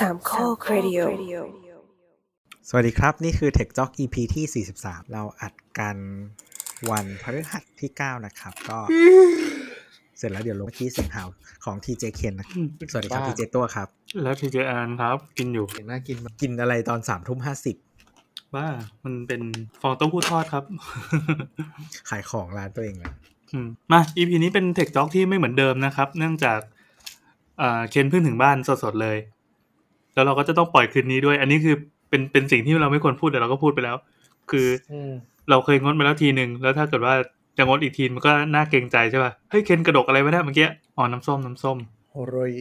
สามข้อครดิโอสวัสดีครับ นี่คือ Tech Talk EP ที่ 43 เราอัดกันวันพฤหัสที่ 9 นะครับ ก็ เสร็จแล้วเดี๋ยวลงที่เสียงหาวของ TJ Ken นะสวัสดีครับบ้า TJ ตัวครับ แล้วพีเจแอนครับ กินอยู่เสียงน่ากินมากกินอะไรตอน3ทุ่ม50ว่ามันเป็นฟองเต้าหู้ทอดครับ ขายของร้านตัวเองนะอืมมา EP นี้เป็นเทคจ็อกที่ไม่เหมือนเดิมนะครับ เนื่องจากอ่าเคนเพิ่งถึงบ้านสดๆเลย แล้วเราก็จะต้องปล่อยคืนนี้ด้วย อันนี้คือเป็นเป็นสิ่งที่เราไม่ควรพูดแต่เราก็พูดไปแล้ว คืออืมเราเคยงดไปแล้วทีหนึ่งแล้วถ้าเกิดว่าจะงดอีกทีมันก็น่าเกรงใจใช่ป่ะเฮ้ยเคนกระดกอะไรไว้นะเมื่อกี้อ๋อน้ำส้มน้ำส้มโฮโรย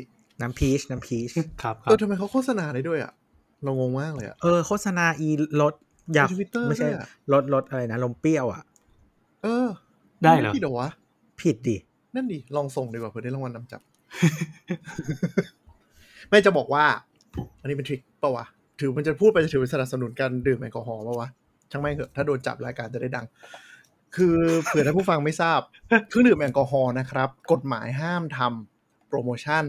น้ำพีชน้ำพีชครับคเอรัอบทำไมเขาโฆษณาได้ด้วยอะเรางงมากเลยอะเออโฆษณาอีรถอยากใน Twitter ไม่ใช่ด้วยอะรถรถอะไรนะลมเปรี้ยวอะ เออ ได้เหรอม่ผิดเหรอวะผิดดินั่นดิลองส่งดีกว่าเผื่อได้รางวัลนำจับ ไม่จะบอกว่า อันนี้เป็น trick ปะวะ ถือมันจะพูดไปจะถือเป็นสนับสนุนการดื่มแอลกอฮอล์ปะวะ ช่างแม่งเถอะ ถ้าโดนจับรายการจะได้ดัง คือเผื่อท่านผู้ฟังไม่ทราบเครื่องดื่มแอลกอฮอล์นะครับ กฎหมายห้ามทำโปรโมชั่น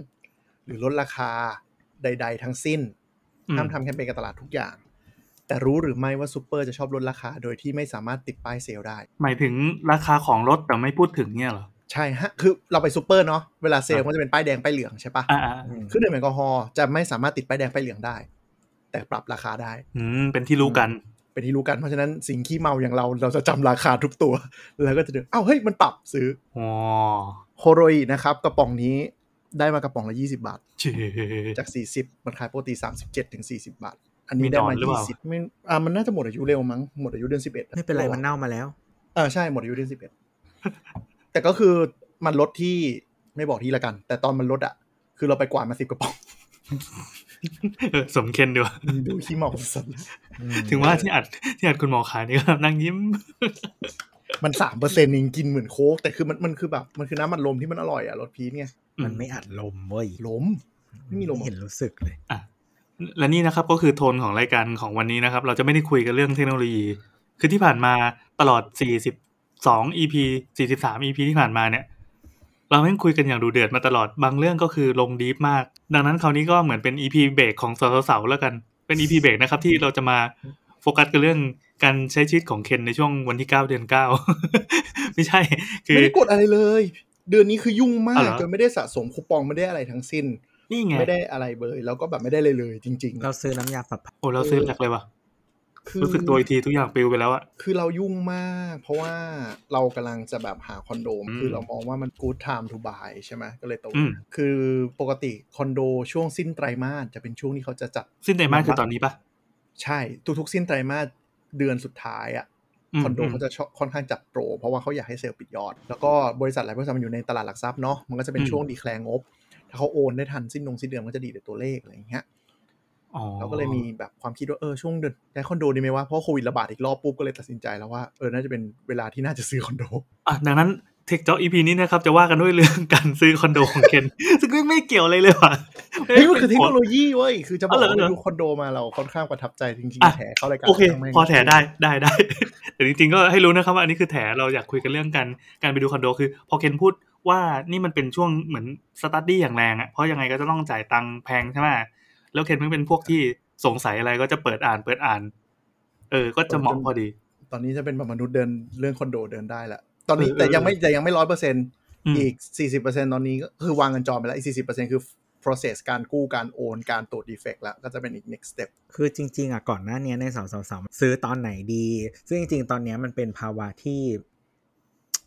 หรือลดราคาใด ๆ ทั้งสิ้นอืมห้ามทำแคมเปญการตลาดทุกอย่าง แต่รู้หรือไม่ว่าซูเปอร์จะชอบลดราคา โดยที่ไม่สามารถติดป้ายเซลล์ได้ หมายถึงราคาของรถแต่ไม่พูดถึงเนี่ยเหรอ ใช่ฮะคือเราไปซูเปอร์เนาะเวลาเซลครัล์บมันจะเป็นป้ายแดงป้ายเหลืองใช่ปะอ่าอ่าอืมเครื่องดื่มแอลกอฮอล์จะไม่สามารถติดป้ายแดงป้ายเหลืองได้ แต่ปรับราคาได้ อืมเป็นที่รู้กัน เป็นที่รู้กันเพราะฉะนั้นสิ่งขี้เมาอย่างเราเราจะจำราคาทุกตัว แล้วก็จะเดินอ้าวเฮ้ยมันปรับซื้ออ๋อโฮโรอีนะครับ กระป๋องนี้ได้มากระป๋องละ20บาทเจ๊จาก40มันขายปกติ37ถึง40บาท อันนี้ได้มีมาดอนหรือเปล่า20ไม่อ่ามันน่าจะหมดอายุเร็วมั้งหมดอายุเดือน11ไม่เป็นไรมันเน่ามาแล้วเออใช่หมดอายุเดือน11 แต่ก็คือมันลดที่ไม่บอกที่ละกัน แต่ตอนมันลดอะ คือเราไปกวาดมาสิบกระป๋องเออสมเคนดีว่ะดูขี้เมาสัสถึงว่าที่อัดที่อัดคุณหมอขายนี่ก็นั่งยิ้ม มันสามเปอร์เซ็นต์เองกินเหมือนโค้กแต่คือมันมันคือแบบมันคือน้ำมันลมที่มันอร่อยอะรสพีชไงมันไม่อัดลมเว้ยลมไม่มีลมเห็นรู้สึกเลยอะและนี่นะครับก็คือโทนของรายการของวันนี้นะครับ เราจะไม่ได้คุยกันเรื่องเทคโนโลยี คือที่ผ่านมาตลอด 42 EP 43 EP ที่ผ่านมาเนี่ย เราแม่งคุยกันอย่างดุเดือดมาตลอดบางเรื่องก็คือลง deep มาก ดังนั้นคราวนี้ก็เหมือนเป็น EP เบรกของสาวๆแล้วกันเป็น EP เบรกนะครับที่เราจะมาโฟกัสกันเรื่องการใช้ชีวิตของเคนในช่วงวันที่9เดือน9ไม่ใช่ คือไม่ได้กดอะไรเลย เดือนนี้คือยุ่งมาอ๋อกเหรอจนไม่ได้สะสมคูปองไม่ได้อะไรทั้งสิ้น นี่ไง ไม่ได้อะไรเลยแล้วก็แบบไม่ได้เลยเลยจริงเราซื้อน้ำยาปรับผ้าโอ้เราซื้อแหลกเลยว่ะๆคือ รู้สึกตัวอีกทีทุกอย่างปลิวไปแล้วอะคือเรายุ่งมาก เพราะว่าเรากำลังจะแบบหาคอนโดอืมคือเรามองว่ามัน good time to buy ใช่ไหมก็เลยโตอืมคือปกติคอนโดช่วงสิ้นไตรมาสจะเป็นช่วงที่เขาจะจัด สิ้นไตรมาสคือตอนนี้ปะใช่ ทุกๆ สิ้นไตรมาสเดือนสุดท้ายอะมคอนโดมเขาจะชอบค่อนข้างจัดโปร เพราะว่าเขาอยากให้เซลล์ปิดยอด แล้วก็บริษัทหลายบริษัทมันอยู่ในตลาดหลักทรัพย์เนาะมันก็จะเป็นอืมช่วงดีแคลงงบ ถ้าเขาโอนได้ทันสิ้นนงสิ้นเดือนมันก็จะดีแต่ตัวเลขอะไรอย่างเงี้ยอ๋อ เราก็เลยมีแบบความคิดว่าเออช่วงเดือนได้คอนโดดีไหมวะเพราะโควิดระบาดอีกรอบปุ๊บก็เลยตัดสินใจแล้วว่าเออน่าจะเป็นเวลาที่น่าจะซื้อคอนโดอะดังนั้นเทคจ็อกอีพีนี้นะครับจะว่ากันด้วยเรื่องการซื้อคอนโดของเคนซึ่งไม่เกี่ยวอะไรเลยว่ะเฮ้ยมันคือเทคโนโลยีเว้ยคือจะบอกอ๋อเหรอว่าเหรอดูคอนโดมาเราค่อนข้างประทับใจจริงอะๆแถเข้ารายการโอเคช่างแม่งพอแถได้ได้ได้แต่จริงๆก็ให้รู้นะครับว่าอันนี้คือแถเราอยากคุยกันเรื่องการการไปดูคอนโดคือ พอเคนพูดว่านี่มันเป็นช่วงเหมือนสตัดดี้อย่างแรงอะเพราะยังไงก็จะต้องจ่ายตังค์แพงใช่ไหม แล้วเคนเพิ่งเป็นพวกที่สงสัยอะไรก็จะเปิดอ่านเปิดอ่าน เออ ก็จะเหมาะพอดี ตอนนี้จะเป็นแบบมนุษย์เดินเรื่องคอนโดเดินได้ละตอนนี้เออแต่ยังไม่แต่ยังไม่ร้อยเปอร์เซ็นต์อืมอีก40%ตอนนี้ก็คือวางเงินจองไปแล้วอีก40%คือ process การกู้การโอนการตรวจ defect แล้วก็จะเป็นอีก next step คือจริง ๆอะก่อนหน้านี้ในสาวสาวซื้อตอนไหนดี ซึ่งจริง ๆ ตอนเนี้ยมันเป็นภาวะที่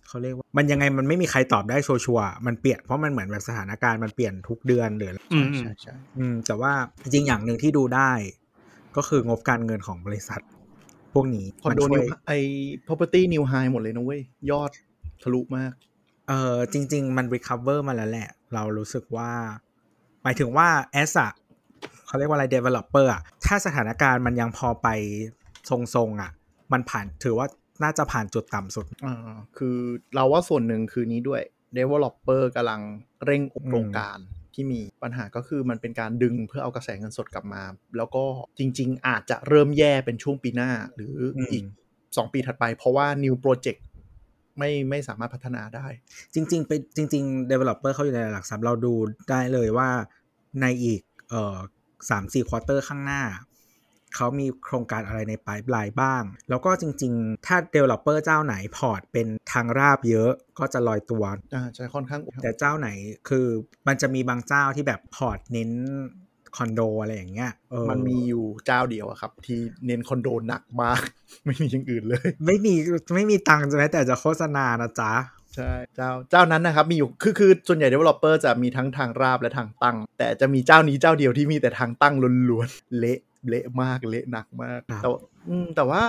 เขาเรียกว่ามันยังไงมันไม่มีใครตอบได้ชัวร์ๆมันเปลี่ยนเพราะมันเหมือนแบบสถานการณ์มันเปลี่ยนทุกเดือนหรืออืมอืมใช่ใช่อืมแต่ว่าจริงๆอย่างหนึ่งที่ดูได้ ก็คืองบการเงินของบริษัท พวกนี้คอนมันโดช่นิววยไอ property new high หมดเลยนะเว้ย ยอดทะลุมากเออจริง ๆ มัน recover มาแล้วแหละ เรารู้สึกว่า หมายถึงว่า as อะเขาเรียกว่าอะไร developer อะถ้าสถานการณ์มันยังพอไปทรงๆอะมันผ่านถือว่า น่าจะผ่านจุดต่ำสุดอ่าคือเราว่าส่วนหนึ่งคือนี้ด้วย developer กำลังเร่งโครงการที่มีปัญหาก็คือมันเป็นการดึงเพื่อเอากระแสเงินสดกลับมา แล้วก็จริง ๆ อาจจะเริ่มแย่เป็นช่วงปีหน้าหรืออมอีก 2 ปีถัดไป เพราะว่า new project ไม่ไม่สามารถพัฒนาได้ จริงๆไปจริง ๆ developer เขาอยู่ในหลักทรัพย์เราดูได้เลยว่าในอีกเอ่อสามสี่ quarter ข้างหน้า เขามีโครงการอะไรใน pipeline บ้าง แล้วก็จริง ๆ ถ้า Developer เจ้าไหน port เป็นแนวราบเยอะก็จะลอยตัวอ่าใช่ค่อนข้าง แต่เจ้าไหนคือมันจะมีบางเจ้าที่แบบพอร์ตเน้นคอนโดอะไรอย่างเงี้ยเออมันมีอยู่เจ้าเดียวอะครับ ที่เน้นคอนโดหนักมาก ไม่มีอย่างอื่นเลย ไม่มีไม่มีตังค์ใช่ไหมแต่จะโฆษณานะจ๊ะใช่เจ้าเจ้านั้นนะครับมีอยู่คือคือส่วนใหญ่ developer จะมีทั้งทางราบและทางตั้ง แต่จะมีเจ้านี้เจ้าเดียวที่มีแต่ทางตั้งล้วนๆเละ เละมากเละหนักมากครับแต่ว่าอืมแต่ว่า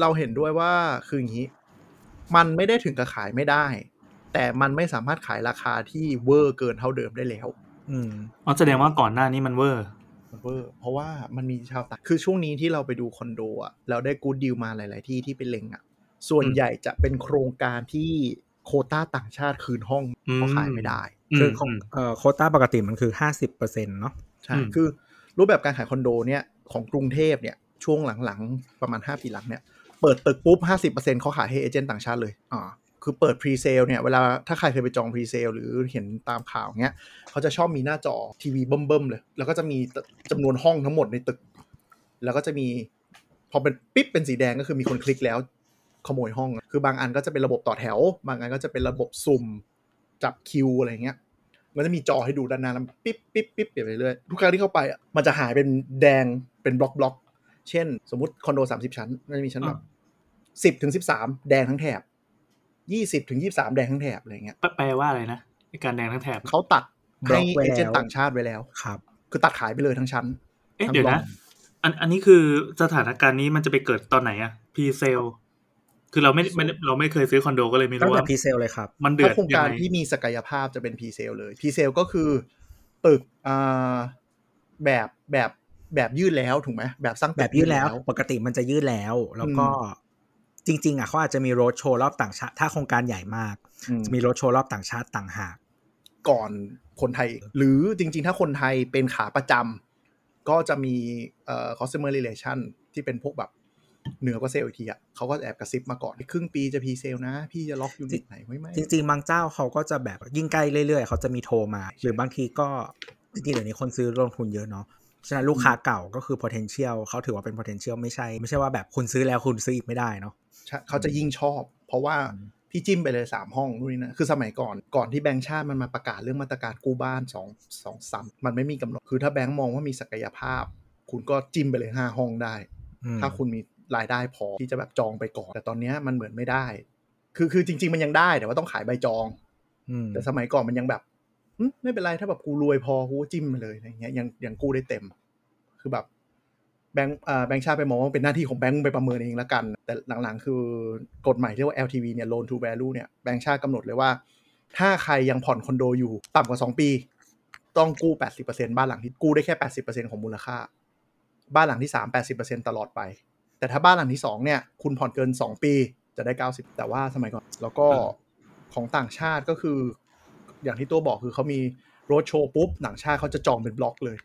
เราเห็นด้วยว่าคืออย่างนี้ มันไม่ได้ถึงกับขายไม่ได้ แต่มันไม่สามารถขายราคาที่เวอร์เกินเท่าเดิมได้แล้ว อืมอ๋อแสดงว่าก่อนหน้านี้มันเวอร์มันเวอร์เพราะว่ามันมีชาวต่างคือช่วงนี้ที่เราไปดูคอนโดอะแล้วได้กูดดีลมาหลาย ๆ ที่ที่เป็นเล็งอะส่วนอืมใหญ่จะเป็นโครงการที่โควต้าต่างชาติคืนห้องอืมเขาขายไม่ได้คือมของเอ่อโควต้าปกติมันคือห้าสิบเปอร์เซ็นต์เนาะใช่อืมคือ รูปแบบการขายคอนโดเนี่ยของกรุงเทพเนี่ยช่วงหลังๆ ประมาณ 5 ปีหลังเนี่ยเปิดตึกปุ๊บ 50%เขาขายให้ agent ต่างชาติเลยอ่าคือเปิด presale เนี่ยเวลาถ้าใครเคยไปจอง presale หรือเห็นตามข่าวเงี้ยเขาจะชอบมีหน้าจอทีวีเบิ่มๆเลย แล้วก็จะมีจำนวนห้องทั้งหมดในตึก แล้วก็จะมี พอเป็นปิ๊บเป็นสีแดงก็คือมีคนคลิกแล้วขโมยห้อง คือบางอันก็จะเป็นระบบต่อแถว บางอันก็จะเป็นระบบสุ่มจับคิวอะไรเงี้ย มันจะมีจอให้ดูด้านหน้าแล้วปิ๊บปิ๊บปิ๊บเปลี่ยนไปเรื่อยทุกครั้งที่เข้าไปอะมันจะหายเป็นแดงเป็นบล็อกบล็อกเช่น สมมติคอนโดสามสิบชั้นมันจะมีชั้นแบบสิบถึงสิบสามแดงทั้งแถบยี่สิบถึงยี่สามแดงทั้งแถบอะไรเงี้ยแปลแปลว่าอะไรนะไอ้การแดงทั้งแถบเขาตัดบล็ให้อกไว้เอเจนต์แล้วต่างชาติไว้แล้วครับ คือตัดขายไปเลยทั้งชั้น เอ๊ะทั้งเดี๋ยวบล็นะอกอันอันนี้คือสถานการณ์นี้มันจะไปเกิดตอนไหนอะพีเซล คือเราไม่ไม่ได้เราไม่เคยซื้อคอนโดก็เลยไม่ตั้งรู้แต่ว่าพรีเซลเลยครับมันเดือถ้าดโครงยัการงไงที่มีศักยภาพจะเป็นพรีเซลเลยพรีเซลก็คือตึกอ่าแบบแบบแบบยืดแล้วถูกไหมแบบสร้างตึกแบบยืดแล้ว ปกติมันจะยืดแล้ว แล้วก็จริง ๆอะเขาอาจจะมีโรดโชว์รอบต่างชาติถ้าโครงการใหญ่มากอืมจะมีโรดโชว์รอบต่างชาติต่างหาก ก่อนคนไทย หรือจริง ๆ ถ้าคนไทยเป็นขาประจำก็จะมีเอ่อ customer relation ที่เป็นพวกแบบ เหนือกว่าเซลล์อีกทีอะเขาก็แอบกระซิบมาก่อนครึ่งปีจะ presale นะ พี่จะล็อก unit ไหนไม่ไม่จริงๆ บางเจ้าเขาก็จะแบบยิ่งใกล้เรื่อยๆ เขาจะมีโทรมา หรือบางทีก็จริงๆเดี๋ยวนี้คนซื้อลงทุนเยอะเนาะฉะนั้นลูกค้าเก่าก็คือ potential เขาถือว่าเป็น potential ไม่ใช่ ไม่ใช่ว่าแบบคุณซื้อแล้วคุณซื้ออีกไม่ได้เนาะใช่เขาจะยิ่งชอบ เพราะว่าอืมพี่จิ้มไปเลยสามห้องนู่นนี่นะ คือสมัยก่อน ก่อนที่แบงก์ชาติมันมาประกาศเรื่องมาตรการกู้บ้านสองสองซ้ำมันไม่มีกำหนด คือถ้าแบงก์มองว่ามีศักยภาพ คุณก็จิ้มไปเลยห้าห้องได้อืมถ้าคุณมี รายได้พอที่จะแบบจองไปก่อน แต่ตอนเนี้ยมันเหมือนไม่ได้ คือคือจริง ๆ มันยังได้แต่ว่าต้องขายใบจองอืมแต่สมัยก่อนมันยังแบบหึไม่เป็นไรถ้าแบบกูรวยพอกูก็จิ้มมาเลยอะไรเงี้ยยังยังกู้ได้เต็ม คือแบบแบงค์อ่าแบงค์ชาติไปมองว่าเป็นหน้าที่ของแบงค์ไปประเมินเองละกัน แต่หลังๆ คือกฎหมายที่เรียกว่า LTV เนี่ย loan to value เนี่ยแบงค์ชาติกำหนดเลยว่า ถ้าใครยังผ่อนคอนโดอยู่ต่ำกว่า 2 ปี ต้องกู้ 80%บ้านหลังที่กู้ได้แค่ 80%ของมูลค่า บ้านหลังที่ 3 80%ตลอดไป แต่ถ้าบ้านหลังที่2เนี่ย คุณผ่อนเกิน2ปีจะได้90แต่ว่าสมัยก่อน แล้วก็ของต่างชาติก็คือ อย่างที่ตัวบอกคือเขามีโรดโชว์ปุ๊บต่างชาติเขาจะจองเป็นบล็อกเลย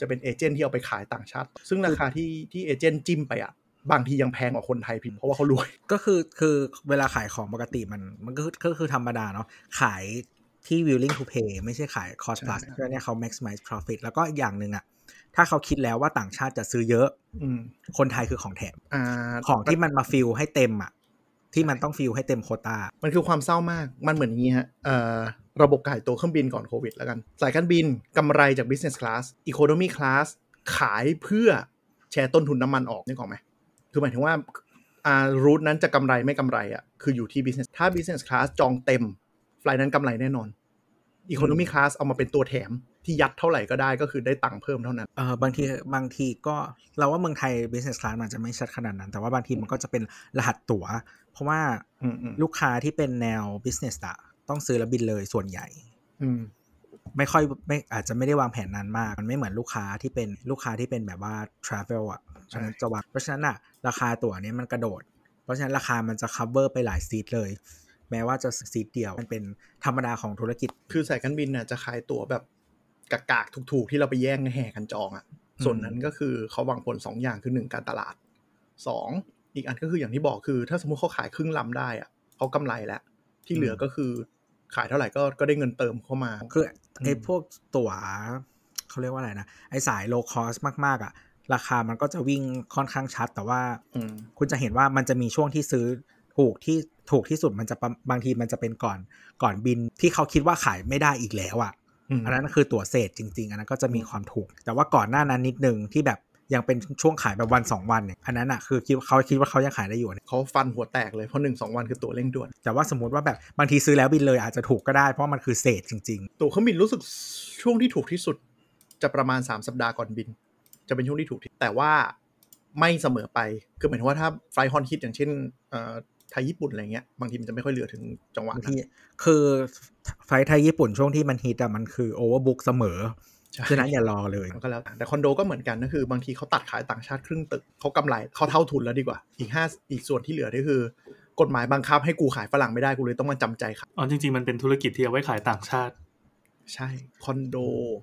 จะเป็นเอเจนต์ที่เอาไปขายต่างชาติ ซึ่งราคาที่ที่เอเจนต์จิ้มไปอะบางทียังแพงกว่าคนไทยพิมพ์เพราะว่าเขารวย ก็คือคือเวลาขายของปกติมันมันก็คือก็คือธรรมดาเนาะขายที่ willing to pay ไม่ใช่ขาย cost ใช่ plus เพื่อเนี่ยเขา maximize profit แล้วก็อีกอย่างหนึ่งอะ ถ้าเขาคิดแล้วว่าต่างชาติจะซื้อเยอะ อืมคนไทยคือของแถมอ่าของที่มันมา fill ให้เต็มอะที่มันต้อง fill ให้เต็มโควตา มันคือความเศร้ามาก มันเหมือนอย่างนี้ฮะเอ่อระบบขายตั๋วเครื่องบินก่อนโควิดแล้วกัน สายการบินกำไรจาก business class economy class ขายเพื่อแชร์ต้นทุนน้ำมันออกนึกออกไหม คือหมายถึงว่าอ่า route นั้นจะกำไรไม่กำไรอะ คืออยู่ที่ business ถ้า business class จองเต็ม flight นั้นกำไรแน่นอน economy class เอามาเป็นตัวแถม ที่ยัดเท่าไหร่ก็ได้ก็คือได้ตังค์เพิ่มเท่านั้น เออบางทีบางทีก็เราว่าเมืองไทย business class มันจะไม่ชัดขนาดนั้น แต่ว่าบางทีมันก็จะเป็นรหัสตั๋ว เพราะว่าอืมอืมลูกค้าที่เป็นแนว business อะต้องซื้อแล้วบินเลยส่วนใหญ่ อืมไม่ค่อยไม่อาจจะไม่ได้วางแผนนานมาก มันไม่เหมือนลูกค้าที่เป็นลูกค้าที่เป็นแบบว่า travel อะใช่ฉะนั้นจะวางเพราะฉะนั้นอะราคาตั๋วเนี้ยมันกระโดด เพราะฉะนั้นราคามันจะ cover ไปหลายซีทเลย แม้ว่าจะซีทเดียวมันเป็นธรรมดาของธุรกิจ คือสายการบินน่ะจะขายตั๋วแบบ กากๆถูกๆ ที่เราไปแย่งแห่กันจองอะ่ะ ส่วนนั้นก็คือเขาวางผลสองอย่างคือหนึ่งการตลาดสองอีกอันก็คืออย่างที่บอกคือ ถ้าสมมุติเขาขายครึ่งลำได้อะ่ะเขากำไรแล้ว ที่เหลือก็คือขายเท่าไหร่ก็ก็ได้เงินเติมเข้ามา คือไอ้อืมพวกตั๋วเขาเรียกว่าอะไรนะ ไอสายโลคอสมากๆอะ่ะ ราคามันก็จะวิ่งค่อนข้างชัด แต่ว่าอืมคุณจะเห็นว่ามันจะมีช่วงที่ซื้อถูกที่ถูกที่สุดมันจะประบางทีมันจะเป็นก่อนก่อนบินที่เขาคิดว่าขายไม่ได้อีกแล้วอะ่ะ อืมอันนั้นคือตั๋วเศษจริง ๆ อันนั้นก็จะมีความถูก แต่ว่าก่อนหน้านั้นนิดนึงที่แบบยังเป็นช่วงขายแบบวันสองวันเนี่ยอันนั้นอะคือคิดว่าเขาคิดว่าเขายังขายได้อยู่เนี่ยเขาฟันหัวแตกเลยเพราะหนึ่งสองวันคือตั๋วเร่งด่วน แต่ว่าสมมติว่าแบบบางทีซื้อแล้วบินเลยอาจจะถูกก็ได้เพราะมันคือเศษจริงตั๋วเครื่องบินรู้สึกช่วงที่ถูกที่สุด จะประมาณ 3 สัปดาห์ก่อนบิน จะเป็นช่วงที่ถูกที่แต่ว่าไม่เสมอไปคือหมายถึงว่าถ้า flight ฮอตฮิตอย่างเช่นเอ่อ ไทยญี่ปุ่นอะไรเงี้ยบางทีมันจะไม่ค่อยเหลือถึงจังหๆวะบางนั้นทีคือ flight ไทยญี่ปุ่นช่วงที่มันฮิตอะมันคือ overbook เสมอใช่ฉะนั้นอย่ารอเลยก็แล้วแต่แต่คอนโดก็เหมือนกันก็คือบางทีเขาตัดขายต่างชาติครึ่งตึกเขากำไรเขาเท่าทุนแล้วดีกว่า อีกห้าอีกส่วนที่เหลือนี่คือกฎหมายบังคับให้กูขายฝรั่งไม่ได้กูเลยต้องมาจำใจขายอ๋อจริง ๆ มันเป็นธุรกิจที่เอาไว้ขายต่างชาติ ใช่คอนโด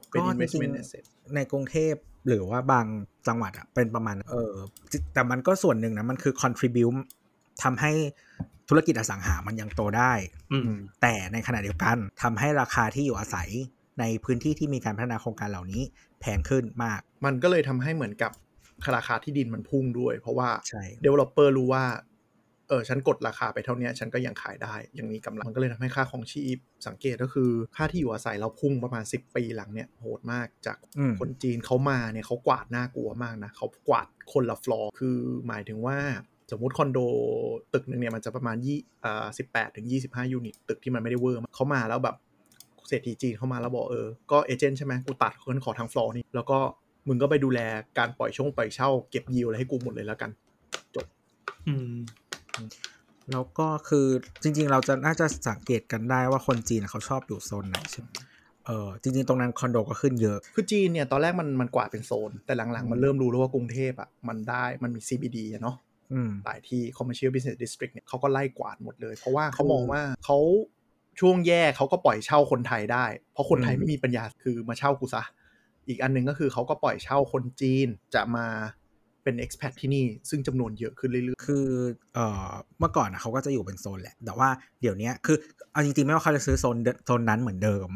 เป็นก็จริง investment asset ๆในกรุงเทพหรือว่าบางจังหวัดอะเป็นประมาณเออแต่มันก็ส่วนหนึ่งนะมันคือ contribute ทำให้ธุรกิจอสังหามันยังโตได้ อืมแต่ในขณะเดียวกันทำให้ราคาที่อยู่อาศัยในพื้นที่ที่มีการพัฒนาโครงการเหล่านี้แพงขึ้นมาก มันก็เลยทำให้เหมือนกับราคาที่ดินมันพุ่งด้วย เพราะว่าใช่ developer รู้ว่าเออฉันกดราคาไปเท่าเนี้ยฉันก็ยังขายได้ ยังมีกำลังมันก็เลยทำให้ค่าของชีพสังเกตก็คือ ค่าที่อยู่อาศัยเราพุ่งประมาณ 10 ปีหลังเนี่ยโหดมากจากอืมคนจีนเขามาเนี่ยเขากวาดน่ากลัวมากนะเขากวาดคนละฟลอร์คือหมายถึงว่า สมมติคอนโดตึกหนึ่งเนี่ยมันจะประมาณยี่อ่าสิบแปดถึงยี่สิบห้า unit ตึกที่มันไม่ได้เวอร์มากเขามาแล้วแบบเศรษฐีจีนเข้ามาแล้วบอกเออ ก็ agent ใช่ไหมกูตัดคนขอทั้งฟลอร์นี่ แล้วก็มึงก็ไปดูแลการปล่อยช่วงปล่อยเช่าเก็บยิวอะไรให้กูหมดเลยแล้วกันอืมแล้วก็คือจริง ๆ เราจะน่าจะสังเกตกันได้ว่าคนจีนเขาชอบอยู่โซนไหนใช่ไหมเออจริง ๆ ตรงนั้นคอนโดก็ขึ้นเยอะ คือจีนเนี่ย ตอนแรกมันมันกวาดเป็นโซน แต่หลัง ๆ มันเริ่มรู้แล้วว่ากรุงเทพอะมันได้มันมี CBD อะเนาะอืม หลายที่ commercial business district เนี่ยเขาก็ไล่กวาดหมดเลย เพราะว่าเขามองว่าเขาช่วงแย่เขาก็ปล่อยเช่าคนไทยได้ เพราะคนไทยอืมไม่มีปัญญาคือมาเช่ากูซะอีกอันหนึงก็คือเขาก็ปล่อยเช่าคนจีนจะมา เป็น expat ที่นี่ ซึ่งจำนวนเยอะขึ้นเรื่อยคือเอ่อเมื่อก่อนนะเขาก็จะอยู่เป็นโซนแหละ แต่ว่าเดี๋ยวนี้คือเอาจริงๆ ไม่ว่าเขาจะซื้อโซนเดิโซนนั้นเหมือนเดิม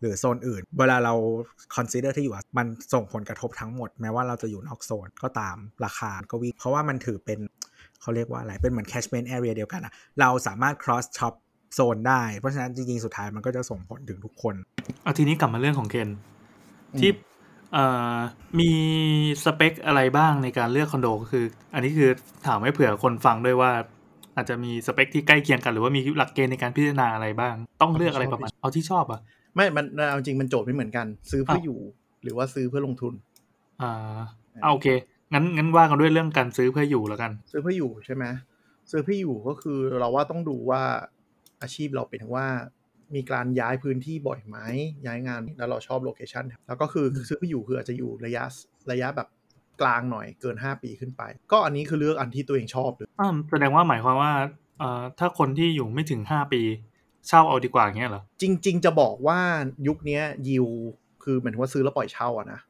หรือโซนอื่น เวลาเรา consider ที่อยู่อะมันส่งผลกระทบทั้งหมด แม้ว่าเราจะอยู่นอกโซนก็ตามราคาก็วิ่งเพราะว่ามันถือเป็นเขาเรียกว่าอะไรเป็นเหมือน catchment area เดียวกันอะเราสามารถ cross shop โซนได้ เพราะฉะนั้นจริงๆ สุดท้ายมันก็จะส่งผลถึงทุกคน เอาทีนี้กลับมาเรื่องของเคนๆที่เอ่อ มีสเปคอะไรบ้างในการเลือกคอนโดก็คือ อันนี้คือถามให้เผื่อคนฟังด้วยว่า อาจจะมีสเปคที่ใกล้เคียงกันหรือว่ามีหลักเกณฑ์ในการพิจารณาอะไรบ้าง ต้องเลือกอะไรประมาณเอาที่ชอบอะไม่มันเอาจริงมันโจทย์ไม่เหมือนกัน ซื้อเพื่ออ้าวอยู่ หรือว่าซื้อเพื่อลงทุน อ่าเอาโอเค งั้นงั้นว่ากันด้วยเรื่องการซื้อเพื่ออยู่แล้วกัน ซื้อเพื่ออยู่ใช่ไหมซื้อเพื่ออยู่ก็คือเราว่าต้องดูว่าอาชีพเราเป็นว่า มีการย้ายพื้นที่บ่อยไหมย้ายงานแล้วเราชอบ location แล้วก็คือซื้อเพื่ออยู่คืออาจจะอยู่ระยะระยะแบบกลางหน่อยเกิน 5 ปีขึ้นไป ก็อันนี้คือเลือกอันที่ตัวเองชอบเลยอ่าแสดงว่าหมายความว่าเอ่อถ้าคนที่อยู่ไม่ถึงห้าปี เช่าเอาดีกว่าอย่างเงี้ยเหรอ จริง ๆ จะบอกว่ายุคเนี้ยยิวคือหมายถึงว่าซื้อแล้วปล่อยเช่าอะนะ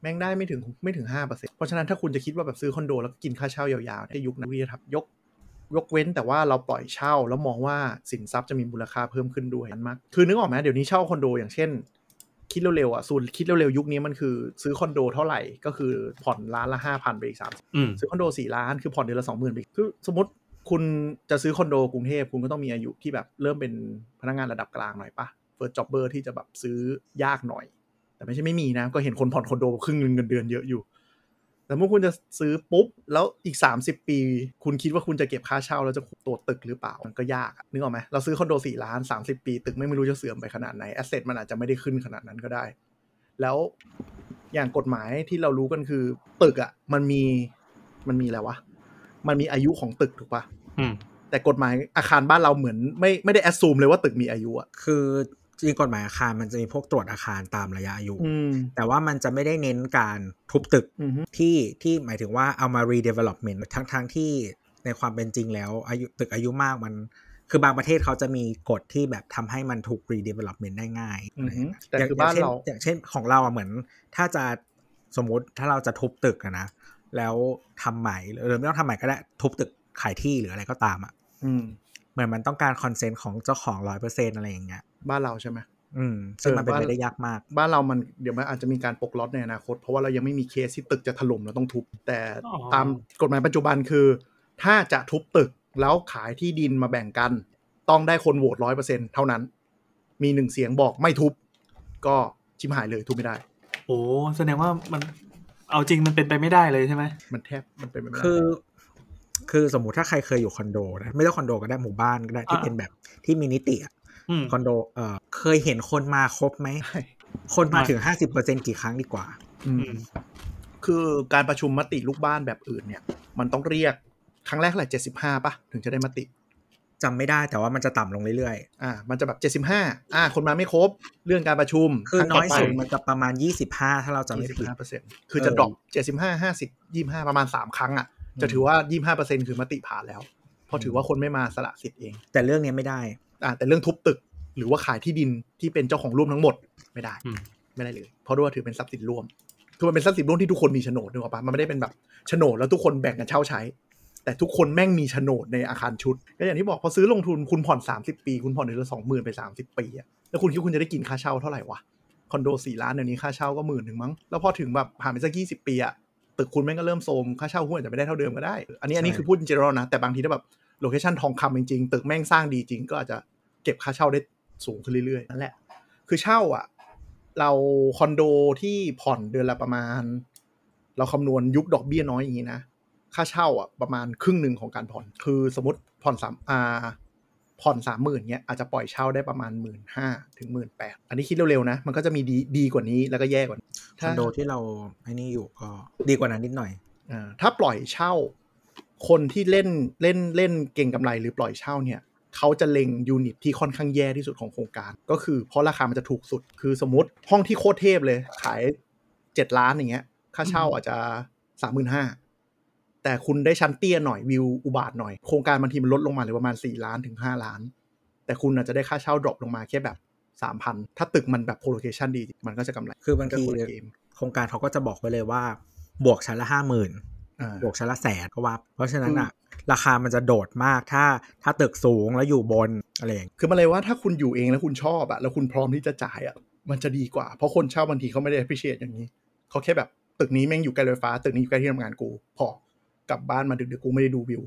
แม่งได้ไม่ถึงไม่ถึงห้าเปอร์เซ็นเพราะฉะนั้นถ้าคุณจะคิดว่าแบบซื้อคอนโดแล้วก็กินค่าเช่ายาวๆในยุคนั้นวิธีทับยก ยกเว้นแต่ว่าเราปล่อยเช่าแล้วมองว่าสินทรัพย์จะมีมูลค่าเพิ่มขึ้นด้วยนั้นมากคือนึกออกไหมเดี๋ยวนี้เช่าคอนโดอย่างเช่น คิดเร็วๆอะสูตรคิดเร็วๆยุคนี้มันคือซื้อคอนโดเท่าไหร่ก็คือผ่อนล้านละห้าพันไปอีกสามอืมซื้อคอนโดสี่ล้านคือผ่อนเดือนละสองหมื่นไปคือสมมติคุณจะซื้อคอนโดกรุงเทพคุณก็ต้องมีอายุที่แบบเริ่มเป็นพนักงานระดับกลางหน่อยปะเฟิร์สจ็อบเบอร์ที่จะแบบซื้อยากหน่อย แต่ไม่ใช่ไม่มีนะก็เห็นคนผ่อนคอนโดครึ่งหนึงเงินเดือนเยอะอยู่ แต่เมื่อคุณจะซื้อปุ๊บ แล้วอีก 30 ปี คุณคิดว่าคุณจะเก็บค่าเช่า แล้วจะตัวตึกหรือเปล่า มันก็ยากอะนึกออกไหมเราซื้อคอนโด4ล้าน 30 ปี ตึกไม่ไม่รู้จะเสื่อมไปขนาดไหนแอสเซทมันอาจจะไม่ได้ขึ้นขนาดนั้นก็ได้ แล้วอย่างกฎหมายที่เรารู้กันคือ ตึกอะมันมีมันมีอะไรวะมันมีอายุของตึกถูกปะอืมแต่กฎหมายอาคารบ้านเราเหมือน ไม่ไม่ได้แอดซูมเลยว่าตึกมีอายุอะคือ จริงๆกฎหมายอาคารมันจะมีพวกตรวจอาคารตามระยะอายุอืมแต่ว่ามันจะไม่ได้เน้นการทุบตึกอือฮึที่ที่หมายถึงว่าเอามา redevelopment ทั้งทั้งที่ในความเป็นจริงแล้วอายุตึกอายุมากมัน คือบางประเทศเขาจะมีกฎที่แบบทำให้มันถูก redevelopment ได้ง่ายอือฮึอะไรอย่างเงี้ยแต่ย่งคือบ้านย่งช่เราอย่างเช่นของเราอะเหมือน ถ้าจะสมมุติถ้าเราจะทุบตึกอะนะ แล้วทำใหม่หรือไม่ต้องทำใหม่ก็ได้ทุบตึกขายที่หรืออะไรก็ตามอะอืม เหมือนมันต้องการคอนเซนต์ของเจ้าของร้อยเปอร์เซ็นอะไรอย่างเงี้ยบ้านเราใช่ไหมอืมซึ่งมันเป็นเออไปบ้านได้ยากมาก บ้านเรามันเดี๋ยวมันอาจจะมีการปลกล็อตในอนาคต เพราะว่าเรายังไม่มีเคสที่ตึกจะถล่มแล้วต้องทุบ แต่อ๋อตามกฎหมายปัจจุบันคือ ถ้าจะทุบตึกแล้วขายที่ดินมาแบ่งกัน ต้องได้คนโหวตร้อยเปอร์เซ็นเท่านั้น มีหนึ่งเสียงบอกไม่ทุบ ก็ชิมหายเลยทุบไม่ได้ โอ้แสดงว่ามันเอาจริงมันเป็นไปไม่ได้เลยใช่ไหมมันแทบมันเป็นไปไม่ได้คือ คือสมมุติถ้าใครเคยอยู่คอนโดนะไม่ต้องคอนโดก็ได้หมู่บ้านก็ได้ที่เป็นแบบที่มีนิติอะอืมคอนโดเอ่อเคยเห็นคนมาครบไหมใช่คนมาไม่ถึงห้าสิบเปอร์เซ็นกี่ครั้งดีกว่าอืมอืมคือการประชุมมติลูกบ้านแบบอื่นเนี่ย มันต้องเรียกครั้งแรกเท่าไหร่เจ็ดสิบห้าป่ะ ถึงจะได้มติจำไม่ได้แต่ว่ามันจะต่ำลงเรื่อยอ่า มันจะแบบเจ็ดสิบห้าอ่า คนมาไม่ครบ เรื่องการประชุมๆคือน้อยสุดมันจะประมาณยี่สิบห้าถ้าเราจำไม่ยี่สิบผิดห้าเปอร์เซ็นต์คือจะดรอปเจ็ดสิบห้าห้าสิบยี่ห้าประมาณสามครั้งอะ จะถือว่ายี่ห้าเปอร์เซ็นคือมติผ่านแล้ว เพราะถือว่าคนไม่มาสละสิทธิ์เอง แต่เรื่องเนี้ยไม่ได้ อ่าแต่เรื่องทุบตึกหรือว่าขายที่ดินที่เป็นเจ้าของร่วมทั้งหมดไม่ได้อืมไม่ได้เลย เพราะว่าถือเป็นทรัพย์สินร่วมคือมันเป็นทรัพย์สินร่วมที่ทุกคนมีโฉนดนึกออกปะมันไม่ได้เป็นแบบโฉนดแล้วทุกคนแบ่งกันเช่าใช้ แต่ทุกคนแม่งมีโฉนดในอาคารชุดก็อย่างที่บอกพอซื้อลงทุนคุณผ่อน 30 ปี คุณผ่อนเดือนละสองหมื่นไป 30 ปีอะแล้วคุณคิดว่าคุณจะได้กินค่าเช่าเท่าไหร่วะคอนโดสี่ล้านเดี๋ยวนี้ค่าเช่าก็หมื่นหนึ่งมั้งแล้วพอถึงแบบผ่านไปสักยี่สิบปีอะ ตึกคุณแม่งก็เริ่มโทรมค่าเช่าคุณอาจจะไม่ได้เท่าเดิมก็ได้ อันนี้อันนี้ใช่คือพูดจริงๆนะ แต่บางทีถ้าแบบ location ทองคำจริงๆ ตึกแม่งสร้างดีจริงก็อาจจะเก็บค่าเช่าได้สูงขึ้นเรื่อยๆ นั่นแหละ คือเช่าอะ เราคอนโดที่ผ่อนเดือนละประมาณ เราคำนวณยุคดอกเบี้ยน้อยอย่างนี้นะ ค่าเช่าอะประมาณครึ่งหนึ่งของการผ่อน คือสมมติผ่อนสามอ่า ผ่อนสามหมื่นเนี้ยอาจจะปล่อยเช่าได้ประมาณหมื่นห้าถึงหมื่นแปดอันนี้คิดเร็วๆนะ มันก็จะมีดีดีกว่านี้แล้วก็แย่กว่านี้คอนโดที่เราไอ้นี่อยู่ก็ดีกว่านั้นนิดหน่อยอ่าถ้าปล่อยเช่า คนที่เล่นเล่นเล่นเก็งกำไรหรือปล่อยเช่าเนี่ยเขาจะเล็งยูนิตที่ค่อนข้างแย่ที่สุดของโครงการ ก็คือเพราะราคามันจะถูกสุดคือสมมติห้องที่โคตรเทพเลย ขายเจ็ดล้านอย่างเงี้ย ค่าเช่าอาจจะสามหมื่นห้า แต่คุณได้ชั้นเตี้ยหน่อยวิวอุบาทว์หน่อย โครงการบางทีมันลดลงมาเหลือประมาณสี่ล้านถึงห้าล้าน แต่คุณอาจจะได้ค่าเช่า drop ลงมาแค่แบบสามพันถ้าตึกมันแบบโพโลเคชันดี มันก็จะกำไร คือบางทีก็นละเกมโครงการเขาก็จะบอกไว้เลยว่า บวกชั้นละห้าหมื่นอ่าบวกชั้นละแสนก็ว่า เพราะฉะนั้นอะราคามันจะโดดมากถ้าถ้าตึกสูงแล้วอยู่บนอะไรอย่างเงี้ยคือมันเลยว่าถ้าคุณอยู่เองแล้วคุณชอบอะแล้วคุณพร้อมที่จะจ่ายอะมันจะดีกว่า เพราะคนเช่าบางทีเขาไม่ได้ appreciate อย่างนี้ เขาแค่แบบตึกนี้แม่งอยู่ใกล้รถไฟฟ้าตึกนี้อยู่ใกล้ที่ทำงานกูพอ กลับบ้านมาดึกๆกูไม่ได้ดูวิว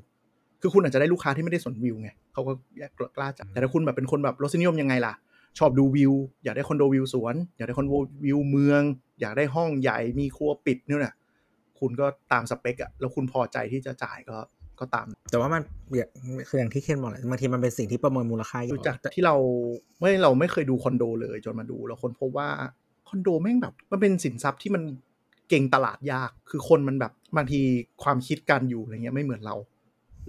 คือคุณอาจจะได้ลูกค้าที่ไม่ได้สนวิวไงเขาก็กล้าจ่ายแต่ถ้าคุณแบบเป็นคนแบบรสนิยมยังไงล่ะ ชอบดูวิว อยากได้คอนโดวิวสวน อยากได้คอนโดวิวเมือง อยากได้ห้องใหญ่มีครัวปิดเนี่ยนะคุณก็ตามสเปคอะแล้วคุณพอใจที่จะจ่ายก็ก็ตาม แต่ว่ามันอย่างคืออย่างที่เคนบอกแหละบางทีมันเป็นสิ่งที่ประเมินมูลค่าอยู่ดูจากที่เราไม่เราไม่เคยดูคอนโดเลยจนมาดูเราคนพบว่าคอนโดแม่งแบบมันเป็นสินทรัพย์ที่มัน เก่งตลาดยาก คือคนมันแบบบางทีความคิดการอยู่อะไรเงี้ยไม่เหมือนเรา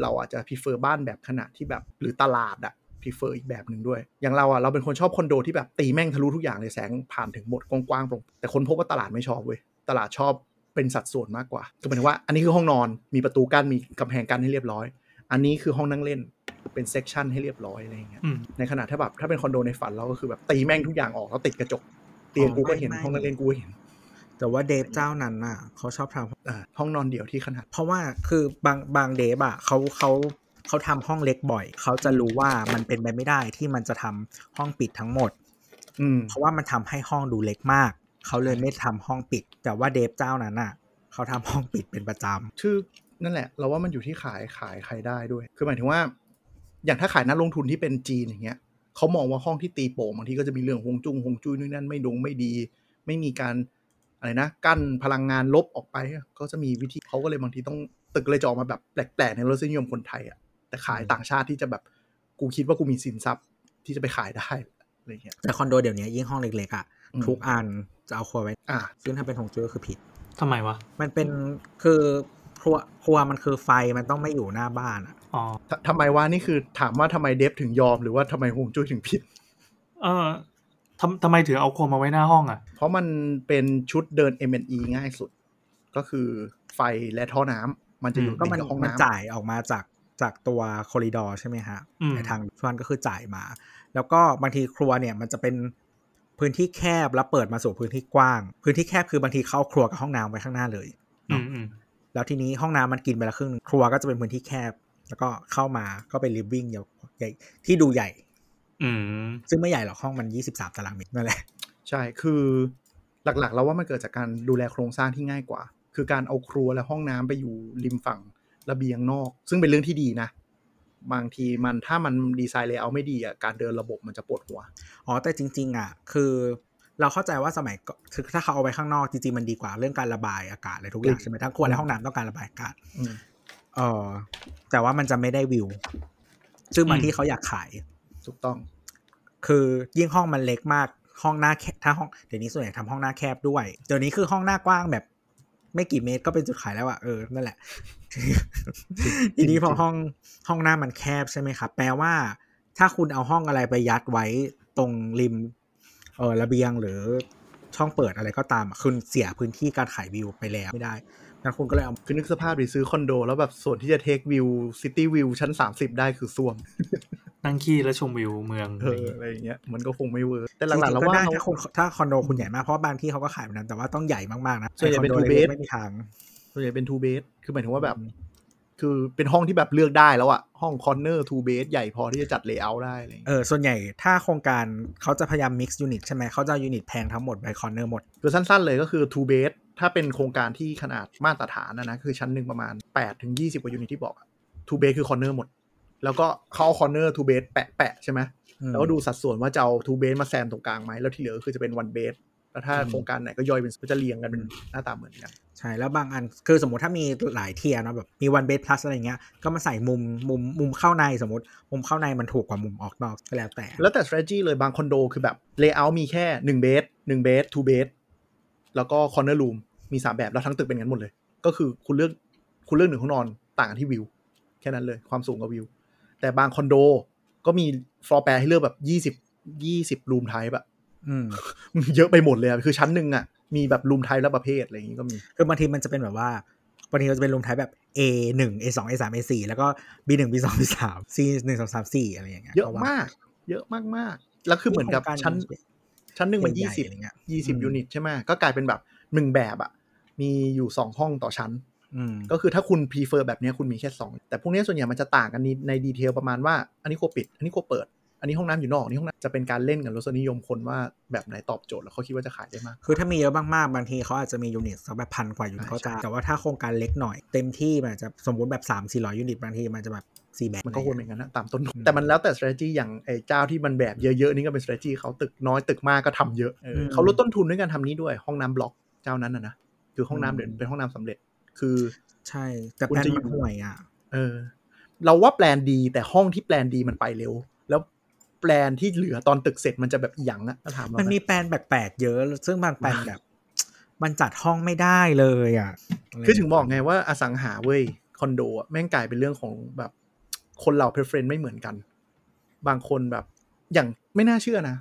เราอาจจะ prefer บ้านแบบขนาดที่แบบหรือตลาดอะ prefer อีกแบบหนึ่งด้วย อย่างเราอะเราเป็นคนชอบคอนโดที่แบบตีแม่งทะลุทุกอย่างเลยแสงผ่านถึงหมดกว้างๆตรงแต่คนพบว่าตลาดไม่ชอบเว้ยตลาดชอบเป็นสัดส่วนมากกว่าก็หมายถึงว่าอันนี้คือห้องนอนมีประตูกั้นมีกำแพงกั้นให้เรียบร้อย อันนี้คือห้องนั่งเล่นเป็น section ให้เรียบร้อยอะไรอย่างเงี้ยอืมในขณะถ้าแบบถ้าเป็นคอนโดในฝันเราก็คือแบบตีแม่งทุกอย่างออกแล้วติดกระจก เตียงกูก็เห็นห้องนั่งเล่นกูก็เห็น แต่ว่า dev เจ้านั้นน่ะเขาชอบทำอ่าห้องนอนเดี่ยวที่ขนาด เพราะว่าคือบางบางเดฟอะเขาเขาเขาทำห้องเล็กบ่อย เขาจะรู้ว่ามันเป็นไปไม่ได้ที่มันจะทำห้องปิดทั้งหมด อืม เพราะว่ามันทำให้ห้องดูเล็กมาก เขาเลยไม่ทำห้องปิด แต่ว่าเดฟเจ้านั้นอะเขาทำห้องปิดเป็นประจำชื่อนั่นแหละ เราว่ามันอยู่ที่ขายขายใครได้ด้วย คือหมายถึงว่า อย่างถ้าขายนักลงทุนที่เป็นจีนอย่างเงี้ยเขามองว่าห้องที่ตีโป่งบางทีก็จะมีเรื่องฮวงจุ้งฮวงจุ้ยนู่นนั่นไม่ดงไม่ดี ไม่มีการ อะไรนะกั้นพลังงานลบออกไปอะก็จะมีวิธีเขาก็เลยบางทีต้องตึกเลยจะออกมาแบบแปลกๆในรสนิยมคนไทยอะแต่ขายต่างชาติที่จะแบบกูคิดว่ากูมีสินทรัพย์ที่จะไปขายได้อะไรเงี้ยแต่คอนโดเดี๋ยวนี้ยิ่งห้องเล็กๆอะอืมทุกอันจะเอาครัวไว้อ่าซึ่งถ้าเป็นหงจุ้ยก็คือผิดทำไมวะ มันเป็นคือครัวครัวมันคือไฟมันต้องไม่อยู่หน้าบ้านอะอ๋อททำไมว่านี่คือถามว่าทำไมเดฟถึงยอมหรือว่าทำไมฮวงจุ้ยถึงผิด เออ ทำทำไมถึงเอาครัวมาไว้หน้าห้องอะ เพราะมันเป็นชุดเดิน M&E ง่ายสุด ก็คือไฟและท่อน้ำมันจะอยู่ก็ติดมันกับห้องมันน้ำจ่ายออกมาจากจากตัวคอริดอร์ใช่ไหมฮะอืมในทางส่วนก็คือจ่ายมา แล้วก็บางทีครัวเนี่ยมันจะเป็นพื้นที่แคบแล้วเปิดมาสู่พื้นที่กว้าง พื้นที่แคบคือบางทีเข้าครัวกับห้องน้ำไว้ข้างหน้าเลยอืมอืมแล้วทีนี้ห้องน้ำมันกินไปละครึ่งหนึ่งครัวก็จะเป็นพื้นที่แคบ แล้วก็เข้ามาก็เป็น living ใหญ่ที่ดูใหญ่อืม ซึ่งไม่ใหญ่หรอกห้องมัน 23 ตารางเมตรนั่นแหละ ใช่ คือหลักๆ แล้วว่ามันเกิดจากการดูแลโครงสร้างที่ง่ายกว่า คือการเอาครัวและห้องน้ำไปอยู่ริมฝั่งระเบียงนอก ซึ่งเป็นเรื่องที่ดีนะ บางทีมันถ้ามันดีไซน์ layout ไม่ดีอะ การเดินระบบมันจะปวดหัว อ๋อ แต่จริง ๆ อะ คือเราเข้าใจว่าสมัยก่อนคือถ้าเขาเอาไว้ข้างนอกจริงๆมันดีกว่าเรื่องการระบายอากาศอะไรทุกอย่างใช่ไหมทั้งครัวและห้องน้ำต้องการระบายอากาศอืมเออแต่ว่ามันจะไม่ได้วิว ซึ่งบางอืมที่เขาอยากขาย ถูกต้อง คือยิ่งห้องมันเล็กมากห้องหน้าแคบถ้าห้องเดี๋ยวนี้ส่วนใหญ่ทำห้องหน้าแคบด้วยเดี๋ยวนี้คือห้องหน้ากว้างแบบ ไม่กี่เมตรก็เป็นจุดขายแล้วอะเออนั่นแหละ ทีนี้พอห้องห้องหน้ามันแคบใช่ไหมครับ แปลว่า ถ้าคุณเอาห้องอะไรไปยัดไว้ตรงริมเออระเบียงหรือช่องเปิดอะไรก็ตามอะคุณเสียพื้นที่การขายวิวไปแล้วไม่ได้งั้นคุณก็เลยเอาคือนึกสภาพดิซื้อคอนโด แล้วแบบส่วนที่จะ take วิว city viewชั้น 30 ได้คือส้วม นั่งขี้แล้วชมวิวเมืองเออะไรอย่างอเงี้ยอะไรอย่างเงี้ยมันก็คงไม่เวิร์กแต่จริงๆหจลักๆแล้วก็ว่าได้เขาถ้าคุณถ้าคอนโดคุณใหญ่มากเพราะว่าบางที่เขาก็ขายแบบนั้นแต่ว่าต้องใหญ่มากๆนะส่วนใหญ่เป็นไอ้คอ two โด bed ล็กๆไม่มีทางส่วนใหญ่เป็น two bed คือหมายถึงว่าแบบ คือเป็นห้องที่แบบเลือกได้แล้วอะห้องคอนเนอร์ two bed ใหญ่พอที่จะจัด layout ได้อะไรอย่างเอเงี้ยอส่วนใหญ่ถ้าโครงการเขาจะพยายาม mix unit ใช่ไหมเขาจะเอายูนิตแพงทั้งหมดไป corner หมดคือสั้น ๆ เลยก็คือ two bed ถ้าเป็นโครงการที่ขนาดมาตรฐานนะนะคือชั้นหนึ่งประมาณ8ถึง20กว่ายูนิตที่บอกอะ two bed คือ corner หมด แล้วก็เข้า corner two bed แปะแปะๆใช่ไหมอืมแล้วก็ดูสัดส่วนว่าจะเอา two bed มาแซมตรงกลางไหมแล้วที่เหลือก็คือจะเป็น one bed แล้วถ้าอืมโครงการไหนก็ย่อยเป็นก็จะเรียงกันเป็นหน้าตาเหมือนกันใช่แล้วบางอันคือสมมติถ้ามีหลาย tier เนอะแบบมี one bed plus อะไรเงี้ยก็มาใส่มุมมุมมุมเข้าในสมมติ มุมเข้าในมันถูกกว่ามุมออกนอกก็แล้วแต่ แล้วแต่ strategy เลยบางคอนโดคือแบบ layout มีแค่1 bed 1 bed 2 bed แล้วก็ corner room มี 3 แบบแล้วทั้งตึกเป็นงั้นหมดเลย ก็คือคุณเลือกคุณเลือกหนึ่งห้องนอนต่างกันที่วิวแค่นั้นเลยความสูงกับวิว แต่บางคอนโดก็มี floor plan ให้เลือกแบบ20 20 room type แบบอืมเยอะไปหมดเลยอะคือชั้นหนึ่งอะมีแบบ room type และประเภทอะไรอย่างงี้ก็มี คือบางทีมันจะเป็นแบบว่าบางทีมันจะเป็นรูมไทป์แบบ A หนึ่ง A สอง A สาม A สี่แล้วก็ B หนึ่ง B สอง B สาม C หนึ่งสองสามสี่อะไรอย่างเงี้ยเยอะว่มาก เยอะมากๆแล้วคือเหมือนกับโครงการชั้น ชั้นหนึ่งมันใหญ่ๆยี่สิบอะไรเงี้ยยี่สิบอืมยูนิตใช่ไหมก็กลายเป็นแบบหนึ่งแบบอะมีอยู่สองห้องต่อชั้นอืม ก็คือถ้าคุณ prefer แบบเนี้ยคุณมีแค่ 2 แต่พวกเนี้ยส่วนใหญ่มันจะต่างกันในใน detail ประมาณว่า อันนี้ครัวปิด อันนี้ครัวเปิด อันนี้ห้องน้ำอยู่นอกอันนี้ห้องน้ำจะเป็นการเล่นกับรสนิยมคนว่าแบบไหนตอบโจทย์แล้วเขาคิดว่าจะขายได้มาก คือถ้ามีเยอะมากๆบางทีเขาอาจจะมียูนิตสักแบบพันกว่ายูนิตใช่ก็จะใช่แต่ว่าถ้าโครงการเล็กหน่อยเต็มที่มันอาจจะสมมติแบบสามสี่ร้อยยูนิตบางทีมันจะแบบสี่แบบมันก็วนเหมือนกันนะตามต้นทุนอืมแต่มันแล้วแต่ strategy อย่างไอ้เจ้าที่มันแบบเยอะๆนี่ก็เป็น strategy เขาตึกน้อยตึกมากก็ทำเยอะเอออมเขาลดต้นทุนด้วยการทำนี้ด้วยห้องน้ำบล็อกเจ้านั้นนะนะคือห้องน้ำเดี๋ยวเป็นห้องน้ำสำเร็จ คือใช่แต่คุณแปลนจะอยู่มันห่วยอะ เออ เราว่าแปลนดีแต่ห้องที่แปลนดีมันไปเร็ว แล้วแปลนที่เหลือตอนตึกเสร็จมันจะแบบอีหยังอะถ้าถามเรามันมีนะแปลนแปลกๆเยอะ ซึ่งบางแปลนแบบ มันจัดห้องไม่ได้เลยอะคือถึงบอกไงว่าอสังหาเว้ยคอนโดอะแม่งกลายเป็นเรื่องของแบบคนเรา preference ไม่เหมือนกัน บางคนแบบ อย่างไม่น่าเชื่อนะ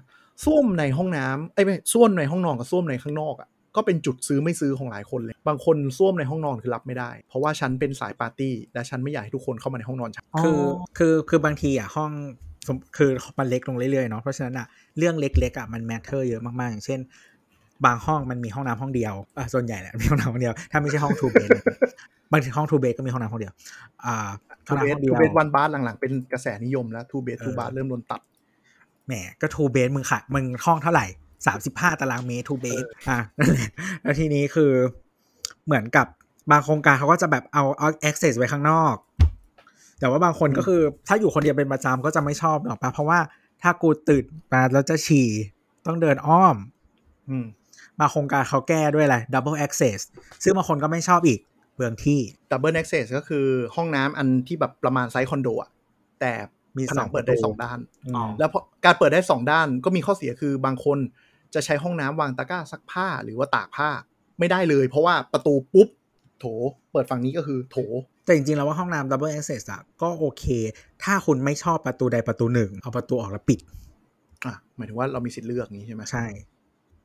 ส้วมในห้องน้ำเอ้ยไม่ส้วมในห้องนอนกับส้วมในข้างนอกอะ่ะ ก็เป็นจุดซื้อไม่ซื้อของหลายคนเลย บางคนส้วมในห้องนอนคือรับไม่ได้ เพราะว่าฉันเป็นสายปาร์ตี้ และฉันไม่อยากให้ทุกคนเข้ามาในห้องนอนฉันคือคือคือบางทีอะห้องสมคือมันเล็กลงเรื่อยๆเนาะเพราะฉะนั้นอะเรื่องเล็กๆอะมัน matter เยอะมากๆอย่างเช่น บางห้องมันมีห้องน้ำห้องเดียวอะส่วนใหญ่แหละมีห้องน้ำห้องเดียวถ้าไม่ใช่ห้องทูเบดบางทีห้องทูเบดก็มีห้องน้ำห้องเดียวอ่าห้ทูองเบน้ำสห้องเดีทูยวเบสวันบาร์หลังๆเป็นกระแสนิยมแล้วทูเบสเออทูบาร์เริ่มโดนตัดแหมก็ทูเบดมึงค่ะมึงห้องเท่าไหร่ สามสิบห้าตารางเมตรทูเบดอะนั่นแหละแล้วทีนี้คือเหมือนกับบางโครงการเขาก็จะแบบเอาเอา access ไว้ข้างนอก แต่ว่าบางคนก็คือ ถ้าอยู่คนเดียวเป็นประจำก็จะไม่ชอบหรอกปะเพราะว่าถ้ากูตื่นมาแล้วจะฉี่ต้องเดินอ้อม อืมบางโครงการเขาแก้ด้วยอะไร double access ซึ่งบางคนก็ไม่ชอบอีกเปลืองที่ double access ก็คือห้องน้ำอันที่แบบประมาณไซส์คอนโดอะแต่มีผนังสองเปิดได้ประตูสองด้านอืมแล้วพอการเปิดได้สองด้านก็มีข้อเสียคือบางคน จะใช้ห้องน้ำวางตะกร้าซักผ้าหรือว่าตากผ้าไม่ได้เลย เพราะว่าประตูปุ๊บโถ เปิดฝั่งนี้ก็คือโถ แต่จริงๆแล้วว่าห้องน้ำ double access อะก็โอเค ถ้าคุณไม่ชอบประตูใดประตูหนึ่ง เอาประตูออกแล้วปิด อะ หมายถึงว่าเรามีสิทธิ์เลือกอย่างนี้ใช่ไหมใช่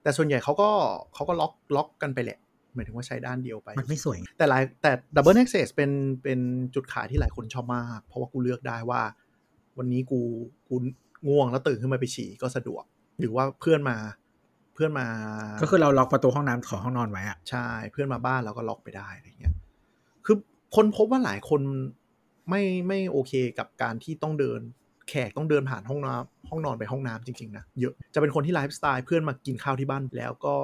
แต่ส่วนใหญ่เขาก็เขาก็ล็อกล็อกกันไปแหละ หมายถึงว่าใช้ด้านเดียวไป มันไม่สวย แต่หลายแต่ Double Access เป็นเป็นจุดขายที่หลายคนชอบมาก เพราะว่ากูเลือกได้ว่า วันนี้กูกูง่วงแล้วตื่นขึ้นมาไปฉี่ก็สะดวก หรือว่าเพื่อนมา เพื่อนมา ก็คือเราล็อกประตูห้องน้ำของห้องนอนไว้อะใช่ เพื่อนมาบ้านเราก็ล็อกไปได้อะไรเงี้ย คือคนพบว่าหลายคนไม่ไม่โอเคกับการที่ต้องเดิน แขกต้องเดินผ่านห้องน้ำห้องนอนไปห้องน้ำจริงๆนะเยอะจะเป็นคนที่ไลฟ์สไตล์เพื่อนมากินข้าวที่บ้านแล้วก็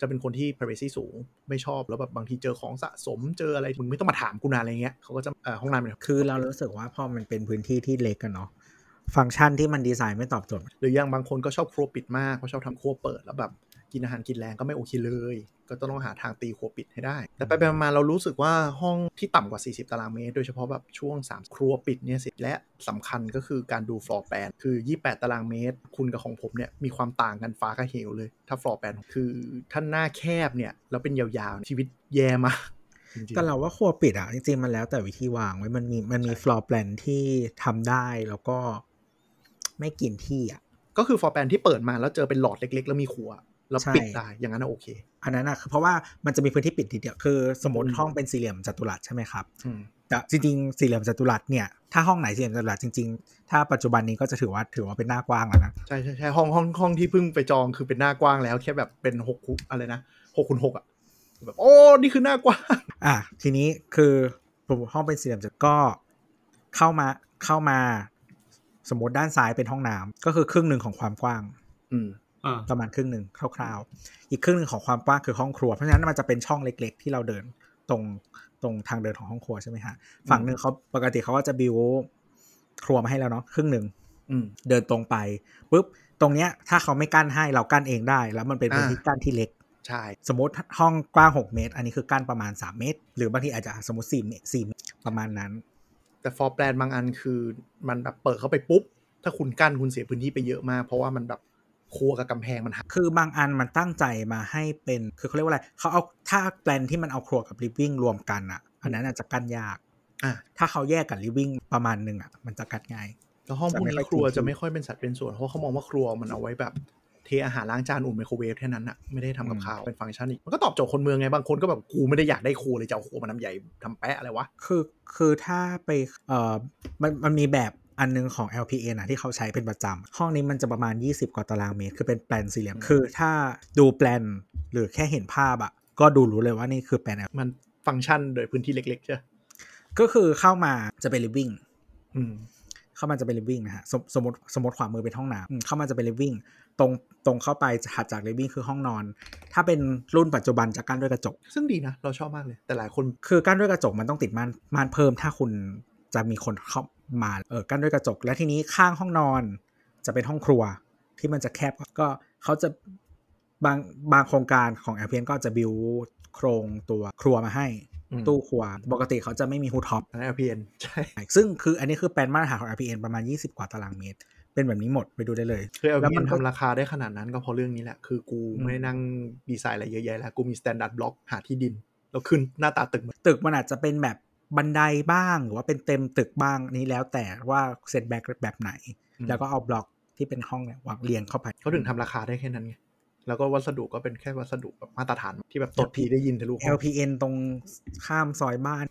จะเป็นคนที่ privacy สูง ไม่ชอบแล้วแบบบางทีเจอของสะสมเจออะไรมึงไม่ต้องมาถามกูนานอะไรเงี้ยเขาก็จะเอ่อห้องน้ำเป็นคือเรารู้สึกว่าพอมันเป็นพื้นที่ที่เล็กกันเนาะ ฟังก์ชันที่มันดีไซน์ไม่ตอบโจทย์หรืออย่างบางคนก็ชอบครัวปิดมากเขาชอบทำครัวเปิดแล้วแบบกินอาหารกินแรงก็ไม่โอเคเลย ก็ต้องหาทางตีครัวปิดให้ได้ แต่ไปๆมาๆเรารู้สึกว่าห้องที่ต่ำกว่า 40 ตารางเมตร โดยเฉพาะแบบช่วง 3 ครัวปิดเนี่ยสิและสำคัญก็คือการดู floor plan คือ 28 ตารางเมตร คุณกับของผมเนี่ยมีความต่างกันฟ้ากับเหวเลย ถ้า floor plan คือด้านหน้าแคบเนี่ยแล้วเป็นยาวๆชีวิตแย่มากจริงๆแต่เราว่าครัวปิดอะจริงๆมันแล้วแต่วิธีวางไว้มันมีมันมีใช่ floor plan ที่ทำได้แล้วก็ ไม่กินที่อะ ก็คือฟลอร์แปลนที่เปิดมาแล้วเจอเป็นหลอดเล็กๆ แล้วมีครัวแล้วใช่ปิดได้อย่างนั้นนะโอเค อันนั้นอะคือเพราะว่ามันจะมีพื้นที่ปิดทีเดียวคือสมมติอืมห้องเป็นสี่เหลี่ยมจัตุรัสใช่ไหมครับอืมแต่จริงๆสี่เหลี่ยมจัตุรัสเนี่ยถ้าห้องไหนสี่เหลี่ยมจัตุรัสจริงๆ ถ้าปัจจุบันนี้ก็จะถือว่าถือว่าเป็นหน้ากว้างแล้วนะใช่ใช่ใช่ห้องห้องห้องที่เพิ่งไปจองคือเป็นหน้ากว้างแล้วแค่แบบเป็นหกคูอะไรนะหกคูณหกอะแบบโอ้นี่คือหน้ากว้าง อะทีนี้คือห้องเป็นสี่เหลี่ยมจัตุก็เข้ามาเข้ามา สมมติด้านซ้ายเป็นห้องน้ำก็คือครึ่งหนึ่งของความกว้าง อืมอ่าประมาณครึ่งหนึ่งคร่าวๆ อีกครึ่งหนึ่งของความกว้างคือห้องครัว เพราะฉะนั้นมันจะเป็นช่องเล็ก ๆ ที่เราเดินตรงตรงทางเดินของห้องครัวใช่ไหมฮะ ฝั่งหนึ่งเขาปกติเขาก็จะบิวครัวมาให้แล้วเนาะครึ่งหนึ่งอืมเดินตรงไปปุ๊บตรงเนี้ย ถ้าเขาไม่กั้นให้เรากั้นเองได้ แล้วมันเป็นพื้นที่อ่ากั้นที่เล็กใช่สมมติห้องกว้าง 6 เมตร อันนี้คือกั้นประมาณ 3 เมตร หรือบางทีอาจจะสมมติ4เมตร4เมตรประมาณนั้น แต่ฟอร์แปลนบางอันคือมันแบบเปิดเข้าไปปุ๊บ ถ้าคุณกั้นคุณเสียพื้นที่ไปเยอะมาก เพราะว่ามันแบบครัวกับกำแพงมันหักคือบางอันมันตั้งใจมาให้เป็นคือเขาเรียกว่าอะไรเขาเอาถ้าแปลนที่มันเอาครัวกับลิฟวิ่งรวมกันอะ อันนั้นอาจจะกั้นยากอะถ้าเขาแยกกับลิฟวิ่งประมาณหนึ่งอะมันจะกัดง่ายแล้วห้องพวกจะไม่นี้ค่อยครัวกินจะไม่ค่อยเป็นสัดเป็นส่วนเพราะเขามองว่าครัวมันเอาไว้แบบ เทอาหารล้างจานอุ่นไมโครเวฟแค่นั้นอะไม่ได้ทำกับข้าวเป็นฟังก์ชันอีกมันก็ตอบโจทย์คนเมืองไงบางคนก็แบบกูไม่ได้อยากได้ครัวเลยจะเอาครัวมาน้ำใหญ่ทำแปะอะไรวะคือคือถ้าไปเอ่อมันมันมีแบบอันนึงของ LPN นะที่เขาใช้เป็นประจำห้องนี้มันจะประมาณ 20 กว่าตารางเมตร คือเป็นแปลนสี่เหลี่ยมอืมคือถ้าดูแปลนหรือแค่เห็นภาพอะก็ดูรู้เลยว่านี่คือแปลน L มันฟังก์ชันโดยพื้นที่เล็กๆใช่ไหมก็คือเข้ามาจะเป็น living อืมเข้ามาจะเป็น living นะฮะสมสมมติสมมติขวามือเป็นห้องน้ำอืมเข้ามาจะเป็น living ตรงตรงเข้าไปถัดจาก living คือห้องนอน ถ้าเป็นรุ่นปัจจุบันจะกั้นด้วยกระจก ซึ่งดีนะ เราชอบมากเลย แต่หลายคนคือกั้นด้วยกระจกมันต้องติดม่านม่านเพิ่ม ถ้าคุณจะมีคนเข้ามาเออกั้นด้วยกระจก และทีนี้ข้างห้องนอนจะเป็นห้องครัวที่มันจะแคบก็เขาจะบางบางโครงการของ l p n ก็จะบิวโครงตัวครัวมาให้อืมตู้ครัวปกติเขาจะไม่มีฮูดท็อปอันนั้น LPN ใช่ ซึ่งคืออันนี้คือแปลนมาตรฐานของ LPN ประมาณ 20 กว่าตารางเมตร เป็นแบบนี้หมดไปดูได้เลยคือแล้วมั LPN นก็ทำราคาได้ขนาดนั้นก็เพราะเรื่องนี้แหละ คือกูอืมไม่ได้นั่งดีไซน์อะไรเยอะแยะแล้ว กูมี standard block หาที่ดิน แล้วขึ้นหน้าตาตึกมันตึกมันอาจจะเป็นแบบบันไดบ้างหรือว่าเป็นเต็มตึกบ้างนี่แล้วแต่ว่า setback แบบไหน แล้วก็เอาบล็อกที่เป็นห้องเนี่ยวางเรียงเข้าไปเขาถึงทำราคาได้แค่นั้นไงแล้วก็วัสดุก็เป็นแค่วัสดุแบบมาตรฐานที่แบบตดทีได้ยินทะลุห้อง LPN ตรงข้ามซอยบ้าน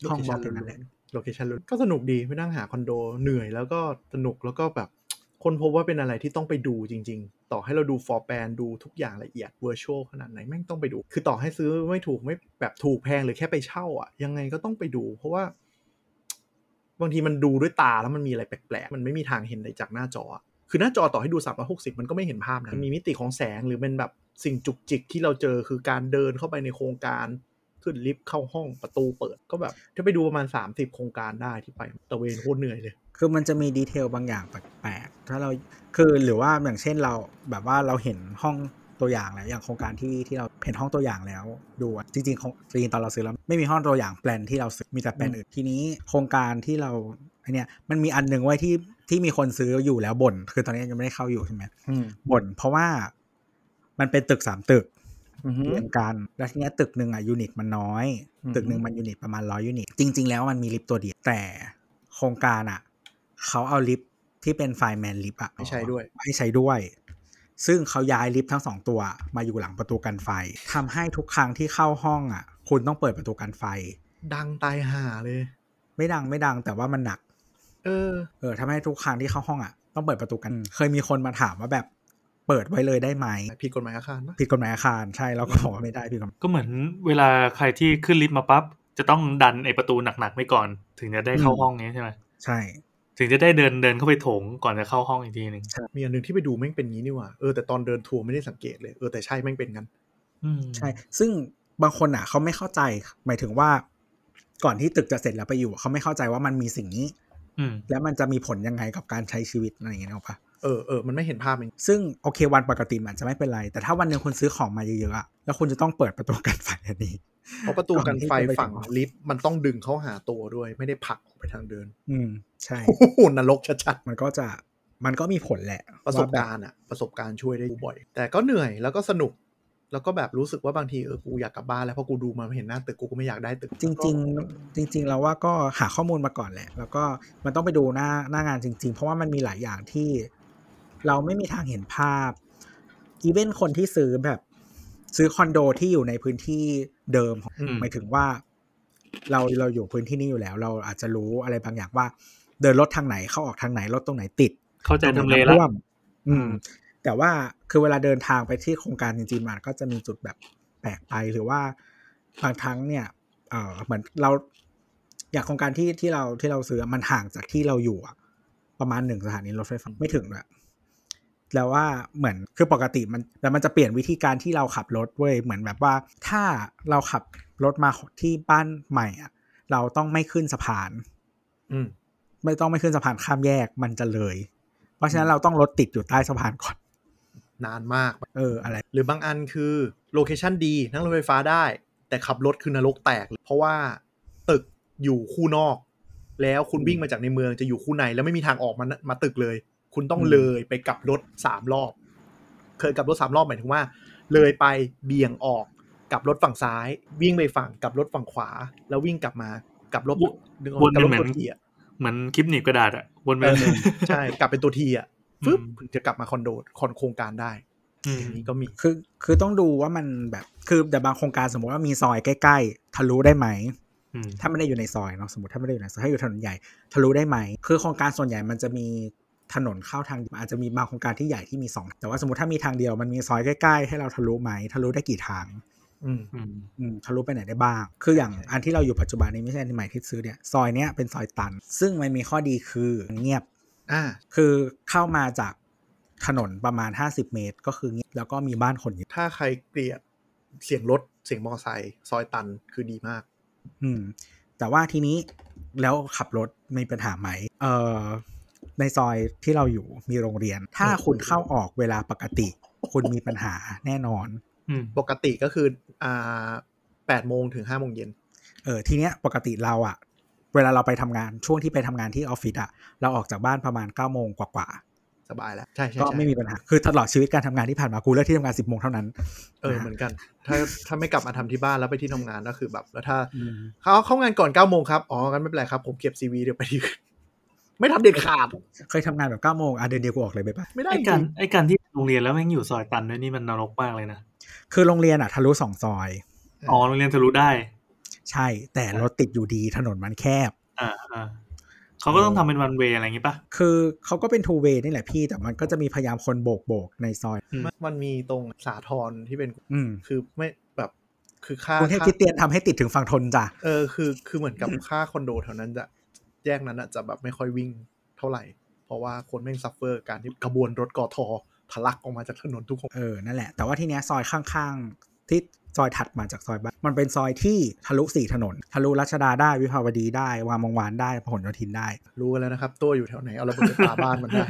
โลห้องเคบล็ชัอนกอย่างนั้นแหละ location ก็สนุกดีไปนั่งหาคอนโดเหนื่อยแล้วก็สนุกแล้วก็แบบคนพบว่าเป็นอะไรที่ต้องไปดูจริง ๆ ต่อให้เราดู floor plan ดูทุกอย่างละเอียด virtual ขนาดไหนแม่งต้องไปดู คือต่อให้ซื้อไม่ถูกไม่แบบถูกแพงหรือแค่ไปเช่าอะ ยังไงก็ต้องไปดู เพราะว่า บางทีมันดูด้วยตาแล้วมันมีอะไรแปลกๆ มันไม่มีทางเห็นอะไรจากหน้าจออะคือหน้าจอต่อให้ดู360มันก็ไม่เห็นภาพนะมันมีมิติของแสงหรือเป็นแบบสิ่งจุกจิกที่เราเจอคือการเดินเข้าไปในโครงการ ขึ้นลิฟต์เข้าห้องประตูเปิด ก็แบบถ้าไปดูประมาณ 30 โครงการได้ที่ไปตะเวนโคตรเหนื่อยเลย คือมันจะมีดีเทลบางอย่างแปลกๆถ้าเราคือหรือว่าอย่างเช่นเราแบบว่าเราเห็นห้องตัวอย่างแล้วอย่างโครงการที่ที่เราเห็นห้องตัวอย่างแล้วดูอะจริงๆของจริงๆตอนเราซื้อแล้วไม่มีห้องตัวอย่างแปลนที่เราซื้อมีแต่แปลนอื่นทีนี้โครงการที่เราไอเนี่ยมันมีอันหนึ่งไว้ที่ที่มีคนซื้ออยู่แล้วบ่นคือตอนนี้ยังไม่ได้เข้าอยู่ใช่ไหมอืมบ่นเพราะว่ามันเป็นตึกสามตึกอือฮึ เรียงกันแล้วทีเนี้ยตึกหนึ่งอะยูนิตมันน้อยอือฮึตึกหนึ่งมันยูนิตประมาณร้อยยูนิต จริง ๆ แล้วมันมีลิฟต์ตัวเดียวแต่โครงการอะ เขาเอาลิฟต์ที่เป็น fireman lift อะให้ใช้ด้วยให้ใช้ด้วย ซึ่งเขาย้ายลิฟต์ทั้งสองตัวมาอยู่หลังประตูกันไฟทำให้ทุกครั้งที่เข้าห้องอะ คุณต้องเปิดประตูกันไฟ ดังตายห่าเลย ไม่ดังไม่ดังแต่ว่ามันหนัก เออ เออทำให้ทุกครั้งที่เข้าห้องอะต้องเปิดประตูกัน เคยมีคนมาถามว่าแบบ เปิดไว้เลยได้ไหมผิดกฎหมายอาคารปะผิดกฎหมายอาคารใช่เราก็บอกว่าไม่ได้ผิดกฎหมายก็เหมือนเวลาใครที่ขึ้นลิฟต์มาปั๊บจะต้องดันไอประตูหนักๆไว้ก่อน ถึงจะได้เข้าห้องนี้ใช่ไหมใช่อถึงจะได้เดินเดินเข้าไปโถงก่อนจะเข้าห้องอีกทีหนึ่งมีอันหนึ่งที่ไปดูแม่งเป็นงี้นี่หว่าเออแต่ตอนเดินทัวร์ไม่ได้สังเกตเลยเออแต่ใช่แม่งเป็นงั้นอืมใช่ ซึ่งบางคนอะเขาไม่เข้าใจ หมายถึงว่า ก่อนที่ตึกจะเสร็จแล้วไปอยู่อะเขาไม่เข้าใจว่ามันมีสิ่งนี้ อืมแล้วมันจะมีผลยังไงกับการใช้ชีวิตอะไรอย่างเงี้ยหรอกปะ เออเออมันไม่เห็นภาพเองซึ่งโอเควันปกติมันอาจจะไม่เป็นไร แต่ถ้าวันหนึ่งคุณซื้อของมาเยอะๆอะแล้วคุณจะต้องเปิดประตูกันไฟอันนี้ เพราะประตูกันไฟก่อนที่จะไปฝั่งลิฟต์มันต้องดึงเข้าหาตัวด้วย ไม่ได้ผลักออกไปทางเดิน อืม ใช่โอ้โหนรกชัดมันก็จะมันก็มีผลแหละๆประสบว่แบบการณ์อะประสบการณ์ช่วยได้บ่อย แต่ก็เหนื่อยแล้วก็สนุกแล้วก็แบบรู้สึกว่าบางทีเออกูอยากกลับบ้านแล้วเพราะกูดูมาเห็นหน้าตึกกูก็ไม่อยากได้ตึก จริงๆจริง ๆ แล้วว่าก็หาข้อมูลมาก่อนแหละ แล้วก็มันต้องไปดูหน้าหน้างานจริง ๆ เพราะว่ามันมีหลายอย่างที่ เราไม่มีทางเห็นภาพ อีเวนคนที่ซื้อแบบ ซื้อคอนโดที่อยู่ในพื้นที่เดิมอืมหมายถึงว่า เราเราอยู่พื้นที่นี้อยู่แล้ว เราอาจจะรู้อะไรบางอย่างว่า เดินรถทางไหนเข้าออกทางไหนรถตรงไหนติด เข้าใจทำเลตรงไหนแล้วร่วมอืม แต่ว่าคือเวลาเดินทางไปที่โครงการจริงๆมันก็จะมีจุดแบบแปลกไปหรือว่าบางครั้งเนี่ย เออเหมือนเรา อย่างโครงการที่ที่เราที่เราซื้อมันห่างจากที่เราอยู่อะประมาณหนึ่งสถานีรถไฟฟ้าไม่ถึงเลย แล้วว่าเหมือนคือปกติมันแต่มันจะเปลี่ยนวิธีการที่เราขับรถเว้ยเหมือนแบบว่าถ้าเราขับรถมาที่บ้านใหม่อะเราต้องไม่ขึ้นสะพาน อืมไม่ต้องไม่ขึ้นสะพานข้ามแยกมันจะเลย เพราะฉะนั้นเราต้องรถติดอยู่ใต้สะพานก่อน นานมาก เอออะไร หรือบางอันคือโลเคชันดีนั่งรถไฟฟ้าได้ แต่ขับรถคือนรกแตกเลยเพราะว่าตึกอยู่คู่นอก แล้วคุณวิ่งมาจากในเมืองจะอยู่คู่ในแล้วไม่มีทางออกมามาตึกเลย คุณต้องอืมเลยไปกลับรถสามรอบ เคยกลับรถสามรอบหมายถึงว่า เลยไปเบี่ยงออกกลับรถฝั่งซ้าย วิ่งไปฝั่งกลับรถฝั่งขวา แล้ววิ่งกลับมากลับรถวนนึกออกวนกลับรถเป็นเหมืตัอนวทีอะเหมือนคลิปหนีบกระดาษอะวนไปเออเรื่อยใช่กลับเป็นตัวทีอะฟึบอืมถึงจะกลับมาคอนโดคอนโครงการได้อืมอย่างนี้ก็มีคือคือต้องดูว่ามันแบบคือแต่บางโครงการสมมติว่ามีซอยใกล้ ๆ ทะลุได้ไหมอืมถ้าไม่ได้อยู่ในซอยเนาะสมมติถ้าไม่ได้อยู่ในซอยถ้าอยู่ถนนใหญ่ทะลุได้ไหมคือโครงการส่วนใหญ่มันจะมี ถนนเข้าทางอาจจะมีบางโครงการที่ใหญ่ที่มีสองแต่ว่าสมมติถ้ามีทางเดียวมันมีซอยใกล้ๆ ให้เราทะลุไหมทะลุได้กี่ทางอืมอืมอืมทะลุไปไหนได้บ้าง คืออย่างอันที่เราอยู่ปัจจุบันนี้ไม่ใช่อันใหม่ที่ซื้อเนี่ยซอยเนี้ยเป็นซอยตัน ซึ่งมันมีข้อดีคือเงียบอ่าคือเข้ามาจากถนนประมาณ 50 เมตร ก็คือเงียบแล้วก็มีบ้านคนอยู่ถ้าใครเกลียดเสียงรถเสียงมอเตอร์ไซค์ซอยตันคือดีมาก อืม แต่ว่าทีนี้แล้วขับรถมีปัญหาไหม เอ่อ ในซอยที่เราอยู่มีโรงเรียน ถ้าคุณเข้าออกเวลาปกติ คุณมีปัญหาแน่นอนอืมปกติก็คืออ่าแปดโมงถึงห้าโมงเย็นเออทีเนี้ยปกติเราอะเวลาเราไปทำงานช่วงที่ไปทำงานที่ออฟฟิศอะเราออกจากบ้านประมาณ9ก้าโมงกว่าสบายแล้วใช่ๆใช่ก็ใช่ไม่มีปัญหาคือตลอดชีวิตการทำงานที่ผ่านมากูเลิกที่ทำงาน10บโมงเท่านั้นเออเหมือนกัน ถ้าถ้าไม่กลับมาทำที่บ้านแล้วไปที่ทำงานก็คือแบบ แล้วถ้าอืมเขาเข้างานก่อนเก้าโมงครับอ๋อกันไม่เป็นไรครับผมเก็บซีวีเดี๋ยวไปที่ ไม่ทำเด็ดขาด เคยทำงานแบบ9ก้าโมงอะเดือนเดียวกูออกเลยไปปะไม่ได้ไอจการริงไอการที่โรงเรียนแล้วแม่งอยู่ซอยตันด้วยนี่มันนรกมากเลยนะ คือโรงเรียนอะทะลุสองซอย อ๋อโรงเรียนทะลุได้ ใช่ แต่รถติดอยู่ดีถนนมันแคบ อ่าอ่าเขาก็ต้องทำเป็นวันเวย์อะไรอย่างงี้ป่ะคือเขาก็เป็น two way นี่แหละพี่ แต่มันก็จะมีพยายามคนโบกโบกในซอย มันมันมีตรงสาทรที่เป็น อืมคือไม่แบบคือค่ากรุงเทพค่าคริสเตียนทำให้ติดถึงฝั่งทนจ้ะ เออคือคือเหมือนกับค่าคอนโดแถวนั้นจะ แยกนั้นอะจะแบบไม่ค่อยวิ่งเท่าไหร่ เพราะว่าคนแม่ง suffer การที่กระบวนรถกอทอทะลักออกมาจากถนนทุกคนเออนั่นแหละ แต่ว่าทีเนี้ยซอยข้างๆที่ซอยถัดมาจากซอยบ้านมันเป็นซอยที่ทะลุสี่ถนน ทะลุรัชดาได้วิภาวดีได้ วามวงวานได้พหลโยธินได้ รู้กันแล้วนะครับ ตัวอยู่แถวไหน เอาระเบิดไปปาบ้านมันได้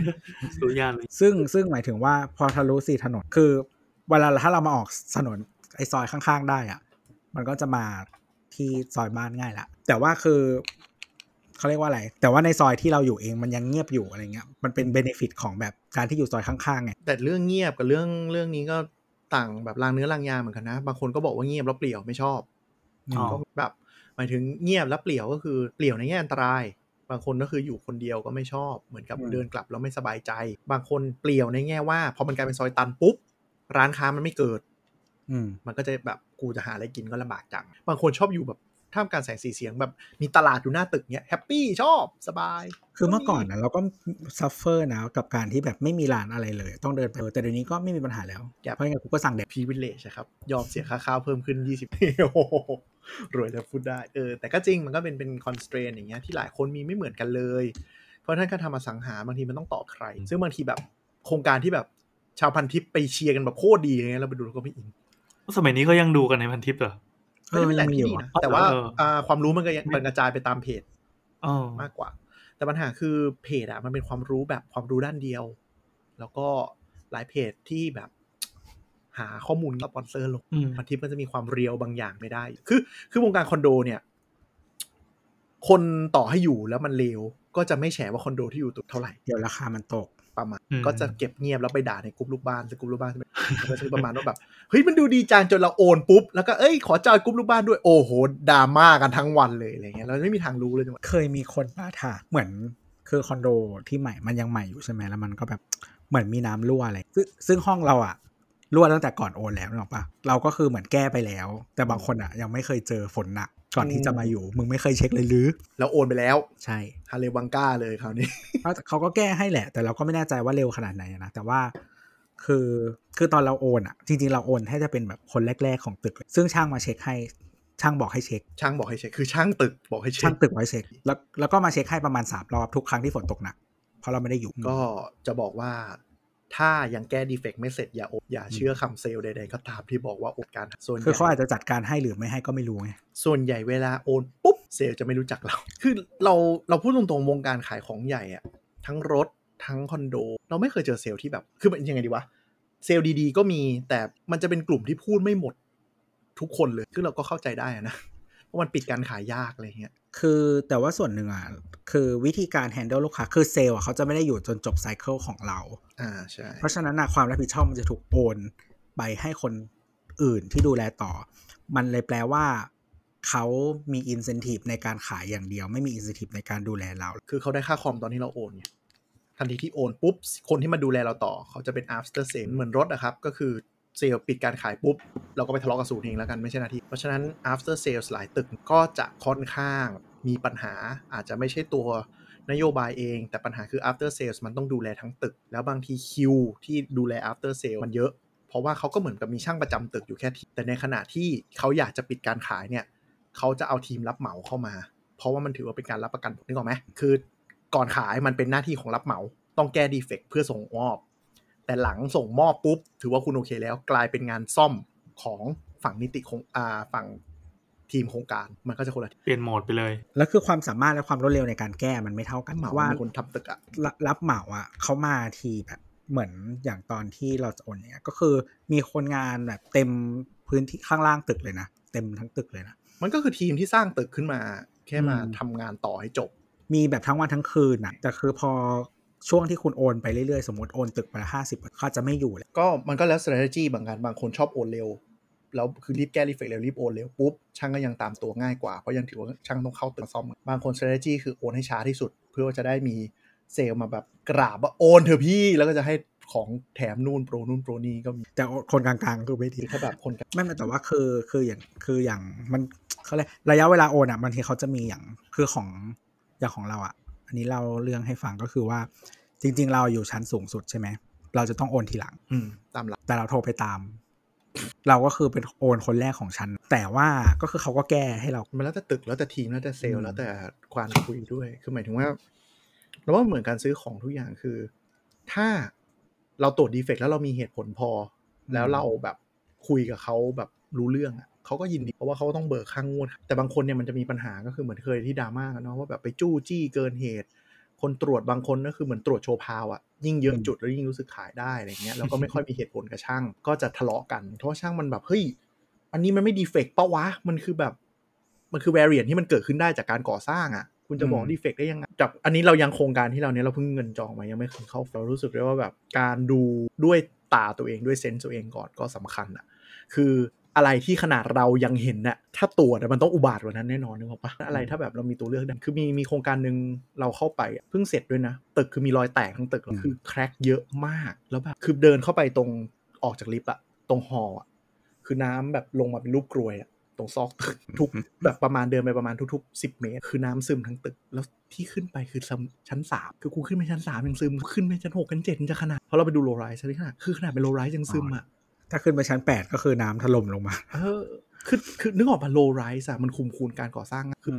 รู้ย่านเลยซึ่งซึ่งหมายถึงว่าพอทะลุสี่ถนนคือ เวลาถ้าเรามาออกถนนไอ้ซอยข้างๆ ได้อะมันก็จะมาที่ซอยบ้านง่ายละแต่ว่าคือ เขาเรียกว่าอะไร แต่ว่าในซอยที่เราอยู่เองมันยังเงียบอยู่อะไรเงี้ย มันเป็นเบเนฟิตของแบบการที่อยู่ซอยข้างๆไง แต่เรื่องเงียบกับเรื่องเรื่องนี้ก็ต่างแบบรางเนื้อรางยาเหมือนกันนะ บางคนก็บอกว่าเงียบแล้วเปลี่ยวไม่ชอบอ๋อก็แบบหมายถึงเงียบแล้วเปลี่ยวก็คือเปลี่ยวในแง่อันตราย บางคนก็คืออยู่คนเดียวก็ไม่ชอบ เหมือนกับอืมเดินกลับแล้วไม่สบายใจ บางคนเปลี่ยวในแง่ว่าพอมันกลายเป็นซอยตันปุ๊บร้านค้ามันไม่เกิด อืมมันก็จะแบบกูจะหาอะไรกินก็ลำบากจัง บางคนชอบอยู่แบบ ท่ามกลางแสงสีเสียงแบบมีตลาดอยู่หน้าตึกเนี้ย happy ชอบสบาย คือเมื่อก่อนนะเราก็ suffer นะกับการที่แบบไม่มีร้านอะไรเลย ต้องเดินไปแต่เดี๋ยวนี้ก็ไม่มีปัญหาแล้ว เพราะงั้นกูก็สั่งเด็ดพีวิลเลจครับ ยอมเสียค่าข้าวเพิ่มขึ้น 20โอ้โหรวยแล้วพูดได้เออแต่ก็จริงมันก็เป็นเป็น constraint อย่างเงี้ยที่หลายคนมีไม่เหมือนกันเลย เพราะท่านการทำอสังหาบางทีมันต้องต่อใคร ซึ่งบางทีแบบโครงการที่แบบชาวพันทิปไปเชียร์กันแบบโคตรดีอะไรเงี้ยเราไปดูเราก็ไม่อินสมัยนี้เขายังดูกันในพันทิปเหรอเออ ไม่ได้ยังมีที่อยู่ดีอะนะแต่ว่าเอออ่าความรู้มันก็ยังมันกระจายไปตามเพจอ๋อมากกว่า แต่ปัญหาคือเพจอะมันเป็นความรู้แบบความรู้ด้านเดียว แล้วก็หลายเพจที่แบบ หาข้อมูลสปอนเซอร์ลงอืมพันทิปมันจะมีความเรียวบางอย่างไม่ได้ คือ คือวงการคอนโดเนี่ย คนต่อให้อยู่แล้วมันเลวก็จะไม่แฉว่าคอนโดที่อยู่ตุกเท่าไหร่ เดี๋ยวราคามันตก ประมาณอืมก็จะเก็บเงียบแล้วไปด่าในกลุ่มลูกบ้านซึ่งกลุ่มลูกบ้านจะเป็นมันก็จะประมาณว่าแบบเฮ้ยมันดูดีจังจนเราโอนปุ๊บแล้วก็เอ้ยขอจอยกลุ่มลูกบ้านด้วยโอ้โหดราม่ากันทั้งวันเลยอะไรเงี้ยเราไม่มีทางรู้เลยจังหวะเคยมีคนมาถามเหมือนคือคอนโดที่ใหม่มันยังใหม่อยู่ใช่ไหมแล้วมันก็แบบเหมือนมีน้ำรั่วอะไรซึ่งซึ่งห้องเราอะรั่วตั้งแต่ก่อนโอนแล้วนึกออกปะเราก็คือเหมือนแก้ไปแล้ว แต่บางคนอะยังไม่เคยเจอฝนหนัก ก่อนที่จะมาอยู่ มึงไม่เคยเช็คเลยหรือ แล้วโอนไปแล้ว ใช่ฮาเลวังก้าเลยคราวนี้เขาเขาก็แก้ให้แหละ แต่เราก็ไม่แน่ใจว่าเร็วขนาดไหนนะ แต่ว่าคือคือตอนเราโอนอะจริง ๆ เราโอนให้จะเป็นแบบคนแรก ๆ ของตึกเลยซึ่งช่างมาเช็คให้ช่างบอกให้เช็ค ช่างบอกให้เช็ค คือช่างตึกบอกให้เช็ช่าคงตึกไว้เช็ค แล้วแล้วก็มาเช็คให้ประมาณสามรอบทุกครั้งที่ฝนตกหนัก เพราะเราไม่ได้อยู่ ก็จะบอกว่า ถ้ายังแก้ดีเฟกต์ไม่เสร็จอย่าโอนอย่าเชื่อคำเซลล์ใดๆก็ตามที่บอกว่าโอนการส่วนใหคือเขาญ่อาจจะจัดการให้หรือไม่ให้ก็ไม่รู้ไงส่วนใหญ่เวลาโอนปุ๊บเซลล์จะไม่รู้จักเรา คือเราเราพูดตรงๆวงการขายของใหญ่อะทั้งรถทั้งคอนโด เราไม่เคยเจอเซลล์ที่แบบ คือมันยังไงดีวะเซลล์ดีๆ ก็มีแต่มันจะเป็นกลุ่มที่พูดไม่หมดทุกคนเลยคือเราก็เข้าใจได้อะนะเพราะมันปิดการขายยากอะไรเงี้ย คือแต่ว่าส่วนหนึ่งอะคือวิธีการ handle ลูกค้า คือเซลล์อะเขาจะไม่ได้อยู่จนจบไซเคิลของเรา อ่าใช่เพราะฉะนั้นนะความรับผิดชอบมันจะถูกโอนไปให้คนอื่นที่ดูแลต่อ มันเลยแปลว่าเขามี incentive ในการขายอย่างเดียว ไม่มี incentive ในการดูแลเรา คือเขาได้ค่าคอมตอนที่เราโอนไงทันทีที่โอนปุ๊บ คนที่มาดูแลเราต่อ เขาจะเป็น after sale เหมือนรถอะครับ ก็คือ เซลล์ปิดการขายปุ๊บ เราก็ไปทะเลาะกับศูนย์เองแล้วกันไม่ใช่หน้าที่ เพราะฉะนั้น after sales หลายตึกก็จะค่อนข้างมีปัญหาอาจจะไม่ใช่ตัวนโยบายเอง แต่ปัญหาคือ after sales มันต้องดูแลทั้งตึก แล้วบางทีคิวที่ดูแล after sales มันเยอะ เพราะว่าเขาก็เหมือนกับมีช่างประจำตึกอยู่แค่ทีแต่ในขณะที่เขาอยากจะปิดการขายเนี่ยเขาจะเอาทีมรับเหมาเข้ามา เพราะว่ามันถือว่าเป็นการรับประกันนึกออกไหมคือก่อนขายมันเป็นหน้าที่ของรับเหมา ต้องแก้ดีเฟกต์เพื่อส่งมอบ แต่หลังส่งมอบปุ๊บ ถือว่าคุณโอเคแล้วกลายเป็นงานซ่อมของฝั่งนิติของอ่าฝั่งทีมโครงการมันก็จะคนละทีเปลี่ยนโหมดไปเลย แล้วคือความสามารถและความรวดเร็วในการแก้มันไม่เท่ากันเหมาว่าเป็นคนทำตึกอะรับรับเหมาอะเขามาทีแบบเหมือนอย่างตอนที่เราจะโอนเนี่ยก็คือมีคนงานแบบเต็มพื้นที่ข้างล่างตึกเลยนะเต็มทั้งตึกเลยนะมันก็คือทีมที่สร้างตึกขึ้นมา แค่มาอืมทำงานต่อให้จบ มีแบบทั้งวันทั้งคืนนะแต่คือพอ ช่วงที่คุณโอนไปเรื่อยๆ สมมติโอนตึกไปละห้าสิบเขาจะไม่อยู่เลยก็มันก็แล้ว strategy บางกันบางคนชอบโอนเร็ว แล้วคือรีบแก้รีเฟกเร็วรีบโอนเร็วปุ๊บช่างก็ยังตามตัวง่ายกว่า เพราะยังถือว่าช่างต้องเข้าตึกซ่อม บางคน strategy คือโอนให้ช้าที่สุด เพื่อว่าจะได้มีเซลล์มาแบบกราบว่าโอนเถอะพี่แล้วก็จะให้ของแถมนู่นโปรนู่นโปรนี่ก็มีแต่คนกลางๆคือไม่ดีคือถ้าแบบคนกันไม่ไม่แต่ว่าคือคืออย่างคืออย่างมันเขาเรียกระยะเวลาโอนอะบางทีเขาจะมีอย่างคือของอย่างของเราอะอั นนี้เราเรื่องให้ฟังก็คือว่า จริง ๆ เราอยู่ชั้นสูงสุดใช่ไหมเราจะต้องโอนทีหลัง อืมตามหลักแต่เราโทรไปตาม เราก็คือเป็นโอนคนแรกของชั้น แต่ว่าก็คือเขาก็แก้ให้เรา มันแล้วแต่ตึกแล้วแต่ทีมแล้วแต่เซลอืล์มแล้วแต่ความคุยด้วย คือหมายถึงว่าเราว่าเหมือนการซื้อของทุกอย่างคือ ถ้าเราตรวจดีเฟกต์แล้วเรามีเหตุผลพอ แล้วเราแบบคุยกับเขาแบบรู้เรื่องอะ เขาก็ยินดีเพราะว่าเขาต้องเบิกค่างงวด แต่บางคนเนี่ยมันจะมีปัญหาก็คือเหมือนเคยที่ดราม่ากันเนาะว่าแบบไปจู้จี้เกินเหตุ คนตรวจบางคนก็คือเหมือนตรวจโชว์พาวอะยิ่งเยอะอืมจุดแล้วยิ่งรู้สึกขายได้อะไรเงี้ยแล้วก็ไม่ค่อยมีเหตุผลกับช่าง ก็จะทะเลาะกันเพราะว่าช่างมันแบบเฮ้ยอันนี้มันไม่ดีเฟกต์ปะวะมันคือแบบ มันคือ variant ที่มันเกิดขึ้นได้จากการก่อสร้างอะ่ะคุณจะบอกอืมดีเฟกได้ยังไงจากอันนี้เรายังโครงการที่เราเนี้ยเราเพิ่งเงินจองมายังไม่เคยเข้าเรารู้สึกได้ว่าแบบการดูด้วยตาตัวเองด้วยเซนส์ตัวเองก่อนก็สำคัญอะ่ะคือ อะไรที่ขนาดเรายังเห็นน่ะถ้าตรวจอะมันต้องอุบาทกว่านั้นแน่นอนนึกออกปะอะไรถ้าแบบเรามีตัวเลือกได้คือมีมีโครงการหนึ่งเราเข้าไปอะเพิ่งเสร็จด้วยนะ ตึกคือมีรอยแตกทั้งตึกแล้วคือแครกเยอะมากแล้วแบบคือเดินเข้าไปตรงออกจากลิฟต์อะตรงฮอลล์อะคือน้ำแบบลงมาเป็นรูปกรวยอะตรงซอกตึกทุกแบบประมาณเดินไปประมาณทุกๆสิบเมตร คือน้ำซึมทั้งตึก แล้วที่ขึ้นไปคือชั้นสามคือกูขึ้นไปชั้นสามยังซึมขึ้นไปชั้นหกชั้นเจ็ดมันจะขนาดเพราะเราไปดูโลไรส์ใช่ไหมขนาดคือขนาดเป็นโลไรส์ยังซึมอะ ถ้าขึ้นไปชั้นแปดก็คือน้ำถล่มลงมา เออ คือคือนึกออกปะโลไรส์อะมันคุมคูณการก่อสร้างอะคืออ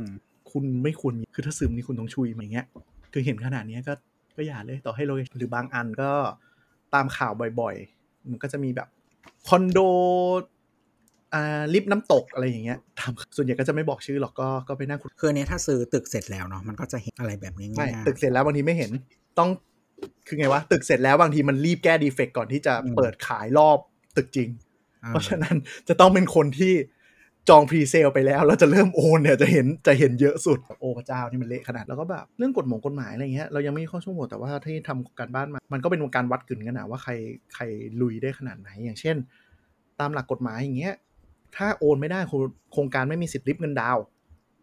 คุณไม่ควรมีคือถ้าซึมนี่คุณต้องชุยมาอย่างเงี้ย คือเห็นขนาดเนี้ยก็ก็อย่าเลยต่อให้โลหรือบางอันก็ตามข่าวบ่อยๆ มันก็จะมีแบบคอนโดอ่าลิฟต์น้ำตกอะไรอย่างเงี้ยทำส่วนใหญ่ก็จะไม่บอกชื่อหรอกก็ก็ไปนั่งคุยคืออันเนี้ยถ้าซื้อตึกเสร็จแล้วเนาะมันก็จะเห็นอะไรแบบนี้ไม่ง่ายๆตึกเสร็จแล้วบางทีไม่เห็นต้องคือไงวะตึกเสร็จแล้วบางทีมันรีบแก้ defect ก่อนที่จะเปิดขายรอบ ตึกจริงอ่าเพราะฉะนั้นจะต้องเป็นคนที่จอง presale ไปแล้วแล้วจะเริ่มโอนเนี่ยจะเห็นจะเห็นเยอะสุด โอ้พระเจ้านี่มันเละขนาดแล้วก็แบบเรื่องกฎหมงกฎหมายอะไรเงี้ยเรายังไม่มีข้อชั่วโมงแต่ว่าที่ทำการบ้านมา มันก็เป็นการวัดกึ๋นกันนะว่าใครใครลุยได้ขนาดไหนอย่างเช่น ตามหลักกฎหมายอย่างเงี้ยถ้าโอนไม่ได้โคโครงการไม่มีสิทธิ์ริบเงินดาวน์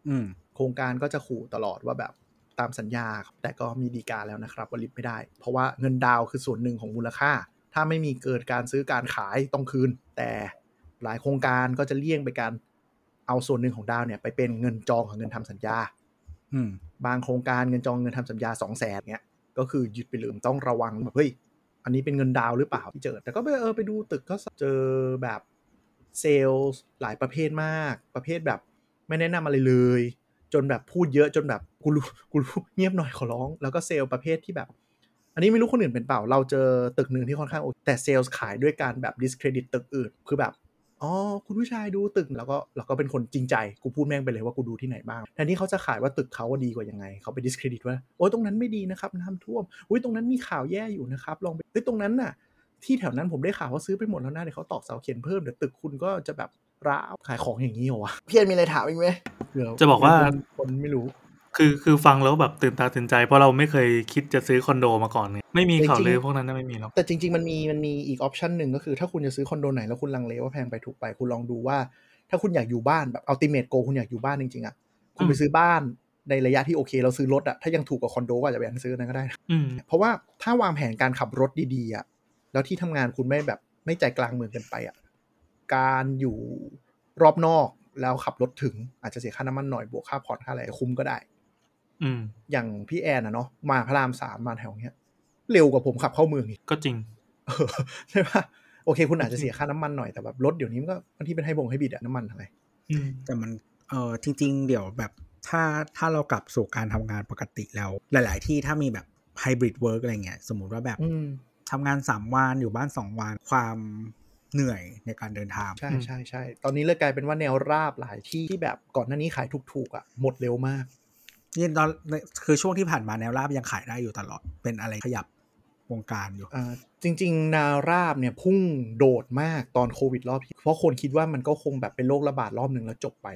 อืมโครงการก็จะขู่ตลอดว่าแบบตามสัญญาครับแต่ก็มีดีกาแล้วนะครับว่าริบไม่ได้ เพราะว่าเงินดาวน์คือส่วนหนึ่งของมูลค่า ถ้าไม่มีเกิดการซื้อการขายต้องคืน แต่หลายโครงการก็จะเลี่ยงไปการเอาส่วนหนึ่งของดาวเนี่ยไปเป็นเงินจองของเงินทำสัญญา อืบางโครงการเงินจองเงินทำสัญญา2 0 0แสนเนี้ยก็คือหยุดไปเลยต้องระวังแบบเฮ้ยอันนี้เป็นเงินดาวหรือเปล่าที่เจอ แต่ก็ไปเออไปดูตึกก็เจอแบบเซลล์หลายประเภทมาก ประเภทแบบไม่แนะนำอะไรเลย จนแบบพูดเยอะจนแบบกูรู้กูรู้เงียบหน่อยขอร้อง แล้วก็เซลล์ประเภทที่แบบ อันนี้ไม่รู้คนอื่นเป็นเปล่า เราเจอตึกหนึ่งที่ค่อนข้างโอเคแต่เซลล์ขายด้วยการแบบ discredit ตึกอื่น คือแบบ อ๋อ คุณผู้ชายดูตึก แล้วก็เราก็เป็นคนจริงใจ กูพูดแม่งไปเลยว่ากูดูที่ไหนบ้าง แทนที่เขาจะขายว่าตึกเขาว่าดีกว่ายังไง เขาไป discredit ว่า โอ้ยตรงนั้นไม่ดีนะครับน้ำท่วม อุ้ยตรงนั้นมีข่าวแย่อยู่นะครับ ลองไปเฮ้ยตรงนั้นน่ะ ที่แถวนั้นผมได้ข่าวว่าซื้อไปหมดแล้วนะเดี๋ยวเขาตอกเสาเข็มเพิ่มเดี๋ยวตึกคุณก็จะแบบร้าวขายของอย่างนี้เหรอวะพี่เอ็นมีอะไรถามอีกไหมเผื่อจะบอกว่าคนคนไม่รู้ คือคือฟังแล้วแบบตื่นตาตื่นใจ เพราะเราไม่เคยคิดจะซื้อคอนโดมาก่อนไงไม่มีข่าวจริงๆลือพวกนั้นนะไม่มีหรอกแต่จริงๆมันมีมันมีอีกออปชันหนึ่งก็คือถ้าคุณจะซื้อคอนโดไหนแล้วคุณลังเลว่าแพงไปถูกไปคุณลองดูว่า ถ้าคุณอยากอยู่บ้านแบบอัลติเม e โกคุณอยากอยู่บ้านจริงๆอะคุณไปซื้อบ้านในระยะที่โอเค เราซื้อรถอะถ้ายังถูกกว่าคอนโดก็อาจจะไปซื้อนั้นก็ได้นะอืมเพราะว่าถ้าวางแผนการขับรถดีๆอะแล้วที่ทำงานคุณไม่แบบไม่ใจกลางเมืองเกินไปอะการอยู่รอบนอกแล้วขับรถถึงอาจจะเสียค่าน้ำมันหน่อยบวกค่าผ่อนค่าอะไรคุ้มก็ได้ อืมอย่างพี่แอนอะเนาะมาพระรามสามมาแถวเนี้ย เร็วกว่าผมขับเข้าเมืองอีกก็จริงเออใช่ปะโอเค คุณอาจจะเสียค่าน้ำมันหน่อยแต่แบบรถเดี๋ยวนี้มันก็บางที่เป็นให้บงให้บิดอะน้ำมันอะไรอืมแต่มันเออจริง ๆ เดี๋ยวแบบถ้าถ้าเรากลับสู่การทำงานปกติแล้ว หลาย ๆ ที่ถ้ามีแบบ hybrid work อะไรเงี้ย สมมุติว่าแบบอืมทำงานสามวันอยู่บ้านสองวันความเหนื่อยในการเดินทาง ใช่ใช่ใช่ตอนนี้เลยกลายเป็นว่าแนวราบหลายที่ที่แบบก่อนหน้านี้ขายถูกๆอะหมดเร็วมาก นี่ตอนคือช่วงที่ผ่านมาแนวราบยังขายได้อยู่ตลอดเป็นอะไรขยับวงการอยู่อ่าจริง ๆ แนวราบเนี่ยพุ่งโดดมากตอนโควิดรอบที่เพราะคนคิดว่ามันก็คงแบบเป็นโรคระบาดรอบหนึ่งแล้วจบไป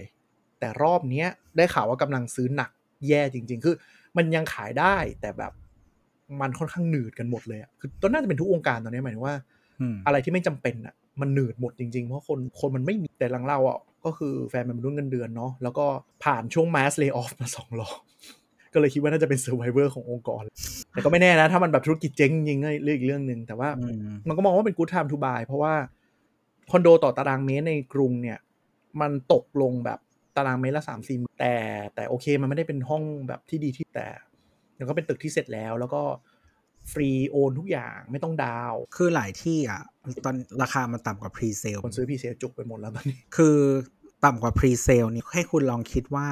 แต่รอบเนี้ยได้ข่าวว่ากำลังซื้อหนักแย่จริง ๆ คือ มันยังขายได้แต่แบบมันค่อนข้างหนืดกันหมดเลยอะคือตอนน่าจะเป็นทุกวงการตอนนี้หมายถึงว่าอืมอะไรที่ไม่จำเป็นอะ มันหนืดหมดจริงๆ เพราะคนคนมันไม่มีแต่หลังเราอะก็คือแฟนมันเป็นรุ่นเงินเดือนเนาะแล้วก็ผ่านช่วง mass lay off มาสองรอบก็เลยคิดว่าน่าจะเป็น survivor ขององค์กร แต่ก็ไม่แน่นะ ถ้ามันแบบธุรกิจเจ๊งจริงๆก็เรื่องอีกเรื่องหนึ่งแต่ว่าอืมมันก็มองว่าเป็น good time to buy เพราะว่าคอนโดต่อตารางเมตรในกรุงเนี่ย มันตกลงแบบตารางเมตรละสามสี่แต่แต่โอเค มันไม่ได้เป็นห้องแบบที่ดีที่แต่แล้วก็เป็นตึกที่เสร็จแล้ว แล้วก็ ฟรีโอนทุกอย่างไม่ต้องดาวน์คือหลายที่อะตอนราคามันต่ำกว่า presale คนซื้อ presale จุกไปหมดแล้วตอนนี้คือต่ำกว่า presale นี่ให้คุณลองคิดว่า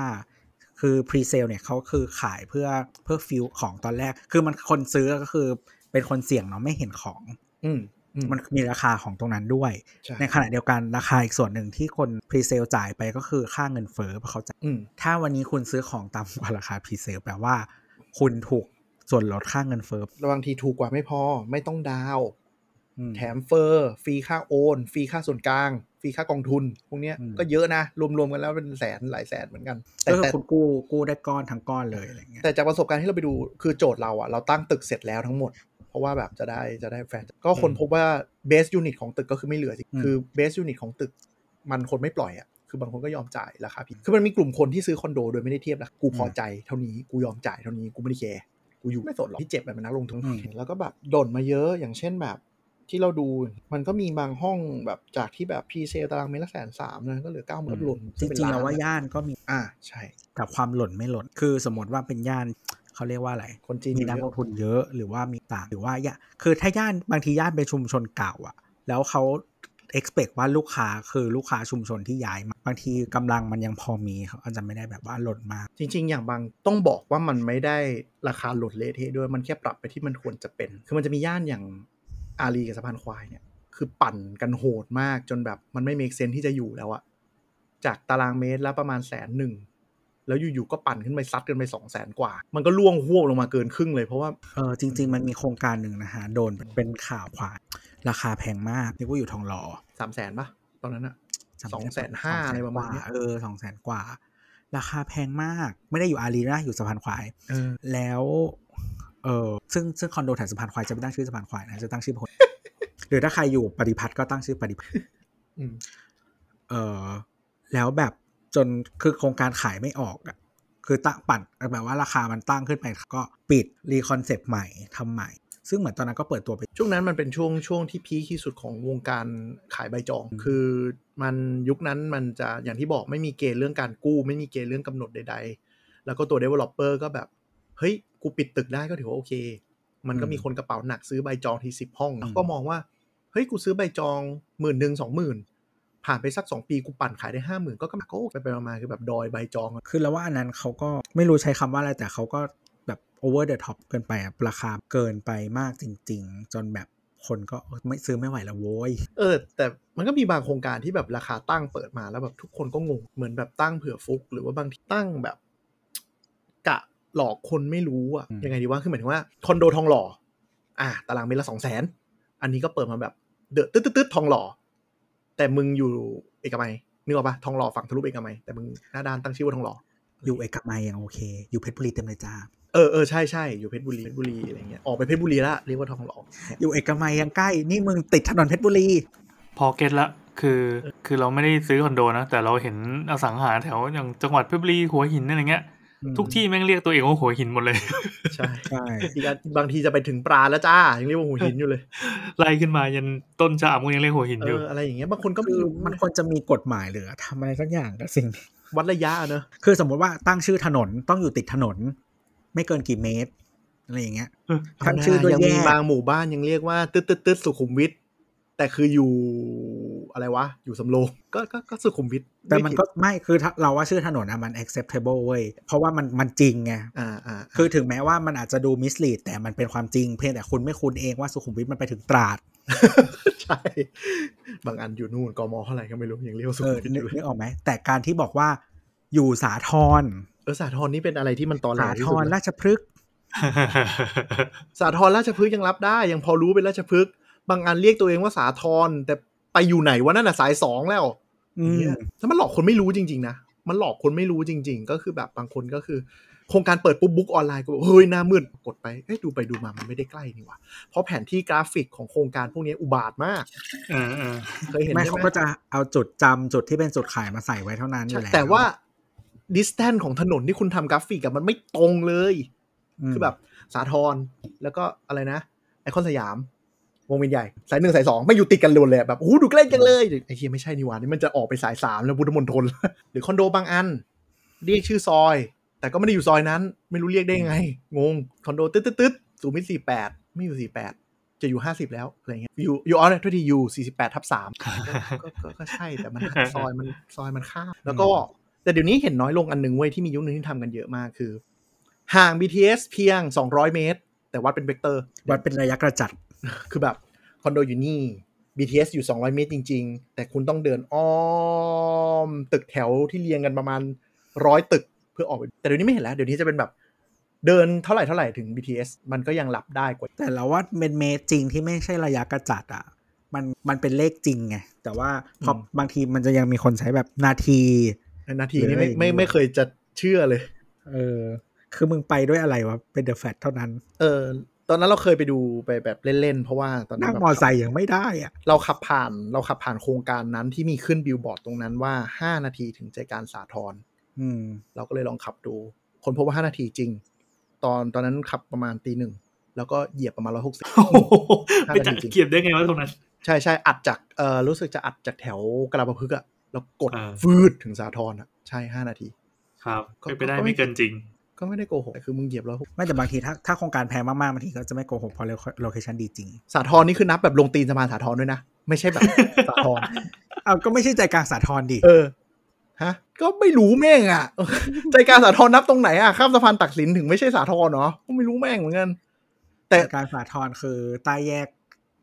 คือ presale เนี่ยเขาคือขายเพื่อเพื่อ fill ของตอนแรก คือมันคนซื้อก็คือเป็นคนเสี่ยงเนาะไม่เห็นของ อืมอืมมันมีราคาของตรงนั้นด้วยใช่ในขณะเดียวกันราคาอีกส่วนหนึ่งที่คน presale จ่ายไปก็คือค่าเงินเฟ้อเพราะเขาจ่ายอืมถ้าวันนี้คุณซื้อของต่ำกว่าราคา presale แปลว่า คุณถูก ส่วนลดค่าเงินเฟ้อแล้วบางทีถูกกว่าไม่พอไม่ต้องดาวน์อืมแถมเฟอร์ฟรีค่าโอนฟรีค่าส่วนกลางฟรีค่ากองทุน พวกเนี้ยอืมก็เยอะนะ รวมๆกันแล้วเป็นแสนหลายแสนเหมือนกันแต่ก็คือแต่คุณกู้กู้ได้ก้อนทั้งก้อนเลยอะไรเงี้ยแต่จากประสบการณ์ที่เราไปดูคือโจทย์เราอะเราตั้งตึกเสร็จแล้วทั้งหมด เพราะว่าแบบจะได้จะได้แฟนก็คนพบว่า best unit ของตึกก็คือไม่เหลือสิคือ best unit ของตึกมันคนไม่ปล่อยอะคือบางคนก็ยอมจ่ายราคาผิด คือมันมีกลุ่มคนที่ซื้อคอนโดโดยไม่ได้เทียบนะกูพอใจเท่านี้ กูยอมจ่ายเท่านี้ กูไม่ได้แคร์ กูอยู่ไม่สนหรอกที่เจ็บแบบเป็นนักลงทุนอืมแล้วก็แบบโดนมาเยอะอย่างเช่นแบบที่เราดูมันก็มีบางห้องแบบจากที่แบบพีเซตารางเมตรละแสนสามนะก็เหลือเก้าหมื่นหล่นจริงๆแล้วว่าย่านก็มีอ่าใช่กับความหล่นไม่หล่นคือสมมติว่าเป็นย่านเขาเรียกว่าอะไร คนจีนมีเยนักลอะงทุนเยอะหรือว่ามีต่างหรือว่าย่านคือถ้าย่านบางทีย่านเป็นชุมชนเก่าอะแล้วเขา expect ว่าลูกค้าคือลูกค้าชุมชนที่ย้ายมาบางทีกำลังมันยังพอมีเขาอาจจะไม่ได้แบบว่าหล่นมาก จริง ๆ อย่างบางต้องบอกว่ามันไม่ได้ราคาหล่นเละเทะด้วยมันแค่ปรับไปที่มันควรจะเป็น คือมันจะมีย่านอย่างอารีกับสะพานควายเนี่ย คือปั่นกันโหดมากจนแบบมันไม่ make sense ที่จะอยู่แล้วอะจากตารางเมตรแล้วประมาณแสนหนึ่งแล้วอยู่ๆก็ปั่นขึ้นไปซัดกันไปสองแสนกว่า มันก็ร่วงฮวบลงมาเกินครึ่งเลยเพราะว่าเออจริง ๆ มันมีโครงการหนึ่งนะฮะโดนเป็นข่าวขวา ราคาแพงมากนี่ก็อยู่ทองหล่อสามแสนปะตอนนั้นอะจำไม่ได้250,000อะไรประมาณเนี้ยเออสองแสนกว่า ราคาแพงมาก ไม่ได้อยู่อารีนะอยู่สะพานควายเออแล้วเออซึ่งซึ่งคอนโดแถวสะพานควายจะไม่ตั้งชื่อสะพานควายนะจะตั้งชื่อคนหรือถ้าใครอยู่ปฏิพัฒน์ก็ตั้งชื่อปฏิพัฒน์อืมเออแล้วแบบจนคือโครงการขายไม่ออกอะคือตั้งปั่นแบบว่าราคามันตั้งขึ้นไปก็ปิดรีคอนเซปต์ใหม่ทำใหม่ ซึ่งเหมือนตอนนั้นก็เปิดตัวไป ช่วงนั้นมันเป็นช่วงช่วงที่พีคที่สุดของวงการขายใบจอง คือมันยุคนั้นมันจะอย่างที่บอกไม่มีเกณฑ์เรื่องการกู้ ไม่มีเกณฑ์เรื่องกำหนดใด ๆ แล้วก็ตัว developer ก็แบบ เฮ้ย กูปิดตึกได้ก็ถือว่าโอเค มันก็มีคนกระเป๋าหนักซื้อใบจองทีสิบห้องอืมก็มองว่าเฮ้ยกูซื้อใบจองหมื่นหนึ่งสองหมื่นผ่านไปสักสองปีกูปั่นขายได้ห้าหมื่นก็ก็ก็ไปไปมาๆคือแบบดอยใบจองอะคือแล้วว่าอันนั้นเขาก็ไม่รู้ใช้คำว่าอะไรแต่เขาก็ แบบ over the top เกินไปอะราคาเกินไปมากจริง ๆ จนแบบคนก็เออไม่ซื้อไม่ไหวแล้วโว้ย เออ แต่มันก็มีบางโครงการที่แบบราคาตั้งเปิดมาแล้วแบบทุกคนก็งง เหมือนแบบตั้งเผื่อฟุก หรือว่าบางทีตั้งแบบ กะหลอกคนไม่รู้อะอืมยังไงดีว่าคือหมายถึงว่าคอนโดทองหล่อ อะตารางเมตรละสองแสนอันนี้ก็เปิดมาแบบเดอะตึ๊ดตึ๊ดตึ๊ดทองหล่อ แต่มึงอยู่เอกมัยนึกออกปะทองหล่อฝั่งทะลุเอกมัยแต่มึงหน้าด้านตั้งชื่อว่าทองหล่ออยู่เอกมัยยังโอเค อยู่เพชรบุรีเต็มเลยจ้า เออเออใช่ใช่อยู่เพชรบุรีเพชรบุรีอะไรเงี้ยออกไปเพชรบุรีละเรียกว่าทองหล่ออยู่เอกมัยยังใกล้ นี่มึงติดถนนเพชรบุรี พอเก็ตละคือคือเราไม่ได้ซื้อคอนโดนะแต่เราเห็นอสังหาแถวอย่างจังหวัดเพชรบุรีหัวหินอะไรเงี้ยอืมทุกที่แม่งเรียกตัวเองว่าหัวหินหมดเลย ใช่ใช่อีกอันบางทีจะไปถึงปราณแล้วจ้ายังเรียกว่าหูหินอยู่เลยไล่ขึ้นมายันต้นชะอำก็ยังเรียกหัวหินเออยู่ออะไรอย่างเงี้ยบางคนก็ไม่คือรู้มันควรจะมีกฎหมายหรือทำอะไรสักอย่างกับสิ่งนี้วัดระยะอะเนอะคือสมมติว่าตั้งชื่อถนนต้องอยู่ติดถนน ไม่เกินกี่เมตรอะไรอย่างเงี้ยตั้งชื่อด้วยยังแยมีกบางหมู่บ้านยังเรียกว่าตึ๊ดตึ๊ดตึ๊ดสุขุมวิทแต่คืออยู่อะไรวะ อยู่สำโรงก็ก็ก็สุขุมวิทแต่มันก็ไม่คือถ้าเราว่าชื่อถนนอะมัน acceptable เว้ย เพราะว่ามันมันจริงไงอ่าอ่าคือถึงแม้ว่ามันอาจจะดู mislead แต่มันเป็นความจริงเพียงแต่คุณไม่คุ้นเองว่าสุขุมวิทมันไปถึงตราด ใช่ บางอันอยู่นู่นกมเท่าไหร่ก็ไม่รู้ยังเรียกว่าสุเอขุอมวิทนึอกยู่นึกออกไหมแต่การที่บอกว่าอยู่สาทร เออสาทรนี่เป็นอะไรที่มันตอนแรสากที่ทสุดรนะราชพฤกษ์สาทรราชพฤกษ์ยังรับได้ ยังพอรู้เป็นราชพฤกษ์บางอันเรียกตัวเองว่าสาทรแต่ไปอยู่ไหนวะนั่นน่ะสายสองแล้วอืมเนี่ยถ้ามันหลอกคนไม่รู้จริง ๆ นะ มันหลอกคนไม่รู้จริง ๆ ก็คือแบบบางคนก็คือ โครงการเปิดปุ๊บบุ๊กออนไลน์ก็บอกเฮ้ยหน้ามืดกดไปเอ้ยดูไปดูมามันไม่ได้ใกล้นี่หว่าเพราะแผนที่กราฟิกของโครงการพวกนี้อุบาทมากเออเออเคยเห็นไม่ใช่เขาไหมก็จะเอาจุดจำจุดที่เป็นจุดขายมาใส่ไว้เท่านั้นอยู่ใช่แล้วแต่ว่า distance ของถนนที่คุณทำกราฟิกอะมันไม่ตรงเลยมคือแบบสาทรแล้วก็อะไรนะ ไอคอนสยาม วงเวียนใหญ่ สายหนึ่งสายสองไม่อยู่ติดกันเลยเลยแบบโอ้โหดูใกล้จังเลยไอ้เหี้ยไม่ใช่นี่หว่านี่มันจะออกไปสายสามแล้วพุทธมณฑลหรือคอนโดบางอัน เรียกชื่อซอย แต่ก็ไม่ได้อยู่ซอยนั้น ไม่รู้เรียกได้ยังไง งงคอนโดตึ๊ดตึ๊ดตึ๊ดสูมิตสี่แปดไม่อยู่สี่แปดจะอยู่ห้าสิบแล้วอะไรเงี้ยอยู่อยู่อ๋อเนี่ยทุกทีอยู่สี่สิบแปดทับสามก็ก็ก็ใช่แต่มันซอยมันซอยมันข้ามแล้วก็ แต่เดี๋ยวนี้เห็นน้อยลงอันหนึ่งเว้ยที่มียุคนึงที่ทำกันเยอะมากคือ ห่าง BTS เพียง 200 เมตร แต่วัดเป็นเวกเตอร์ วัดเป็นระยะกระจัด คือแบบคอนโดอยู่นี่ BTS อยู่ 200 เมตรจริง ๆ แต่คุณต้องเดินอ้อม ตึกแถวที่เรียงกันประมาณร้อยตึกเพื่อออกไปแต่เดี๋ยวนี้ไม่เห็นแล้ว เดี๋ยวนี้จะเป็นแบบเดินเท่าไหร่เท่าไหร่ถึง BTS มันก็ยังรับได้กว่า แต่เราว่าเป็นเมตรจริงที่ไม่ใช่ระยะกระจัดอะมันมันเป็นเลขจริงไงแต่ว่าพออืมบางทีมันจะยังมีคนใช้แบบนาที นาทีนี้ไม่ไม่ไม่เคยจะเชื่อเลย เออ คือมึงไปด้วยอะไรวะ เป็นเดอะแฟตเท่านั้น เออ ตอนนั้นเราเคยไปดูไปแบบเล่นๆ เพราะว่าตอนนั้นั่นงแบบมอไซค์ยังไม่ได้อะเราขับผ่านเราขับผ่านโครงการนั้นที่มีขึ้นบิลบอร์ดตรงนั้นว่า5นาทีถึงใจกลารสาทรอืม เราก็เลยลองขับดู คนพบว่า5นาทีจริง ตอนตอนนั้นขับประมาณตีหนึ่งแล้วก็เหยียบประมาณร้อยหกสิบโอ้โหไปจัดเกียบได้ไงวะตรงนั้น ใช่ใช่อัดจากเอ่อรู้สึกจะอัดจากแถวกระบะพึกษ์อะ แล้วกดอ่าฟืดถึงสาทรอะใช่5นาที ครับก็ไปนไปได้ก็ไม่ไม่เกินจริง ก็ไม่ได้โกหกแต่คือมึงเหยียบร้อยหกไม่แต่บางทีถ้าถ้าโครงการแพงมากๆบางทีก็จะไม่โกหกเพราะlocation ดีจริง สาทรนี่คือนับแบบลงตีนสะพานสาทรด้วยนะ ไม่ใช่แบบสาทรเอาก็ไม่ใช่ใจกลางสาทรดิเออฮะก็ไม่รู้แม่งอะ ใจกลางสาทรนับตรงไหนอะข้ามสะพานตักสินถึงไม่ใช่สาทรเนาะก็ไม่รู้แม่งเหมือนกันแต่ใจกลางสาทรคือใต้แยก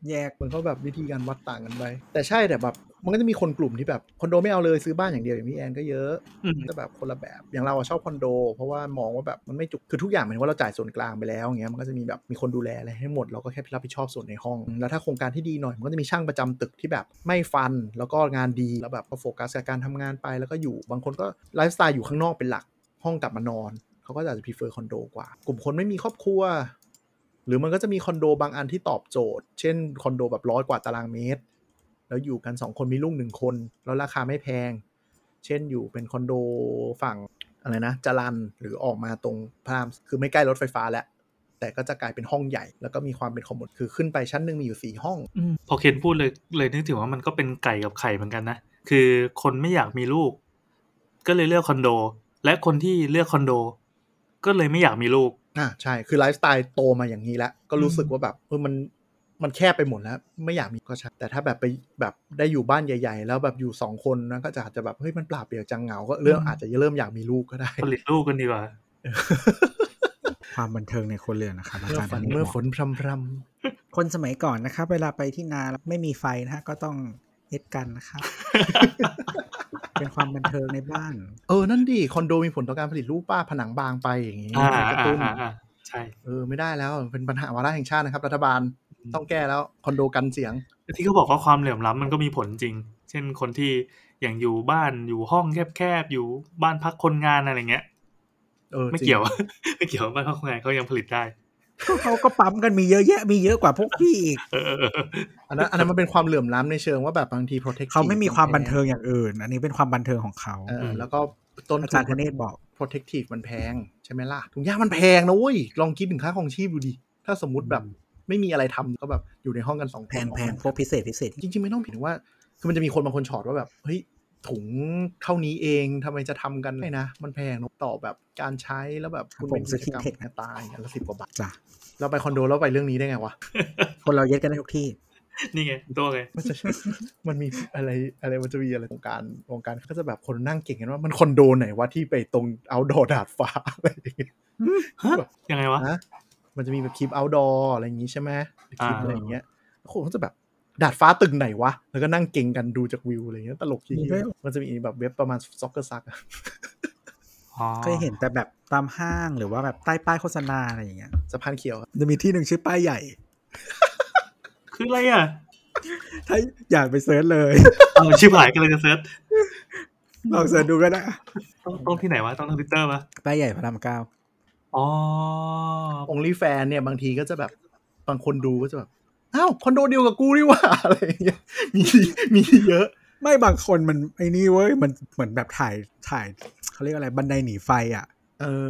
แยกมันก็แบบวิธีการวัดต่างกันไปแต่ใช่แต่แบบ มันก็จะมีคนกลุ่มที่แบบคอนโดไม่เอาเลยซื้อบ้านอย่างเดียวอย่างพี่แอนก็เยอะอืมจะแบบคนละแบบอย่างเราอะชอบคอนโด เพราะว่ามองว่าแบบมันไม่จุกคือทุกอย่างหมายถึงว่าเราจ่ายส่วนกลางไปแล้วอย่างเงี้ยมันก็จะมีแบบมีคนดูแลอะไรให้หมดเราก็แค่รับผิดชอบส่วนในห้อง แล้วถ้าโครงการที่ดีหน่อยมันก็จะมีช่างประจำตึกที่แบบไม่ฟันแล้วก็งานดีแล้วแบบก็โฟกัสกับการทำงานไปแล้วก็อยู่บางคนก็ไลฟ์สไตล์อยู่ข้างนอกเป็นหลักห้องกลับมานอนเขาก็อาจจะ prefer คอนโดกว่า กลุ่มคนไม่มีครอบครัว หรือมันก็จะมีคอนโดบางอันที่ตอบโจทย์ เช่นคอนโดแบบร้อยกว่าตารางเมตร แล้วอยู่กันสองคนมีลูกหนึ่งคน แล้วราคาไม่แพง เช่นอยู่เป็นคอนโดฝั่งอะไรนะจรัญหรือออกมาตรงพระรามคือไม่ใกล้รถไฟฟ้าแล้วแต่ก็จะกลายเป็นห้องใหญ่ แล้วก็มีความเป็น common คือขึ้นไปชั้นหนึ่งมีอยู่สี่ห้องพอเคนพูดเลยเลยนึกถึงว่ามันก็เป็นไก่กับไข่เหมือนกันนะคือคนไม่อยากมีลูก ก็เลยเลือกคอนโด และคนที่เลือกคอนโด ก็เลยไม่อยากมีลูกอ่าใช่คือไลฟ์สไตล์โตมาอย่างนี้แล้วก็รู้สึกว่าแบบเออมัน มันแคบไปหมดแล้ว ไม่อยากมีก็ใช่แต่ถ้าแบบไปแบบได้อยู่บ้านใหญ่ๆ แล้วแบบอยู่สองคนนะก็จะอาจจะแบบเฮ้ยมันเปล่าเปลี่ยวจังเหงาก็เริ่มอืมอาจจะเริ่มอยากมีลูกก็ได้ผลิตลูกกันดีกว่าความบันเทิงในคนเรือนนะครับอาเมื่อจารย์ฝันธเศเมื่อบอกฝนพรำพรคนสมัยก่อนนะครับ เวลาไปที่นาแล้วไม่มีไฟนะฮะก็ต้องเอ็ดกันนะครับ เป็นความบันเทิงในบ้านำเออ นั่นดิคอนโดมีผลต่อการผลิตลูกป้าผนังบางไปอย่างงี้อ่ากระอ่าตุ้นอ่าอ่าใช่เออไม่ได้แล้วเป็นปัญหาวาระแห่งชาตินะครับ รัฐบาล ต้องแก้แล้วคอนโดกันเสียง ที่เขาบอกว่าความเหลื่อมล้ำมันก็มีผลจริง เช่นคนที่อย่างอยู่บ้านอยู่ห้องแคบๆอยู่บ้านพักคนงานอะไรเงี้ยเออไม่จริงเกี่ยวไม่เกี่ยวบ้านพักคนงานเขายังผลิตได้ก็เขาก็ปั๊มกันมีเยอะแยะมีเยอะกว่าพวกพี่อีกเออเออเอออันนั้นอันนั้นมันเป็นความเหลื่อมล้ำในเชิงว่าแบบบางที protect เขาไม่มีความบันเทิงอย่างอื่น อันนี้เป็นความบันเทิงของเขาเออแล้วก็ต้นอาทุจารย์ธนเนศบอก protective มันแพง ใช่ไหมล่ะถุงยางมันแพงนะเว้ยลองคิดถึงค่าของชีพดูดิถ้าสมมติแบบ ไม่มีอะไรทำก็แบบอยู่ในห้องกันสองคนแพงแพงพวกพิเศษพิเศษ จริง ๆ ไม่ต้องผิดว่า คือมันจะมีคนบางคนชอดว่าแบบเฮ้ยถุงเท่านี้เองทำไมจะทำกันไม่นะ มันแพงเนอะต่อแบบการใช้แล้วแบบคุณเป็นกิจกรรมเนี่ยตายอย่างละสิบกว่าบาทจ้ะเราไปคอนโดแล้วไปเรื่องนี้ได้ไงวะ คนเราเย็ดกันได้ทุกที่ นี่ไงตัวไงมันจะมันมีอะไรอะไรมันจะมีอะไรวงการวงการก็จะแบบคนนั่งเก่งกันว่ามันคอนโดไหนวะที่ไปตรงเอาดอดาดฟ้าอะไรอย่างเงี้ยฮะยังไงวะนะ มันจะมีแบบคลิปเอาดออะไรอย่างงี้ใช่ไหมคลิปอ่าอะไรอย่างเงี้ยคนก็จะแบบดาดฟ้าตึกไหนวะ แล้วก็นั่งเก่งกันดูจากวิวอะไรเงี้ยตลกจริงมีด้วยเหรอมันจะมีแบบเว็บประมาณซ็อกเกอร์ซักอ๋อเคยเห็นแต่แบบตามห้างหรือว่าแบบใต้ป้ายโฆษณาอะไรอย่างเงี้ยสะพานเขียวอะจะมีที่หนึ่งชื่อป้ายใหญ่ คืออะไรอะ ถ้าอยากไปเซิร์ชเลยเอาชื่อหายกันเลยจะเซิร์ชลองเซิร์ชดูก็ได้ต้องต้องที่ไหนวะ ต้องทวิตเตอร์ปะป้ายใหญ่พระรามเก้า อ๋อองลีแฟนเนี่ยบางทีก็จะแบบบางคนดูก็จะแบบอ้าวคอนโดเดียวกับกูนี่หว่าอะไรอย่างเงี้ยมีมีเยอะ ไม่บางคนมันไอ้นี่เว้ยมันเหมือนแบบถ่ายถ่ายเขาเรียกอะไรบันไดหนีไฟอะ เออ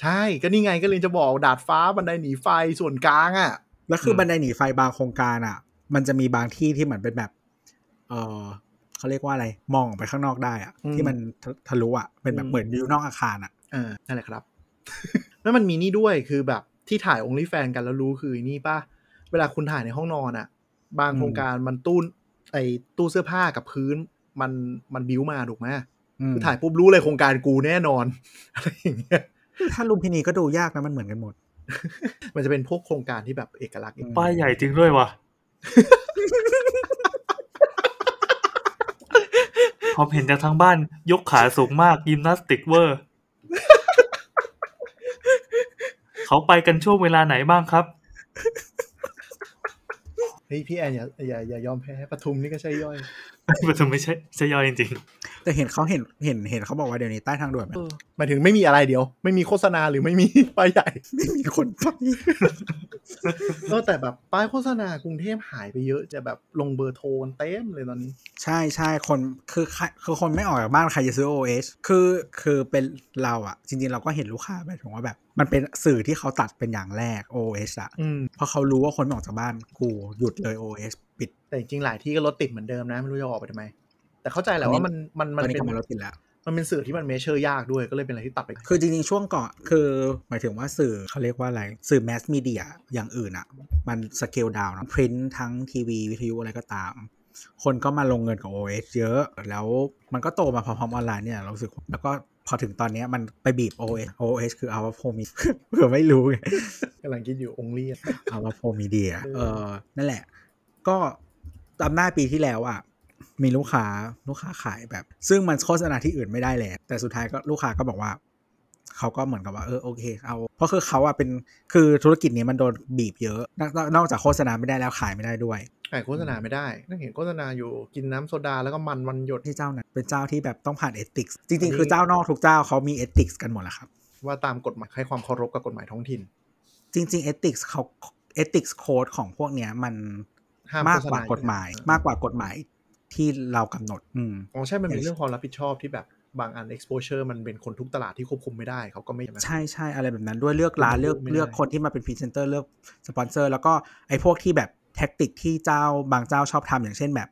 ใช่ก็นี่ไงก็เลยจะบอกดาดฟ้าบันไดหนีไฟส่วนกลางอะแล้วคือบันไดหนีไฟบางโครงการอะ มันจะมีบางที่ที่เหมือนเป็นแบบ เออเขาเรียกว่าอะไร มองออกไปข้างนอกได้อะอืมที่มันทะทะลุอะเป็นแบบอืมเหมือนอยู่นอกอาคารอะเออนั่นแหละครับ แล้วมันมีนี่ด้วยคือแบบที่ถ่ายองค์แฟนกันแล้วรู้คือนี่ป่ะ เวลาคุณถ่ายในห้องนอนอะบางอืมโครงการมันตู้ไอ้ตู้เสื้อผ้ากับพื้นมันมันบิ้วมาถูกไหมอืมคือถ่ายปุ๊บรู้เลยโครงการกูแน่นอนอะไรอย่างเงี้ยถ้าลุมพินีก็ดูยากนะมันเหมือนกันหมด มันจะเป็นพวกโครงการที่แบบเอกลักษณ์อืมป้ายใหญ่จริงด้วยวะผมเห็นจากทั้งบ้านยกขาสูงมากยิมนาสติกเวอร์ เขาไปกันช่วงเวลาไหนบ้างครับเฮ้ยพี่แอนอย่าอย่าอย่ายอมแพ้ปทุมนี่ก็ใช่ย่อย มันจะไม่ใช่ใช่ย่อยจริงแต่เห็นเขาเห็นเห็นเห็นเขาบอกว่าเดี๋ยวนี้ใต้ทางด่วนมันหมายถึงไม่มีอะไรเดียว ไม่มีโฆษณาหรือไม่มีป้ายใหญ่ ไม่มีคนไปก็แต่แบบป้ายโฆษณากรุงเทพหายไปเยอะจะแบบลงเบอร์โทรกันเต็มเลยตอนนี้ ใช่ใช่คนคือใครคือคนไม่ออกจากบ้านใครจะซื้อ OS คือคือเป็นเราอะจริงๆ เราก็เห็นลูกค้าไปถึงว่าแบบ มันเป็นสื่อที่เขาตัดเป็นอย่างแรก OS อะอืมเพราะเขารู้ว่าคนไม่ออกจากบ้านกูหยุดเลย OS ปิดแต่จริงๆหลายที่ก็รถติดเหมือนเดิมนะไม่รู้จะออกไปทำไม แต่เข้าใจแหละว่ามันมันตมัอนนนี้เป็กลันบมารถติดแล้วมันเป็นสื่อที่มันเมเชอร์ยากด้วยก็เลยเป็นอะไรที่ตัดไป คือจริงๆ ช่วงก่อนคือ หมายถึงว่าสื่อเขาเรียกว่าอะไร สื่อแมสมีเดียอย่างอื่นอะมันสเกลดาวน์นะพรินทั้งทีวี วิทยุอะไรก็ตาม คนก็มาลงเงินกับ OS เยอะ แล้วมันก็โตมาพร้อมๆออนไลน์เนี่ยเรารู้สึกแล้วก็พอถึงตอนเนี้ยมันไปบีบ OS OS คือ Our Pro Media เผื่อไม่รู้ไงกำลังคิดอยู่องเลีย Our Pro Media เออเออนั่นแหละ ก็จำได้ปีที่แล้วอะมีลูกค้าลูกค้าขายแบบ ซึ่งมันโฆษณาที่อื่นไม่ได้แล้วแต่สุดท้ายก็ลูกค้าก็บอกว่า เขาก็เหมือนกับว่าเออโอเค เอา เพราะคือเขาอะเป็นคือธุรกิจนี้มันโดนบีบเยอะนอกนอกนอกจากโฆษณาไม่ได้แล้วขายไม่ได้ด้วยขายโฆษณาไม่ได้นั่งเห็นโฆษณาอยู่กินน้ำโซดาแล้วก็มันวันหยดที่เจ้านั้นเป็นเจ้าที่แบบต้องผ่านเอติกส์จอัรินนี้งๆ คือเจ้านอกทุกเจ้าเขามีเอติกส์กันหมดแหละครับ ว่าตามกฎหมายให้ความเคารพกับกฎหมายท้องถิ่น จริงๆเอติกส์เขาเอติกส์โค้ดของพวกเนี้ยมันห้า มมากโฆษกณว่ากฎหมายอยู่แล้วมากกว่ากฎหมายที่เรากำหนด อืมอ๋อใช่มันมีเรื่องความรับผิดชอบที่แบบบางอัน exposure มันเป็นคนทุกตลาดที่ควบคุมไม่ได้เขาก็ไม่ใช่ใช่อะไรแบบนั้นด้วยเลือกร้านไม่ได้เลือกไม่ได้เลือกคนที่มาเป็นพรีเซนเตอร์เลือกสปอนเซอร์แล้วก็ไอ้พวกที่แบบ tactic ที่เจ้าบางเจ้าชอบทำอย่างเช่นแบบ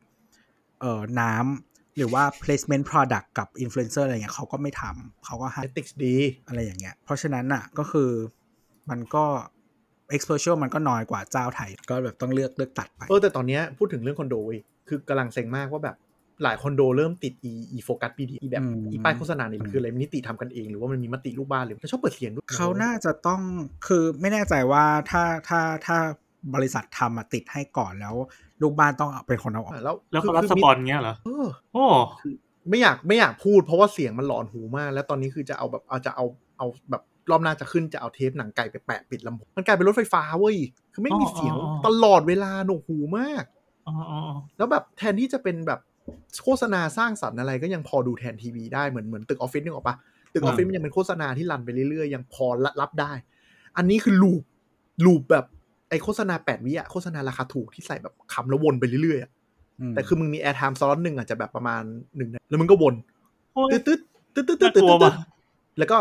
เอ่อน้ำหรือว่า placement product กับ influencer อะไรเงี้ยเขาก็ไม่ทำเขาก็ให้ ethic ดี อะไรอย่างเงี้ย เพราะฉะนั้นน่ะก็คือมันก็ exposure มันก็น้อยกว่าเจ้าไทย ก็แบบต้องเลือกเลือกตัดไป เออแต่ตอนเนี้ยพูดถึงเรื่องคอนโดเว้ยคือกำลังเซ็งมากว่าแบบหลายคอนโดเริ่มติดอีอี Focus Media อีแบบอืมอีป้ายโฆษณาเนี่ยมันคืออะไรนิติทำกันเองหรือว่ามันมีมติลูกบ้านหรือมันชอบเปิดเสียงด้วยเขาน่าจะต้องคือไม่แน่ใจว่าถ้าถ้าถ้าบริษัททำมาติดให้ก่อนแล้ว ลูกบ้านต้องเอาเป็นคนเอาออกอะแล้วแล้วเขาคือรับคือสปอนเงี้ยเหรอเออโอ้ไม่อยากไม่อยากพูดเพราะว่าเสียงมันหลอนหูมาก แล้วตอนนี้คือจะเอาแบบเอาจะเอาเอาแบบ รอบหน้าจะขึ้นจะเอาเทปหนังไก่ไปแปะปิดลำโพงมันกลายเป็นรถไฟฟ้าเว้ยคือไม่มีเสียงตลอดเวลาหนวกหูมากอ๋ออ๋ออ๋อแล้วแบบแทนที่จะเป็นแบบโฆษณาสร้างสรรค์อะไรก็ยังพอดูแทนทีวีได้เหมือนเหมือนตึกออฟฟิศนึกออกปะตึกออฟฟิศมันยังเป็นโฆษณาที่รันไปเรื่อยๆยังพอรับได้ อันนี้คือ loop loop แบบไอโฆษณาแปดวิอะโฆษณาราคาถูกที่ใส่แบบคำแล้ววนไปเรื่อยๆอะมแต่คือมึงมี airtime slot หนึ่งอาจจะแบบประมาณหนึ่งนาทีแล้วมึงก็วนโอ้ยตึ๊ดตึ๊ดตึ๊ดตึ๊ดตึ๊ดน่ากลัวตึ๊ดว่ะแล้วก็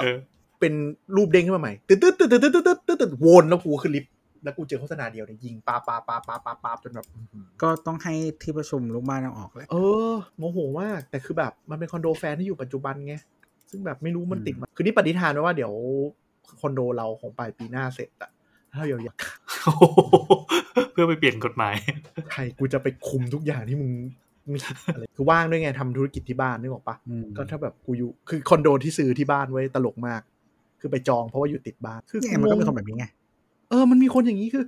เป็นรูปเด้งขึ้นมาใหม่ตึ๊ดตึ๊ดตึ๊ดตึ๊ดตึ๊ดตึ๊ดตึ๊ดตึ๊ดวนแล้วกูขึ้นลิฟต์แล้วกูเจอโฆษณาเดียวเนี่ยยิงปาปาปาปาปาปาจนแบบก็ต้องให้ที่ประชุมลูกบ้านเอาออกแหละเออโมโหมากแต่คือแบบมันเป็นคอนโดแฟนที่อยู่ปัจจุบันไงซึ่งแบบไม่รู้มันติดมาคือนี่ปฏิฐานไว้ว่าเดี๋ยวคอนโดเราของปลายปีหน้าเสร็จอะถ้าเดี๋ยวอยากเพื่อไปเปลี่ยนกฎหมายใครกูจะไปคุมทุกอย่างที่มึงม่คิดอะไรคือว่างด้วยไงทำธุรกิจที่บ้านนึกออกปะก็ถ้าแบบกูอยู่คือคอนโดที่ซื้อที่บ้านไว้ตลกมาก คือไปจองเพราะว่าอยู่ติดบ้านคือเนี่ยมันก็มีคนแบบนี้ไงเออมันมีคนอย่างนี้คือ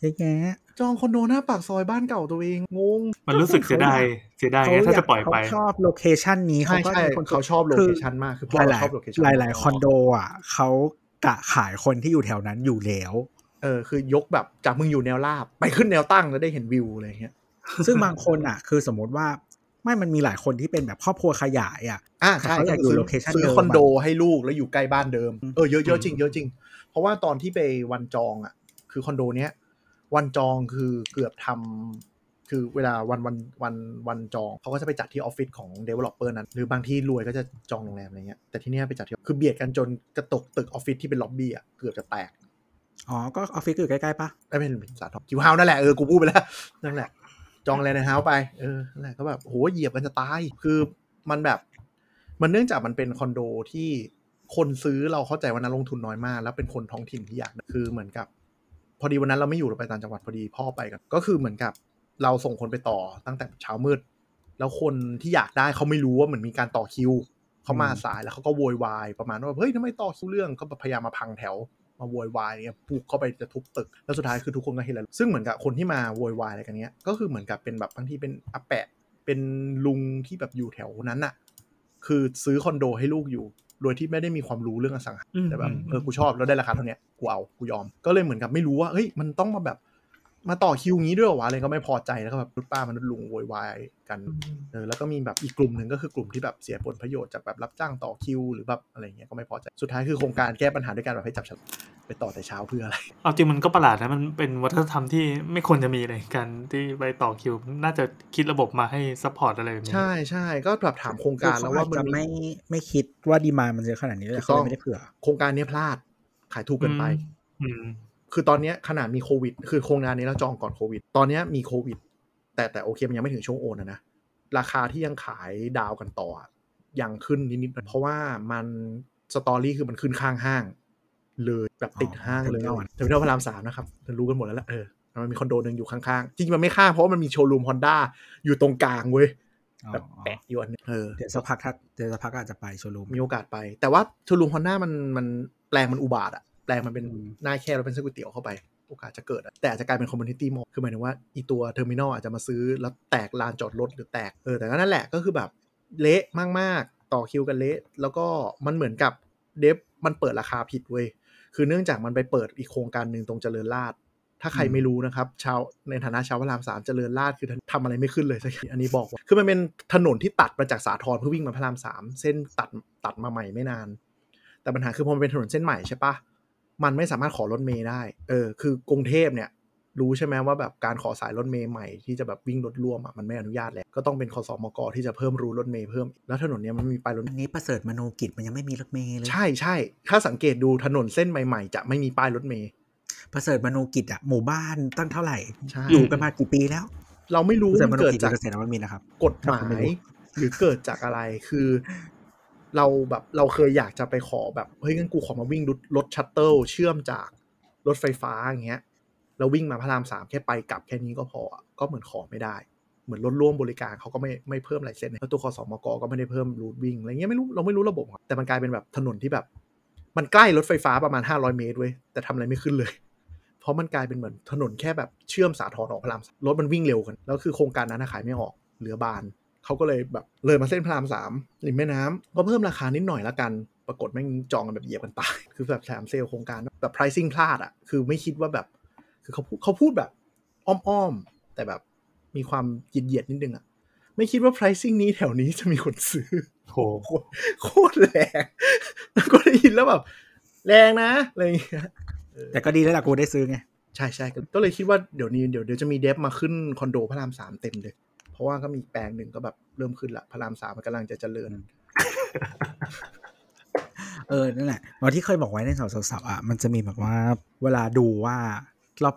เยอะแยะจองคอนโดหน้าปากซอยบ้านเก่าตัวเองงงมันรู้สึกเสียดายเสียดายไงถ้าจะปล่อยไปเขาชอบ location นี้ใช่เขาก็ใช่มีคนเขาชอบ location มากคือพ่อหเราลายชอบ location หลายหลายๆคอนโดอะเขากะขายคนที่อยู่แถวนั้นอยู่แล้วเออคือยกแบบจากมึงอยู่แนวราบไปขึ้นแนวตั้งแล้วได้เห็นวิวอะไรอย่างเงี้ยซึ่งบางคนอะ คือสมมติว่า ไม่มันมีหลายคนที่เป็นแบบครอบครัวขยายอะอ่าใช่แต่เขาอยากอยู่ซื้ location ซื้อเดิมอะคอนโดให้ลูกแล้วอยู่ใกล้บ้านเดิมอืมเออเยอะเยอะจริงเยอะจริง เพราะว่าตอนที่ไปวันจองอะ คือคอนโดเนี้ยวันจองคือเกือบทำคือเวลาวันวันวันวันจองเขาก็จะไปจัดที่ออฟฟิศของ developer นั้น หรือบางที่รวยก็จะจองโรงแรมอะไรเงี้ยแต่ที่เนี้ยไปจัดที่คือเบียดกันจนกระตกตึกออฟฟิศที่เป็นล็อบบี้อะเกือบจะแตกอ๋อก็ออฟฟิศอยู่ใกล้ๆปะได้เป็นสาทรคิวเฮานั่นแหละเออกูพูดไปแล้วนั่นแหละ จองอะไรในเฮาไป เออแหละก็แบบโหเหยียบกันจะตาย คือมันแบบ มันเนื่องจากมันเป็นคอนโดที่คนซื้อเราเข้าใจว่านักลงทุนน้อยมาก แล้วเป็นคนท้องถิ่นที่อยากคือเหมือนกับ พอดีวันนั้นเราไม่อยู่เราไปต่างจังหวัดพอดีพ่อไปกัน ก็คือเหมือนกับเราส่งคนไปต่อตั้งแต่เช้ามืด แล้วคนที่อยากได้เขาไม่รู้ว่าเหมือนมีการต่อคิวเขามาสายแล้วเขาก็โวยวายประมาณว่าเฮ้ยทำไมต่อคิวเรื่องก็พยายามมาพังแถว มาโวยวายเนี่ยปลุกเข้าไปจะทุบตึก แล้วสุดท้ายคือทุกคนก็เห็นแล้วซึ่งเหมือนกับคนที่มาโวยวายอะไรกันเนี้ยก็คือเหมือนกับเป็นแบบบางทีเป็นอาแปะ เป็นลุงที่แบบอยู่แถวนั้นน่ะคือซื้อคอนโดให้ลูกอยู่ โดยที่ไม่ได้มีความรู้เรื่องอสังหาอืมแต่แบบอืมเออกูชอบแล้วได้ราคาเท่าเนี้ยกูเอากูยอม ก็เลยเหมือนกับไม่รู้ว่าเฮ้ยมันต้องมาแบบ มาต่อคิวงี้ด้วยเหรอวะอะไรก็ไม่พอใจแล้วก็แบบรุดป้ามนุษย์ลุงโวยวายกันเออแล้วก็มีแบบอีกกลุ่มหนึ่งก็คือกลุ่มที่แบบเสียผลประโยชน์จากแบบรับจ้างต่อคิวหรือแบบอะไรเงี้ยก็ไม่พอใจสุดท้ายคือโครงการแก้ปัญหาด้วยการแบบให้จับฉลากไปต่อแต่เช้าเพื่ออะไรเอาจริงมันก็ประหลาดนะมันเป็นวัฒนธรรมที่ไม่ควรจะมีเลยการที่ไปต่อคิว น่าจะคิดระบบมาให้ support อะไรแบบนี้ใช่ใช่ก็แบบถามโครงการแล้วว่าคือมันเขอจจะมีไม่ไม่คิดว่า demand มันจะขนาดนี้เลยถูกเขาต้องเลยไม่ได้เผื่อ โครงการเนี้ยพลาดขายถูกเกินไป อืม คือตอนเนี้ยขนาดมีโควิด คือโครงการนี้เราจองก่อนโควิด ตอนเนี้ยมีโควิด แต่แต่โอเคมันยังไม่ถึงช่วงโอนนะนะ ราคาที่ยังขายดาวน์กันต่ออะยังขึ้นนิดๆเพราะว่ามัน story คือมันขึ้นข้างห้าง เลยแบบติดห้างเลย Terminal อะเทอร์มินอลพระรามสามนะครับรู้กันหมดแล้วแหละเออมันมีคอนโดหนึ่งอยู่ข้างๆ จริงๆมันไม่ข้างเพราะว่ามันมีโชว์รูมฮอนด้าอยู่ตรงกลางเว้ยอ๋อแบบแปะอยู่อันนึงเออเดี๋ยวสักพักถ้าเดี๋ยวสักพักอาจจะไปโชว์รูมมีโอกาสไป แต่ว่าโชว์รูมฮอนด้ามันมันแปลงมันอุบาทว์อะ แปลงมันเป็นหน้าแคบแล้วเป็นเส้นก๋วยเตี๋ยวเข้าไปโอกาสจะเกิด แต่อาจจะกลายเป็น community mall คือหมายถึงว่าอีตัวเทอร์มินอลอาจจะมาซื้อแล้วแตกลานจอดรถหรือแตกเออแต่ก็นั่นแหละก็คือแบบเละมากๆ ต่อคิวกันเละแล้วก็มันเหมือนกับเดฟมันเปิดราคาผิดเว้ยคือเนื่องจากมันไปเปิดอีกโครงการหนึ่งตรงเจริญราษฎร์ถ้าใครไม่รู้นะครับชาวในฐานะชาวพระรามสามเจริญราษฎร์คือทำอะไรไม่ขึ้นเลยสักทีอันนี้บอกว่าคือมันเป็นถนนที่ตัดมาจากสาทรเพื่อวิ่งมาพระรามสามเส้นตัดตัดมาใหม่ไม่นาน แต่ปัญหาคือพอมันเป็นถนนเส้นใหม่ใช่ปะ มันไม่สามารถขอรถเมย์ได้ เออ คือกรุงเทพเนี่ย รู้ใช่ไหมว่าแบบการขอสายรถเมย์ใหม่ที่จะแบบวิ่งรถร่วมอะมันไม่อนุญาตแล้ว ก็ต้องเป็นคสมกที่จะเพิ่มรูรถเมย์เพิ่ม แล้วถนนเนี้ยมันมีป้ายรถอันนี้ประเสริฐมโนกิจมันยังไม่มีรถเมล์เลย ใช่ใช่ ถ้าสังเกตดูถนนเส้นใหม่ๆ จะไม่มีป้ายรถเมล์ ประเสริฐมโนกิจอะหมู่บ้านตั้งเท่าไหร่ใช่อยู่กันมากี่ปีแล้ว เราไม่รู้ประเสริฐมัมนโนเกิดกิจจากเกษตรนวมินทร์นะครับกฎหมาถ้าคุณไม่ยรู้หรือเกิดจากอะไร คือ เราแบบเราเคยอยากจะไปขอแบบเฮ้ยงั้นกูขอมาวิ่งรถรถ shuttle เชื่อมจากรถไฟฟ้าอย่างเงี้ยแล้ววิ่งมาพระรามสามแค่ไปกลับแค่นี้ก็พอก็เหมือนขอไม่ได้ เหมือนรถร่วมบริการเขาก็ไม่ไม่เพิ่ม license แล้วตัวขสมกก็ไม่ได้เพิ่ม route วิ่งอะไรเงี้ยไม่รู้เราไม่รู้ระบบแต่มันกลายเป็นแบบถนนที่แบบ มันใกล้รถไฟฟ้าประมาณ 500 เมตรเว้ยแต่ทำอะไรไม่ขึ้นเลย เพราะมันกลายเป็นเหมือนถนนแค่แบบเชื่อมสาทรออกพระรามรถมันวิ่งเร็วกันแล้วคือโครงการนั้นขายไม่ออกเหลือบาน เขาก็เลยแบบเลยมาเส้นพระรามสามริมแม่น้ำก็เพิ่มราคานิดหน่อยละกัน ปรากฏแม่งจองกันแบบเหยียบกันตาย คือแบบแถมเซลล์โครงการแบบ pricing พลาดอะ คือไม่คิดว่าแบบ คือเขาพูดเขาพูดแบบอ้อมๆ แต่แบบมีความเหยียดๆนิดนึงอะ ไม่คิดว่า pricing นี้แถวนี้จะมีคนซื้อโหโคตรโคตรแรงแล้วก็ได้ยินแล้วแบบแรงนะอะไรอย่างเงี้ยแต่ก็ดีแล้วล่ะกูได้ซื้อไง ใช่ใช่ก็เลยคิดว่าเดี๋ยวนี้เดี๋ยวเดี๋ยวจะมีเดฟมาขึ้นคอนโดพระรามสามเต็มเลยเพ ราะว่าก็มีอีกแปลงหนึ่งก็แบบเริ่มขึ้นละพระรามสามมันกำลังจะเจริญ เออนั่นแหละวันที่เคยบอกไว้ในสาวสาวๆอะมันจะมีแบบว่าเวลาดูว่า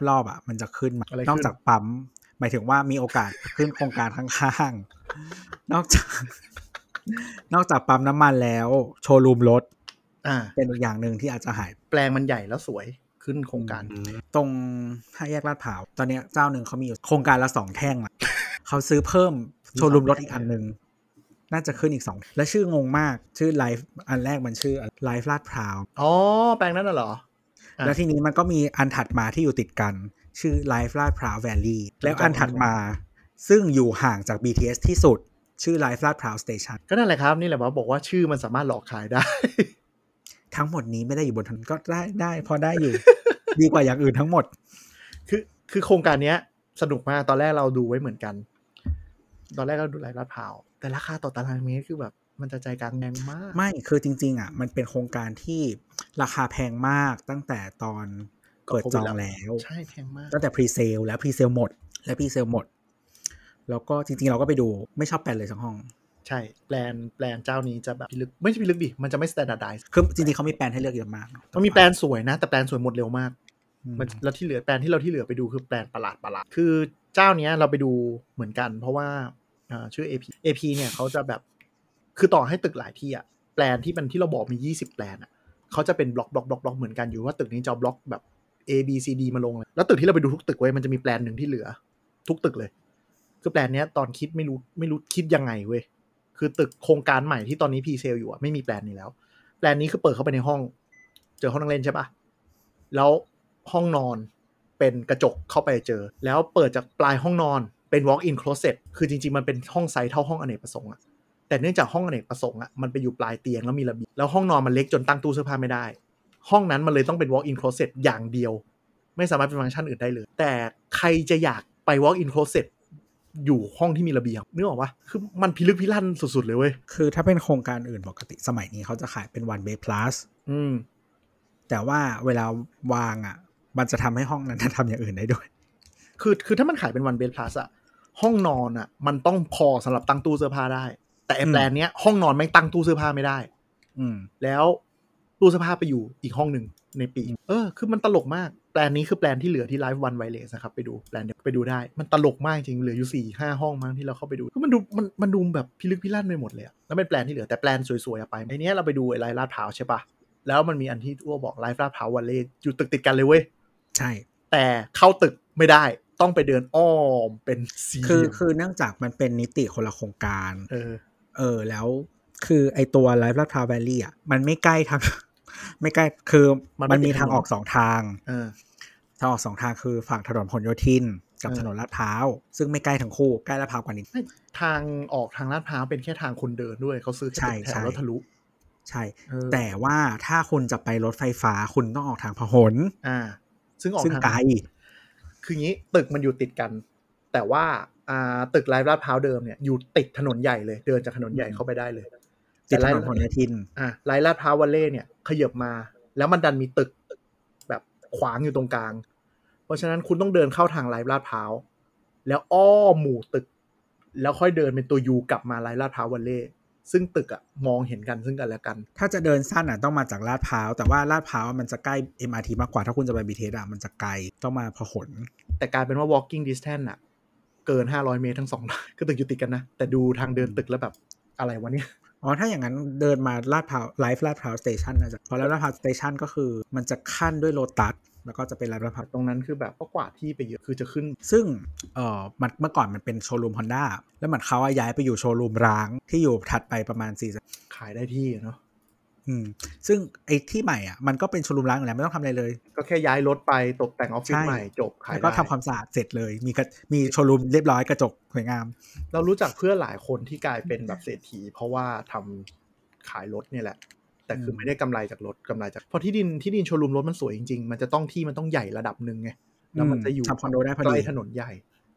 รอบๆอะ มันจะขึ้นมาอะไรขึ้นนอกจากปั๊มหมายถึงว่ามีโอกาสขึ้นโครงการข้างๆนอกจาก นอกจากปั๊มน้ำมันแล้ว โชว์รูมรถอ่าเป็นอีกอย่างหนึ่งที่อาจจะหาย แปลงมันใหญ่แล้วสวยขึ้นโครงการ ตรงห้าแยกลาดพร้าวตอนเนี้ยเจ้าหนึ่งเขามีอยู่โครงการละสองแท่งอะ เขาซื้อเพิ่มโชว์รูมรถอีกอันหนึ่งน่าจะขึ้นอีกสองและชื่องงมากชื่อไลฟ์อันแรกมันชื่อไลฟ์ลาดพร้าวอ๋อแปลงนั้นน่ะเหรออะแล้วทีนี้มันก็มีอันถัดมาที่อยู่ติดกัน ชื่อ Life ลาดพร้าวแวลลี่แล้วอันถัดมา ซึ่งอยู่ห่างจาก BTS ที่สุด ชื่อ Life ลาดพร้าวสเตชันก็นั่นแหละครับ นี่แหละว่าบอกว่าชื่อมันสามารถหลอกขายได้ ทั้งหมดนี้ไม่ได้อยู่บนถนนก็ได้ได้ พอได้อยู่ ดีกว่าอย่างอื่นทั้งหมด คือคือโครงการเนี้ยสนุกมากตอนแรกเราดูไว้เหมือนกัน ตอนแรกเราดูไลฟ์ลาดพร้าวแต่ราคาต่อตารางเมตรคือแบบมันจะใจกลางแรงมาก ไม่คือจริง ๆ อะ มันเป็นโครงการที่ราคาแพงมากตั้งแต่ตอนเปิดจองแล้วใช่แพงมากตั้งแต่ presale แล้ว presale หมด และ presale หมด แล้วก็จริง ๆ เราก็ไปดูไม่ชอบแปลนเลยสักห้อง ใช่แปลนแปลนเจ้านี้จะแบบพิลึกไม่ใช่พิลึกดิมันจะไม่ standardize คือจริงๆเขามีแปลนให้เลือกเยอะมากเอะมันมีแปลนสวยนะ แต่แปลนสวยหมดเร็วมากอืมมันแล้วที่เหลือแปลนที่เราที่เหลือไปดูคือแปลนประหลาดประหลาดคือเจ้าเนี้ยเราไปดูเหมือนกัน เพราะว่าอ่า ชื่อ AP AP เนี่ยเขาจะแบบคือต่อให้ตึกหลายที่อะแปลนที่มันที่เราบอกมี 20 แปลนอะเขาจะเป็นบล็อกบล็อกบล็อกบล็อกเหมือนกันอยู่ว่าตึกนี้จะเอาบล็อกแบบ A B C D มาลงเลยแล้วตึกที่เราไปดูทุกตึกเว้ยมันจะมีแปลนหนึ่งที่เหลือ ทุกตึกเลย คือแปลนเนี้ยตอนคิดไม่รู้ไม่รู้คิดยังไงเว้ยคือตึกโครงการใหม่ที่ตอนนี้ presale อยู่อะไม่มีแปลนนี้แล้ว แปลนนี้คือเปิดเข้าไปในห้อง เจอห้องนั่งเล่นใช่ปะแล้วห้องนอนเป็นกระจกเข้าไปเจอ แล้วเปิดจากปลายห้องนอน เป็น walk in closet คือจริง ๆ มันเป็นห้องไซส์เท่าห้องอเนกประสงค์อะแต่เนื่องจากห้องอเนกประสงค์อะมันไปอยู่ปลายเตียงแล้วมีระเบียงแล้วห้องนอนมันเล็กจนตั้งตู้เสื้อผ้าไม่ได้ ห้องนั้นมันเลยต้องเป็น walk in closet อย่างเดียว ไม่สามารถเป็นฟังก์ชันอื่นได้เลย แต่ใครจะอยากไป walk in closet อยู่ห้องที่มีระเบียงนึกออกปะคือมันพิลึกพิลั่นสุดๆเลยเว้ย คือถ้าเป็นโครงการอื่นปกติสมัยนี้เขาจะขายเป็น one bay plus อืม แต่ว่าเวลาวางอะ มันจะทำให้ห้องนั้นทำอย่างอื่นได้ด้วย คือคือถ้ามันขายเป็นวันเบ d พลัสอะ ห้องนอนอะมันต้องพอสำหรับตั้งตู้เสื้อผ้าได้ แต่ไอ้อืมแปลนเนี้ยห้องนอนไม่ตั้งตู้เสื้อผ้าไม่ได้ อืม แล้วตู้เสื้อผ้าไปอยู่อีกห้องหนึ่งในปีกเออ คือมันตลกมากแปลนนี้คือแปลนที่เหลือที่ไลฟ์วันไวเลสนะครับ ไปดูแปลนเดียวไปดูได้ มันตลกมากจริง เหลืออยู่สี่ห้าห้องมั้งที่เราเข้าไปดูคือมันดูมันมันดูแบบพิลึกพิลั่นไปหมดเลยอะแล้วเป็นแปลนที่เหลือแต่แปลนสวยๆอะไปไอเนี้ยเราไปดูไอ้ไลฟ์ลาดพร้าวใช่ปะแล้วมันมีอันที่อ้วบอกไลฟ์ลาดพร้าววันเลอยู่ตึกติดกันเลยเว้ยใช่ แต่เข้าตึกไม่ได้ ต้องไปเดินอ้อมเป็นสี่เหคือลี่ยมคือเนื่องจากมันเป็นนิติคนละโครงการ เออ เออ แล้วคือไอตัวไลฟ์ลาดพร้าวแวลลี่อะมันไม่ใกล้ทาง ไม่ใกล้คือมันไม่มันมีติดถนนทางออกสองทางเออทางออกสองทางคือฝั่งถนนพหลโยธินกับเออถนนลาดพร้าวซึ่งไม่ใกล้ทั้งคู่ใกล้ลาดพร้าวกว่านิดทางออกทางลาดพร้าวเป็นแค่ทางคนเดินด้วยเขาซื้อแค่ใช่ตึกแถใช่วแล้วทะลุใช่เออแต่ว่าถ้าคุณจะไปรถไฟฟ้าคุณต้องออกทางพหลอ่า ซึ่งออกซึ่งทางไกล คืองี้ตึกมันอยู่ติดกัน แต่ว่าอ่าตึกไลฟ์ลาดพร้าวเดิมเนี่ยอยู่ติดถนนใหญ่เลย เดินจากถนนใหญ่เข้าไปได้เลยติดถไลนฟ์นพหลโยธินอ่าไลฟ์ลาดพร้าววัลเล่เนี่ยขยับมา แล้วมันดันมีตึกแบบขวางอยู่ตรงกลาง เพราะฉะนั้นคุณต้องเดินเข้าทางไลฟ์ลาดพร้าวแล้วอ้อมหมู่ตึก แล้วค่อยเดินเป็นตัว U กลับมา Life ลาดพร้าว Valley ซึ่งตึกอะมองเห็นกันซึ่งกันและกัน ถ้าจะเดินสั้นอะต้องมาจากลาดพร้าว แต่ว่าลาดพร้าวมันจะใกล้ MRT มากกว่า ถ้าคุณจะไป BTS อะมันจะไกล ต้องมาพหลแต่กลายเป็นว่า walking distance อะเกิน 500 เมตรทั้งสองก็ตึกอยู่ติดกันนะ แต่ดูทางเดินตึกแล้วแบบอะไรวะเนี่ยอ๋อ ถ้าอย่างนั้นเดินมาลาดพร้าว Life ลาดพร้าว Station นะจ๊ะเพราะลาดพร้าว Station ก็คือ มันจะคั่นด้วยโลตัส แล้วก็จะเป็นลาดพร้าวตรงนั้นคือแบบก็กวาดที่ไปเยอะคือจะขึ้น ซึ่งเอ่อมันเมื่อก่อนมันเป็นโชว์รูมฮอนด้าแล้วเหมือนเขาอะย้ายไปอยู่โชว์รูมร้างที่อยู่ถัดไปประมาณ4ี่ขายได้ที่อะเนาะอืมซึ่งไอ้ที่ใหม่อะมันก็เป็นโชว์รูมร้างอยู่แล้วไม่ต้องทำอะไรเลย ก็แค่ย้ายรถไปตกแต่งออฟฟิศใช่ใหม่จบขายแล้วก็ได้ทำความสะอาดเสร็จเลย มีกระมีโชว์รูมเรียบร้อยกระจกสวยงาม เรารู้จักเพื่อนหลายคนที่กลายเป็นแบบเศรษฐี เพราะว่าทำขายรถเนี่ยแหละ แต่คือมไม่ได้กำไรจากรถกำไรจากเพราะที่ดินที่ดินโชว์รูมรถมันสวยจริงๆ มันจะต้องที่มันต้องใหญ่ระดับหนึ่งไงแล้วมันจะอยู่ทำคอนโดได้พอใกดีล้ถนนใหญ่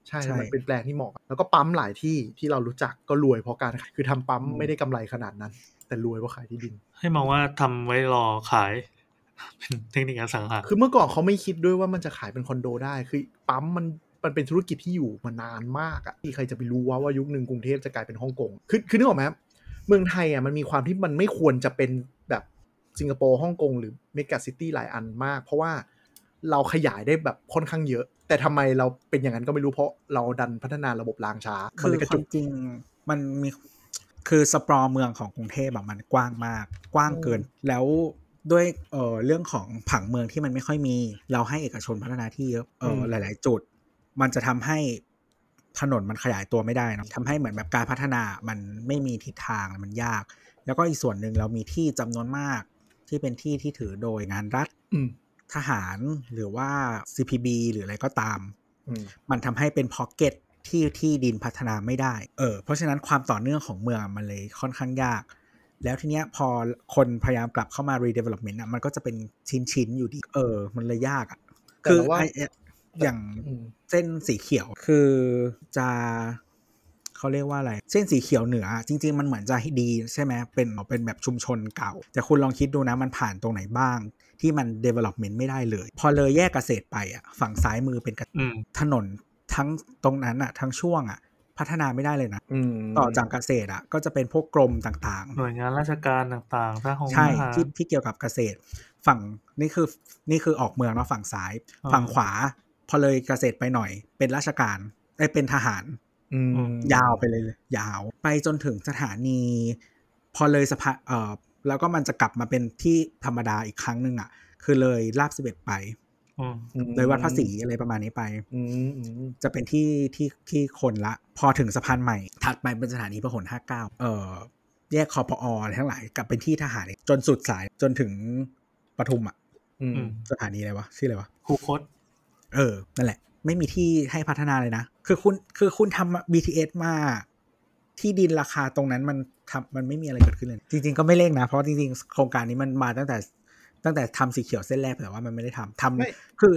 ใช่ใช่มันเป็นแปลงที่เหมาะแล้วก็ปั๊มหลายที่ที่เรารู้จักก็รวยเพราะการขายคือทำปั๊มอืมไม่ได้กำไรขนาดนั้น แต่รวยเพราะขายที่ดิน ให้มองว่าทำไว้รอขายเป็นเทคนิคอสังหาคือเมื่อก่อนเขาไม่คิดด้วยว่ามันจะขายเป็นคอนโดได้คือปั๊มมันมันเป็นธุรกิจที่อยู่มานานมากอะที่ใครจะไปรู้ว่าว่ายุคหนึ่งกรุงเทพจะกลายเป็นฮ่องกงคือคือนึกออกไหมครับ เมืองไทยอะมันมีความที่มันไม่ควรจะเป็นแบบสิงคโปร์ฮ่องกงหรือเมกะซิตี้หลายอันมาก เพราะว่าเราขยายได้แบบค่อนข้างเยอะ แต่ทำไมเราเป็นอย่างนั้นก็ไม่รู้เพราะเราดันพัฒนาระบบรางช้ามันคือเลยกระคจุวามกจริง มันมีคือสปรอเมืองของกรุงเทพแบบมันกว้างมาก กว้างเกิน แล้วด้วยเอ่อเรื่องของผังเมืองที่มันไม่ค่อยมี เราให้เอกชนพัฒนาที่เยอะเออหลาย ๆ จุด มันจะทำให้ ถนนมันขยายตัวไม่ได้เนอะทำให้เหมือนแบบการพัฒนามันไม่มีทิศทางมันยาก แล้วก็อีกส่วนหนึ่งเรามีที่จำนวนมากที่เป็นที่ที่ถือโดยงานรัฐอืมทหารหรือว่า CPB หรืออะไรก็ตามอืมมันทำให้เป็นพ็อกเก็ตที่ที่ดินพัฒนาไม่ได้ เออ เพราะฉะนั้นความต่อเนื่องของเมืองมันเลยค่อนข้างยาก แล้วทีเนี้ยพอคนพยายามกลับเข้ามา redevelopment อะ มันก็จะเป็นชิ้นๆ อยู่ดี เออ มันเลยยากอะแต่คือเราว่าไอ้ไอ้อย่างอืมเส้นสีเขียวคือจะเขาเรียกว่าอะไร เส้นสีเขียวเหนือ จริง ๆ มันเหมือนจะดีใช่ไหมเป็นเป็นแบบชุมชนเก่า แต่คุณลองคิดดูนะมันผ่านตรงไหนบ้าง ที่มัน development ไม่ได้เลย พอเลยแยกเกษตรไปอะฝั่งซ้ายมือเป็นเกษตรอืมถนนทั้งตรงนั้นอะทั้งช่วงอะพัฒนาไม่ได้เลยนะอืมต่อจากเกษตรอะก็จะเป็นพวกกรมต่างหน่วยงานราชการต่างๆถ้าของๆใช่ทหารที่ที่เกี่ยวกับเกษตร ฝั่งนี่คือนี่คือออกเมืองเนาะฝั่งซ้ายอ่าฝั่งขวา พอเลยเกษตรไปหน่อย เป็นราชการไอ้ยเป็นทหารอืมยาวไปเลยเลย ยาว ไปจนถึงสถานี พอเลยสะพานเอ่อแล้วก็มันจะกลับมาเป็นที่ธรรมดาอีกครั้งหนึ่งอะ คือเลยลาบสิบเอ็ดไปอืมเลยวัดภาษีอะไรประมาณนี้ไปอืมอืมจะเป็นที่ที่ที่คนละ พอถึงสะพานใหม่ ถัดไปเป็นสถานีพหลห้าเก้าเอ่อแยกคอพออะไรทั้งหลายกลับเป็นที่ทหารอีกจนสุดสายจนถึงปทุมอะอืมอืมสถานีอะไรวะชื่ออะไรวะครูคด เออ นั่นแหละ ไม่มีที่ให้พัฒนาเลยนะ คือคุณคือคุณทำ BTS มาที่ดินราคาตรงนั้นมันทำมันไม่มีอะไรเกิดขึ้นเลย จริง ๆ ก็ไม่เร่งนะ เพราะจริง ๆ โครงการนี้มันมาตั้งแต่ตั้งแต่ทำสีเขียวเส้นแรกแต่ว่ามันไม่ได้ทำทำไม่คือ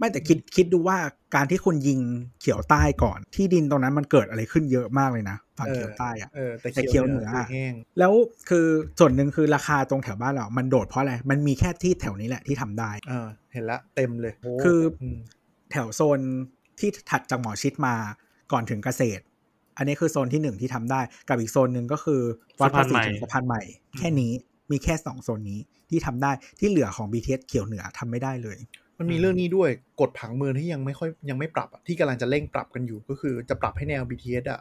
ไม่แต่คิดคิดดูว่าการที่คุณยิงเขียวใต้ก่อน ที่ดินตรงนั้นมันเกิดอะไรขึ้นเยอะมากเลยนะฝั่งเขียวใต้อะเออแต่แต่เขียวเหนือคือแห้งแล้วคือส่วนหนึ่งคือราคาตรงแถวบ้านเรา มันโดดเพราะอะไร มันมีแค่ที่แถวนี้แหละที่ทำได้เออเห็นละเต็มเลยโคืออืมแถวโซนที่ถัดจากหมอชิดมาก่อนถึงเกษตร อันนี้คือโซนที่หนึ่งที่ทำได้ กับอีกโซนหนึ่งก็คือวัดภาษีถึงสะพานใหม่ แค่นี้มีแค่สองโซนนี้ที่ทำได้ที่เหลือของ BTS เขียวเหนือทำไม่ได้เลย มันมีเรื่องนี้ด้วยกฎผังเมืองที่ยังไม่ค่อยยังไม่ปรับอะที่กำลังจะเร่งปรับกันอยู่ก็คือจะปรับให้แนว BTS อะ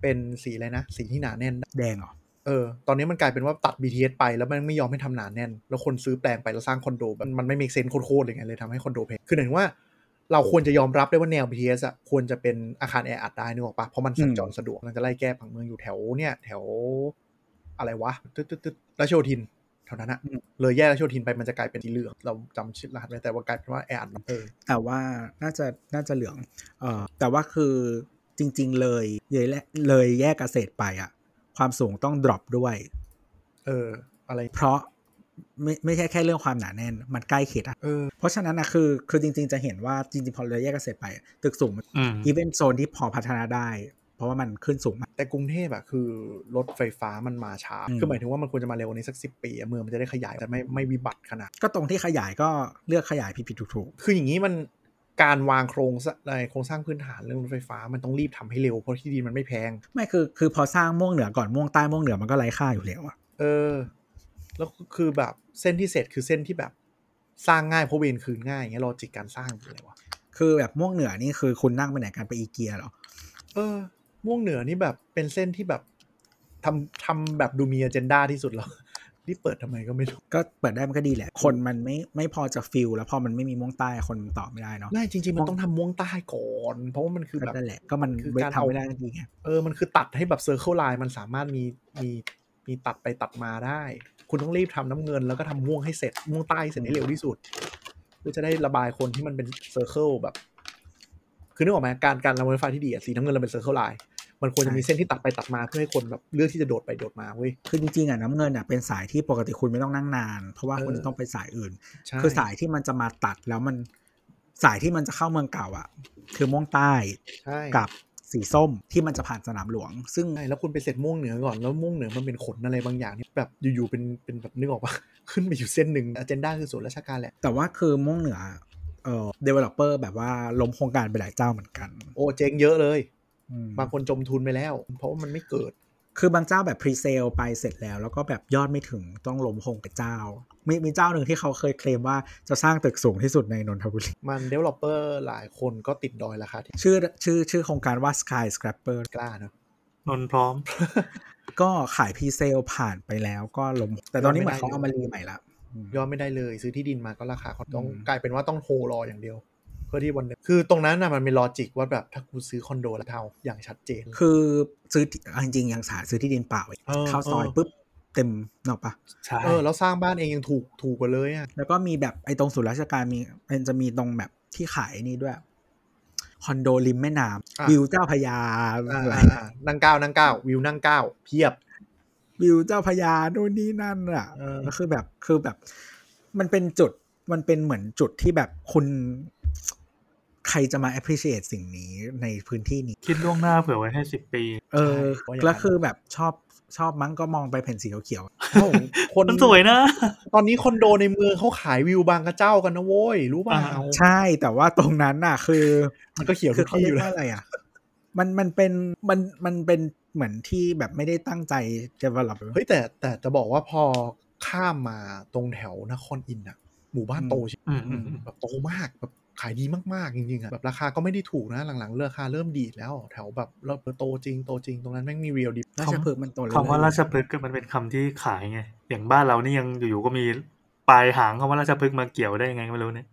เป็นสีอะไรนะ สีที่หนาแน่น แดงเหรอเออ ตอนนี้มันกลายเป็นว่าตัด BTS ไปแล้วมันไม่ยอมให้ทำหนาแน่น แล้วคนซื้อแปลงไปแล้วสร้างคอนโดมันมันไม่มีเซนโคตรๆเลยไงเลยทำให้คอนโดแพงคือหมายถึงว่า เราควรจะยอมรับได้ว่าแนว BTS อะควรจะเป็นอาคารแออัดได้นึกออกปะเพราะมันสัญจรสะดวกมันจะไล่แก้ผังเมืองอยู่แถวเนี่ยแถวอะไรวะตึ๊ดตึ๊ดตึ๊ดราชโยธิน แถวนั้นอะเลยแยกราชโยธินไปมันจะกลายเป็นสีเหลือง เราจำชื่อรหัสไม่ได้แต่ว่ากลายเป็นว่าแออัดเออแต่ว่าน่าจะน่าจะเหลืองเอ่อแต่ว่าคือจริง ๆ เลยเลยแลเลยแยกเกษตรไปอะความสูงต้อง drop ด้วย เออ อะไร เพราะไม่ไม่ใช่แค่เรื่องความหนาแน่น มันใกล้เขตอะเออเพราะฉะนั้นนะคือคือจริง ๆ จะเห็นว่าจริงๆพอเลยแยกเกษตรไป ตึกสูงอืมอีเวนโซนที่พอพัฒนาได้ เพราะว่ามันขึ้นสูงมากแต่กรุงเทพอะคือรถไฟฟ้ามันมาช้าอืมคือหมายถึงว่ามันควรจะมาเร็วกว่านี้สักสิปีอะเมืองมันจะได้ขยายแต่ไม่ไม่วิบัติขนาดก็ตรงที่ขยายก็เลือกขยายผิดๆถูกคืออย่างนี้มันการวางโครงสร้างในโครงสร้างพื้นฐานเรื่องรถไฟฟ้ามันต้องรีบทำให้เร็วเพราะที่ดินมันไม่แพงๆไม่คือคือพอสร้างม่วงเหนือก่อนม่วงใต้ม่วงเหนือมันก็ไร้ค่าอยู่แล้วอะเออ แล้วคือแบบเส้นที่เสร็จคือเส้นที่แบบสร้างง่ายเพราะเวรคืนง่ายอย่างเงี้ยลอจิกการสร้างคืออะไรวะคือแบบม่วงเหนือนี่คือคุณนั่งไปไหนกันไปอีเกียเหรอเออ ม่วงเหนือนี่แบบเป็นเส้นที่แบบทำทำแบบดูมี agenda ที่สุดแล้วนี่เปิดทำไมก็ไม่รู้ก็เปิดได้มันก็ดีแหละ คนมันไม่ไม่พอจะ fill แล้วพอมันไม่มีม่วงใต้คนตอบไม่ได้เนาะไม่จริง ๆ มันต้องทำม่วงใต้ก่อน เพราะว่ามันคือก็แบบนั่นแหละก็มันคือไม่การทำเอาไม่ได้จริงๆไงเออมันคือตัดให้แบบ circle line มันสามารถมีมีมีตัดไปตัดมาได้ คุณต้องรีบทำน้ำเงินแล้วก็ทำม่วงให้เสร็จม่วงใต้ให้เสร็จให้เร็วที่สุดเพื่อจะได้ระบายคนที่มันเป็น circle แบบ คือนึกออกไหมการการระบายไฟที่ดีอะสีน้ำเงินเราเป็น circle lineมันควรจะมีเส้นที่ตัดไปตัดมาเพื่อให้คนแบบเลือกที่จะโดดไปโดดมาเว้ย คือจริงๆอะน้ำเงินอะเป็นสายที่ปกติคุณไม่ต้องนั่งนาน เพราะว่าเออคุณจะต้องไปสายอื่นใช่คือสายที่มันจะมาตัดแล้วมันสายที่มันจะเข้าเมืองเก่าอะ คือม่วงใต้ใช่กับสีส้มที่มันจะผ่านสนามหลวง ซึ่งใช่แล้วคุณไปเสร็จม่วงเหนือก่อนแล้วม่วงเหนือมันเป็นขนอะไรบางอย่างที่แบบอยู่ๆเป็นเป็นแบบนึกออกปะขึ้นไปอยู่เส้นหนึ่งอเจนดาคือส่วนราชการแหละแต่ว่าคือม่วงเหนือ เอ่อ developer แบบว่าล้มโครงการไปหลายเจ้าเหมือนกัน โอ้เจ๊งเยอะเลยอืมบางคนจมทุนไปแล้ว เพราะว่ามันไม่เกิด คือบางเจ้าแบบ pre sale ไปเสร็จแล้ว แล้วก็แบบยอดไม่ถึงต้องล้มโครงกับเจ้า มีมีเจ้าหนึ่งที่เขาเคยเคลมว่าจะสร้างตึกสูงที่สุดในนนทบุรี มัน developer หลายคนก็ติดดอยราคาที่ชื่อชื่อชื่อโครงการว่า sky scrapper กล้าเนอะนนท์พร้อม ก็ขาย pre sale ผ่านไปแล้วก็ล้มแต่ตอนนี้เหมือนไม่ได้เขาเอามารีใหม่ละอืม ยอดไม่ได้เลยซื้อที่ดินมาก็ราคาเขาต้องอืมกลายเป็นว่าต้องโฮรออย่างเดียว เพื่อที่วันหนึงคือตรงนั้นน่ะมันมีลอจิกว่าแบบถ้ากูซื้อคอนโดแล้วเท่าอย่างชัดเจน คือซื้อที่เอาจริงๆยังสาซื้อที่ดินเปล่าอีกเออเข้าซอยเออปุ๊บเต็มนกออกปะใช่เออแล้วสร้างบ้านเองยังถูกถูกกว่าเลยอะแล้วก็มีแบบไอ้ตรงศูนย์ราชการมีมันจะมีตรงแบบที่ขายนี่ด้วยคอนโดริมแม่น้ำวิวเจ้าพระยาอ่าอะไรอ่าอ่านั่งเก้านั่งเก้าวิวนั่งเก้าเพียบ วิวเจ้าพระยาโน่นนี่นั่นอะเออแล้วคือแบบคือแบบ มันเป็นจุดมันเป็นเหมือนจุดที่แบบคุณใครจะมา appreciate สิ่งนี้ในพื้นที่นี้ คิดล่วงหน้าเผื่อไว้ให้สิบปี เออใช่ว่าอย่างนั้นแล้วคือแบบชอบชอบมั้งก็มองไปแผ่นสีเขียวๆเอ้าคนมันสวยนะ ตอนนี้คอนโดในเมืองเขาขายวิวบางกระเจ้ากันนะโว้ย รู้เปล่าอ่าใช่แต่ว่าตรงนั้นน่ะ คือ มันก็เขียวคืทุอกเขาที่เรีอยกยู่แล้ว่าวอะไรอะ มันมันเป็นมันมันเป็น เหมือนที่แบบไม่ได้ตั้งใจ develop เฮ้ยแต่แต่จะบอกว่าพอข้ามมาตรงแถวนครอินทร์อะหมู่บ้านโตใช่อืมอืมอืมแบบโตมากแบบขายดีมาก ๆ จริง ๆอะแบบราคาก็ไม่ได้ถูกนะหลังๆราคาเริ่มดีดแล้ว แถวแบบเราโตจริงโตจริงตรงนั้นแม่งมีเรียลดิราชพฤกษ์มันโตเลยคำว่าราชพฤกษ์ก็มันเป็นคำที่ขายไง อย่างบ้านเรานี่ยังอยู่ๆก็มีปลายหางคำว่าราชพฤกษ์มาเกี่ยวได้ยังไงก็ไม่รู้เนี่ย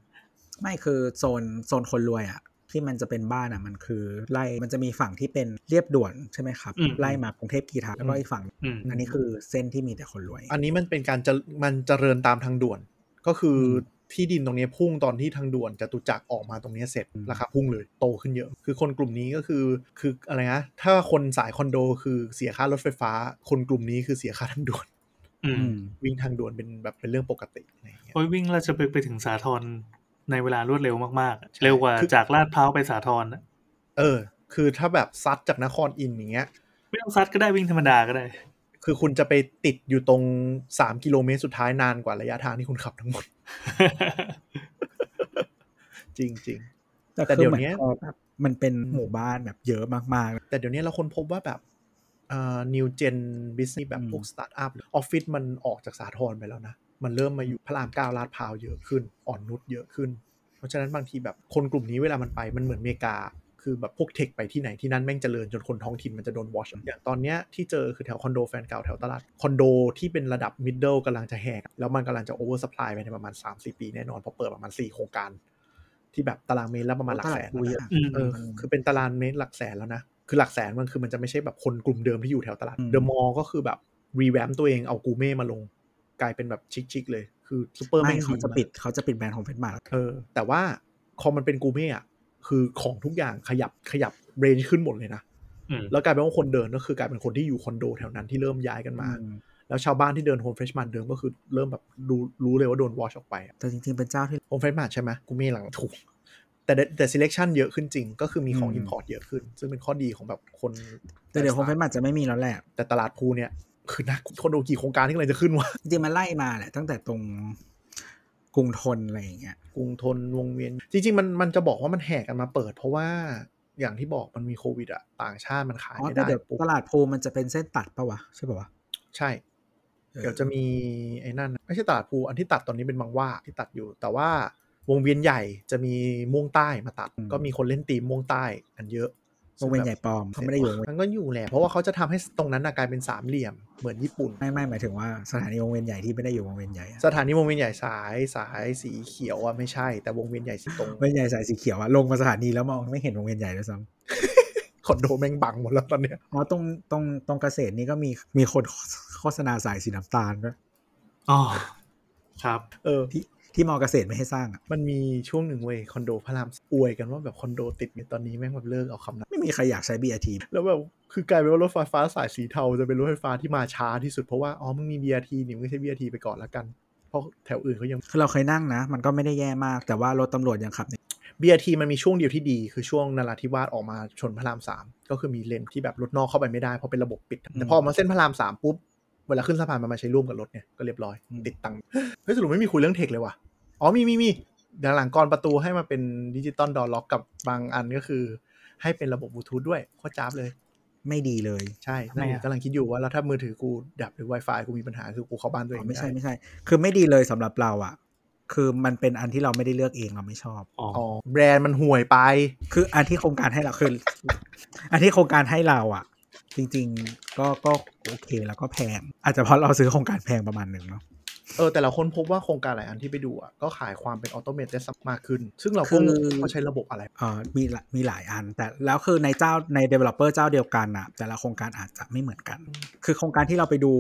ไม่คือโซนโซนคนรวยอะ ที่มันจะเป็นบ้านอะมันคือไล่มันจะมีฝั่งที่เป็นเรียบด่วนใช่ไหมครับอืมไล่มากรุงเทพกีฬาแล้วก็อีกฝั่งอืมอันนี้คือเส้นที่มีแต่คนรวย อันนี้มันเป็นการจะมันเจริญตามทางด่วนก็คืออมที่ดินตรงนี้พุ่งตอนที่ทางด่วนจตุจักรออกมาตรงนี้เสร็จอืมราคาพุ่งเลยโตขึ้นเยอะ คือคนกลุ่มนี้ก็คือคืออะไรนะถ้าคนสายคอนโดคือเสียค่ารถไฟฟ้า คนกลุ่มนี้คือเสียค่าทางด่วนอืมอืมวิ่งทางด่วนเป็นแบบเป็นเรื่องปกติอะไรอย่างเงี้ยโอ้ยวิ่งราชพฤกษ์ไปถึงสาทร ในเวลารวดเร็วมากๆอะเร็วกว่าคือจากลาดพร้าวไปสาทรอะเออ คือถ้าแบบซัดจากนครอินทร์อย่างเงี้ย ไม่ต้องซัดก็ได้วิ่งธรรมดาก็ได้ คือคุณจะไปติดอยู่ตรง3กิโลเมตรสุดท้ายนานกว่าระยะทางที่คุณขับทั้งหมด จริงแต่แต่คือเดี๋ยวเหมือนเนี้ยพอแบบมันเป็นหมู่บ้านแบบเยอะมากๆ แต่เดี๋ยวนี้เราคนพบว่าแบบเอ่อ new gen business แบบอืมพวกสตาร์ทอัพออฟฟิศมันออกจากสาทรไปแล้วนะ มันเริ่มมาอยู่พระรามเก้าลาดพร้าวเยอะขึ้น อ่อนนุชเยอะขึ้น เพราะฉะนั้นบางทีแบบคนกลุ่มนี้เวลามันไปมันเหมือนอเมริกา คือแบบพวก tech ไปที่ไหนที่นั่นแม่งเจริญจนคนท้องถิ่นมันจะโดน wash อย่างตอนเนี้ยที่เจอคือแถวคอนโดแฟนเก่าแถวตลาดคอนโดที่เป็นระดับ middle กำลังจะแหกแล้วมันกำลังจะ oversupply ไปในประมาณ3-4ปีแน่นอนเพราะเปิดประมาณ4โครงการที่แบบตารางเมตรละประมาณหลักแสนตลาดพลูเยอะอืมเออคือเป็นตารางเมตรหลักแสนแล้วนะ คือหลักแสนมันคือมันจะไม่ใช่แบบคนกลุ่มเดิมที่อยู่แถวตลาดอืมเดอะมอลก็คือแบบรีแวมตัวเองเอากูเม่มาลง กลายเป็นแบบชิคๆเลย คือซูเปอร์ไม่แม่งเขาจะมกปิดเขาจะปิดแบรนด์ของเฟสมาร์เออ แต่ว่าพอมันเป็นกูเม่อะคือของทุกอย่างขยับขยับเรนจ์ขึ้นหมดเลยนะอืมแล้วกลายเป็นว่าคนเดินก็คือกลายเป็นคนที่อยู่คอนโดแถวนั้นที่เริ่มย้ายกันมา แล้วชาวบ้านที่เดินโฮมเฟรชมันเดิมก็คือเริ่มแบบรู้รู้เลยว่าโดนวอชออกไป แต่จริงๆเป็นเจ้าที่โฮมเฟรชมันใช่ไหมกูเม่หลังถูกแต่แต่ selection เยอะขึ้นจริง ก็คือมีของอืม import เยอะขึ้น ซึ่งเป็นข้อดีของแบบคน แต่เดี๋ยว Home Fresh Mart จะไม่มีแล้วแหละ แต่ตลาดพลูเนี่ย คือนะคนดูกี่โครงการที่กำลังจะขึ้นวะจริงๆมันไล่มาแหละตั้งแต่ตรงกรุงธนอะไรอย่างเงี้ยกรุงธนวงเวียน จริง ๆ มันมันจะบอกว่ามันแห่กันมาเปิด เพราะว่าอย่างที่บอกมันมีโควิดอะต่างชาติมันขายอ๋อไม่แต่ได้เดี๋ยวปุ๊บตลาดพลูมันจะเป็นเส้นตัดปะวะใช่ปะวะใช่ออเดี๋ยวจะมีไอ้นั่นไม่ใช่ตลาดพลูอันที่ตัดตอนนี้เป็นบางหว่าที่ตัดอยู่ แต่ว่าวงเวียนใหญ่จะมีม่วงใต้มาตัด ก็มีคนเล่นตีมม่วงใต้กันเยอะ วงเวียนใหญ่ปลอมเขาไม่ได้อยู่วงเวียนมันก็อยู่แหละเพราะว่าเขาจะทำให้ตรงนั้นนะกลายเป็นสามเหลี่ยมเหมือนญี่ปุ่นไม่ไม่หมายถึงว่าสถานีวงเวียนใหญ่ที่ไม่ได้อยู่วงเวียนใหญ่อะสถานีวงเวียนใหญ่สายสายสีเขียวอะไม่ใช่ แต่วงเวียนใหญ่สีตรงวงเวียนใหญ่สายสีเขียวอะลงมาสถานีแล้วมองไม่เห็นวงเวียนใหญ่ด้วยซ้คอนโดแม่งบังหมดแล้วตอนเนี้ยำอ๋อตรงตรงตรงเกษตรนี่ก็มีมีคนโฆษณาสายสีน้ำตาลด้วยอ๋อครับ เออ ที่ที่มอเกษตรไม่ให้สร้างอะมันมีช่วงหนึ่งเว้ยคอนโดพระรามอวยกันว่าแบบคอนโดติดเนี่ยตอนนี้แม่งแบบเลิกเอาคำนั้นไม่มีใครอยากใช้ BRT แล้วแบบคือกลายเป็นว่ารถไฟฟ้าสายสีเทาจะเป็นรถไฟฟ้าที่มาช้าที่สุดเพราะว่าอ๋อมึงมี BRT นี่มึงก็ใช้ BRT ไปก่อนละกันเพราะแถวอื่นเขายังคือเราเคยนั่งนะ มันก็ไม่ได้แย่มากแต่ว่ารถตำรวจยังขับใน BRT มันมีช่วงเดียวที่ดีคือช่วงนราธิวาสออกมาชนพระรามสามก็คือมีเลนที่แบบรถนอกเข้าไปไม่ได้เพราะเป็นระบบปิด แต่พอมาเส้นพระรามสามปุ๊บ เวลาขึ้นสะพานมันมาใช้ร่วมกับรถเนี่ยก็เรียบร้อยติดตังค์เฮ้ยสรุปไม่มีคุยเรื่อง tech เลยว่ะอ๋อมีมีมีเดี๋ยวหลังกลอนประตูให้มาเป็น digital door lock กับบางอันก็คือ ให้เป็นระบบบลูทูธด้วยโคตรจ้าบเลย ไม่ดีเลยใช่ทำไมนั่นอะกำลังคิดอยู่ว่าแล้วถ้ามือถือกูดับหรือ Wi-Fi กูมีปัญหาคือกูเข้าบ้านตัวเออ๋งอไม่ใช่ด้ไม่ใช่ คือไม่ดีเลยสำหรับเราอะคือมันเป็นอันที่เราไม่ได้เลือกเองเราไม่ชอบอ๋ออ๋อแบรนด์มันห่วยไป คืออันที่โครงการให้เราคืออันที่โครงการให้เราอะ จริง ๆ ก็ก็โอเคแล้วก็แพง อาจจะเพราะเราซื้อโครงการแพงประมาณหนึ่งเนาะเออแต่ละคนพบว่าโครงการหลายอันที่ไปดูอะก็ขายความเป็นออโตเมตมากขึ้น ซึ่งเราก็คืองงว่าใช้ระบบอะไรเอ่อมีหลายมีหลายอัน แต่แล้วคือในเจ้าใน developer เจ้าเดียวกันอะแต่ละโครงการอาจจะไม่เหมือนกัน คือโครงการที่เราไปดู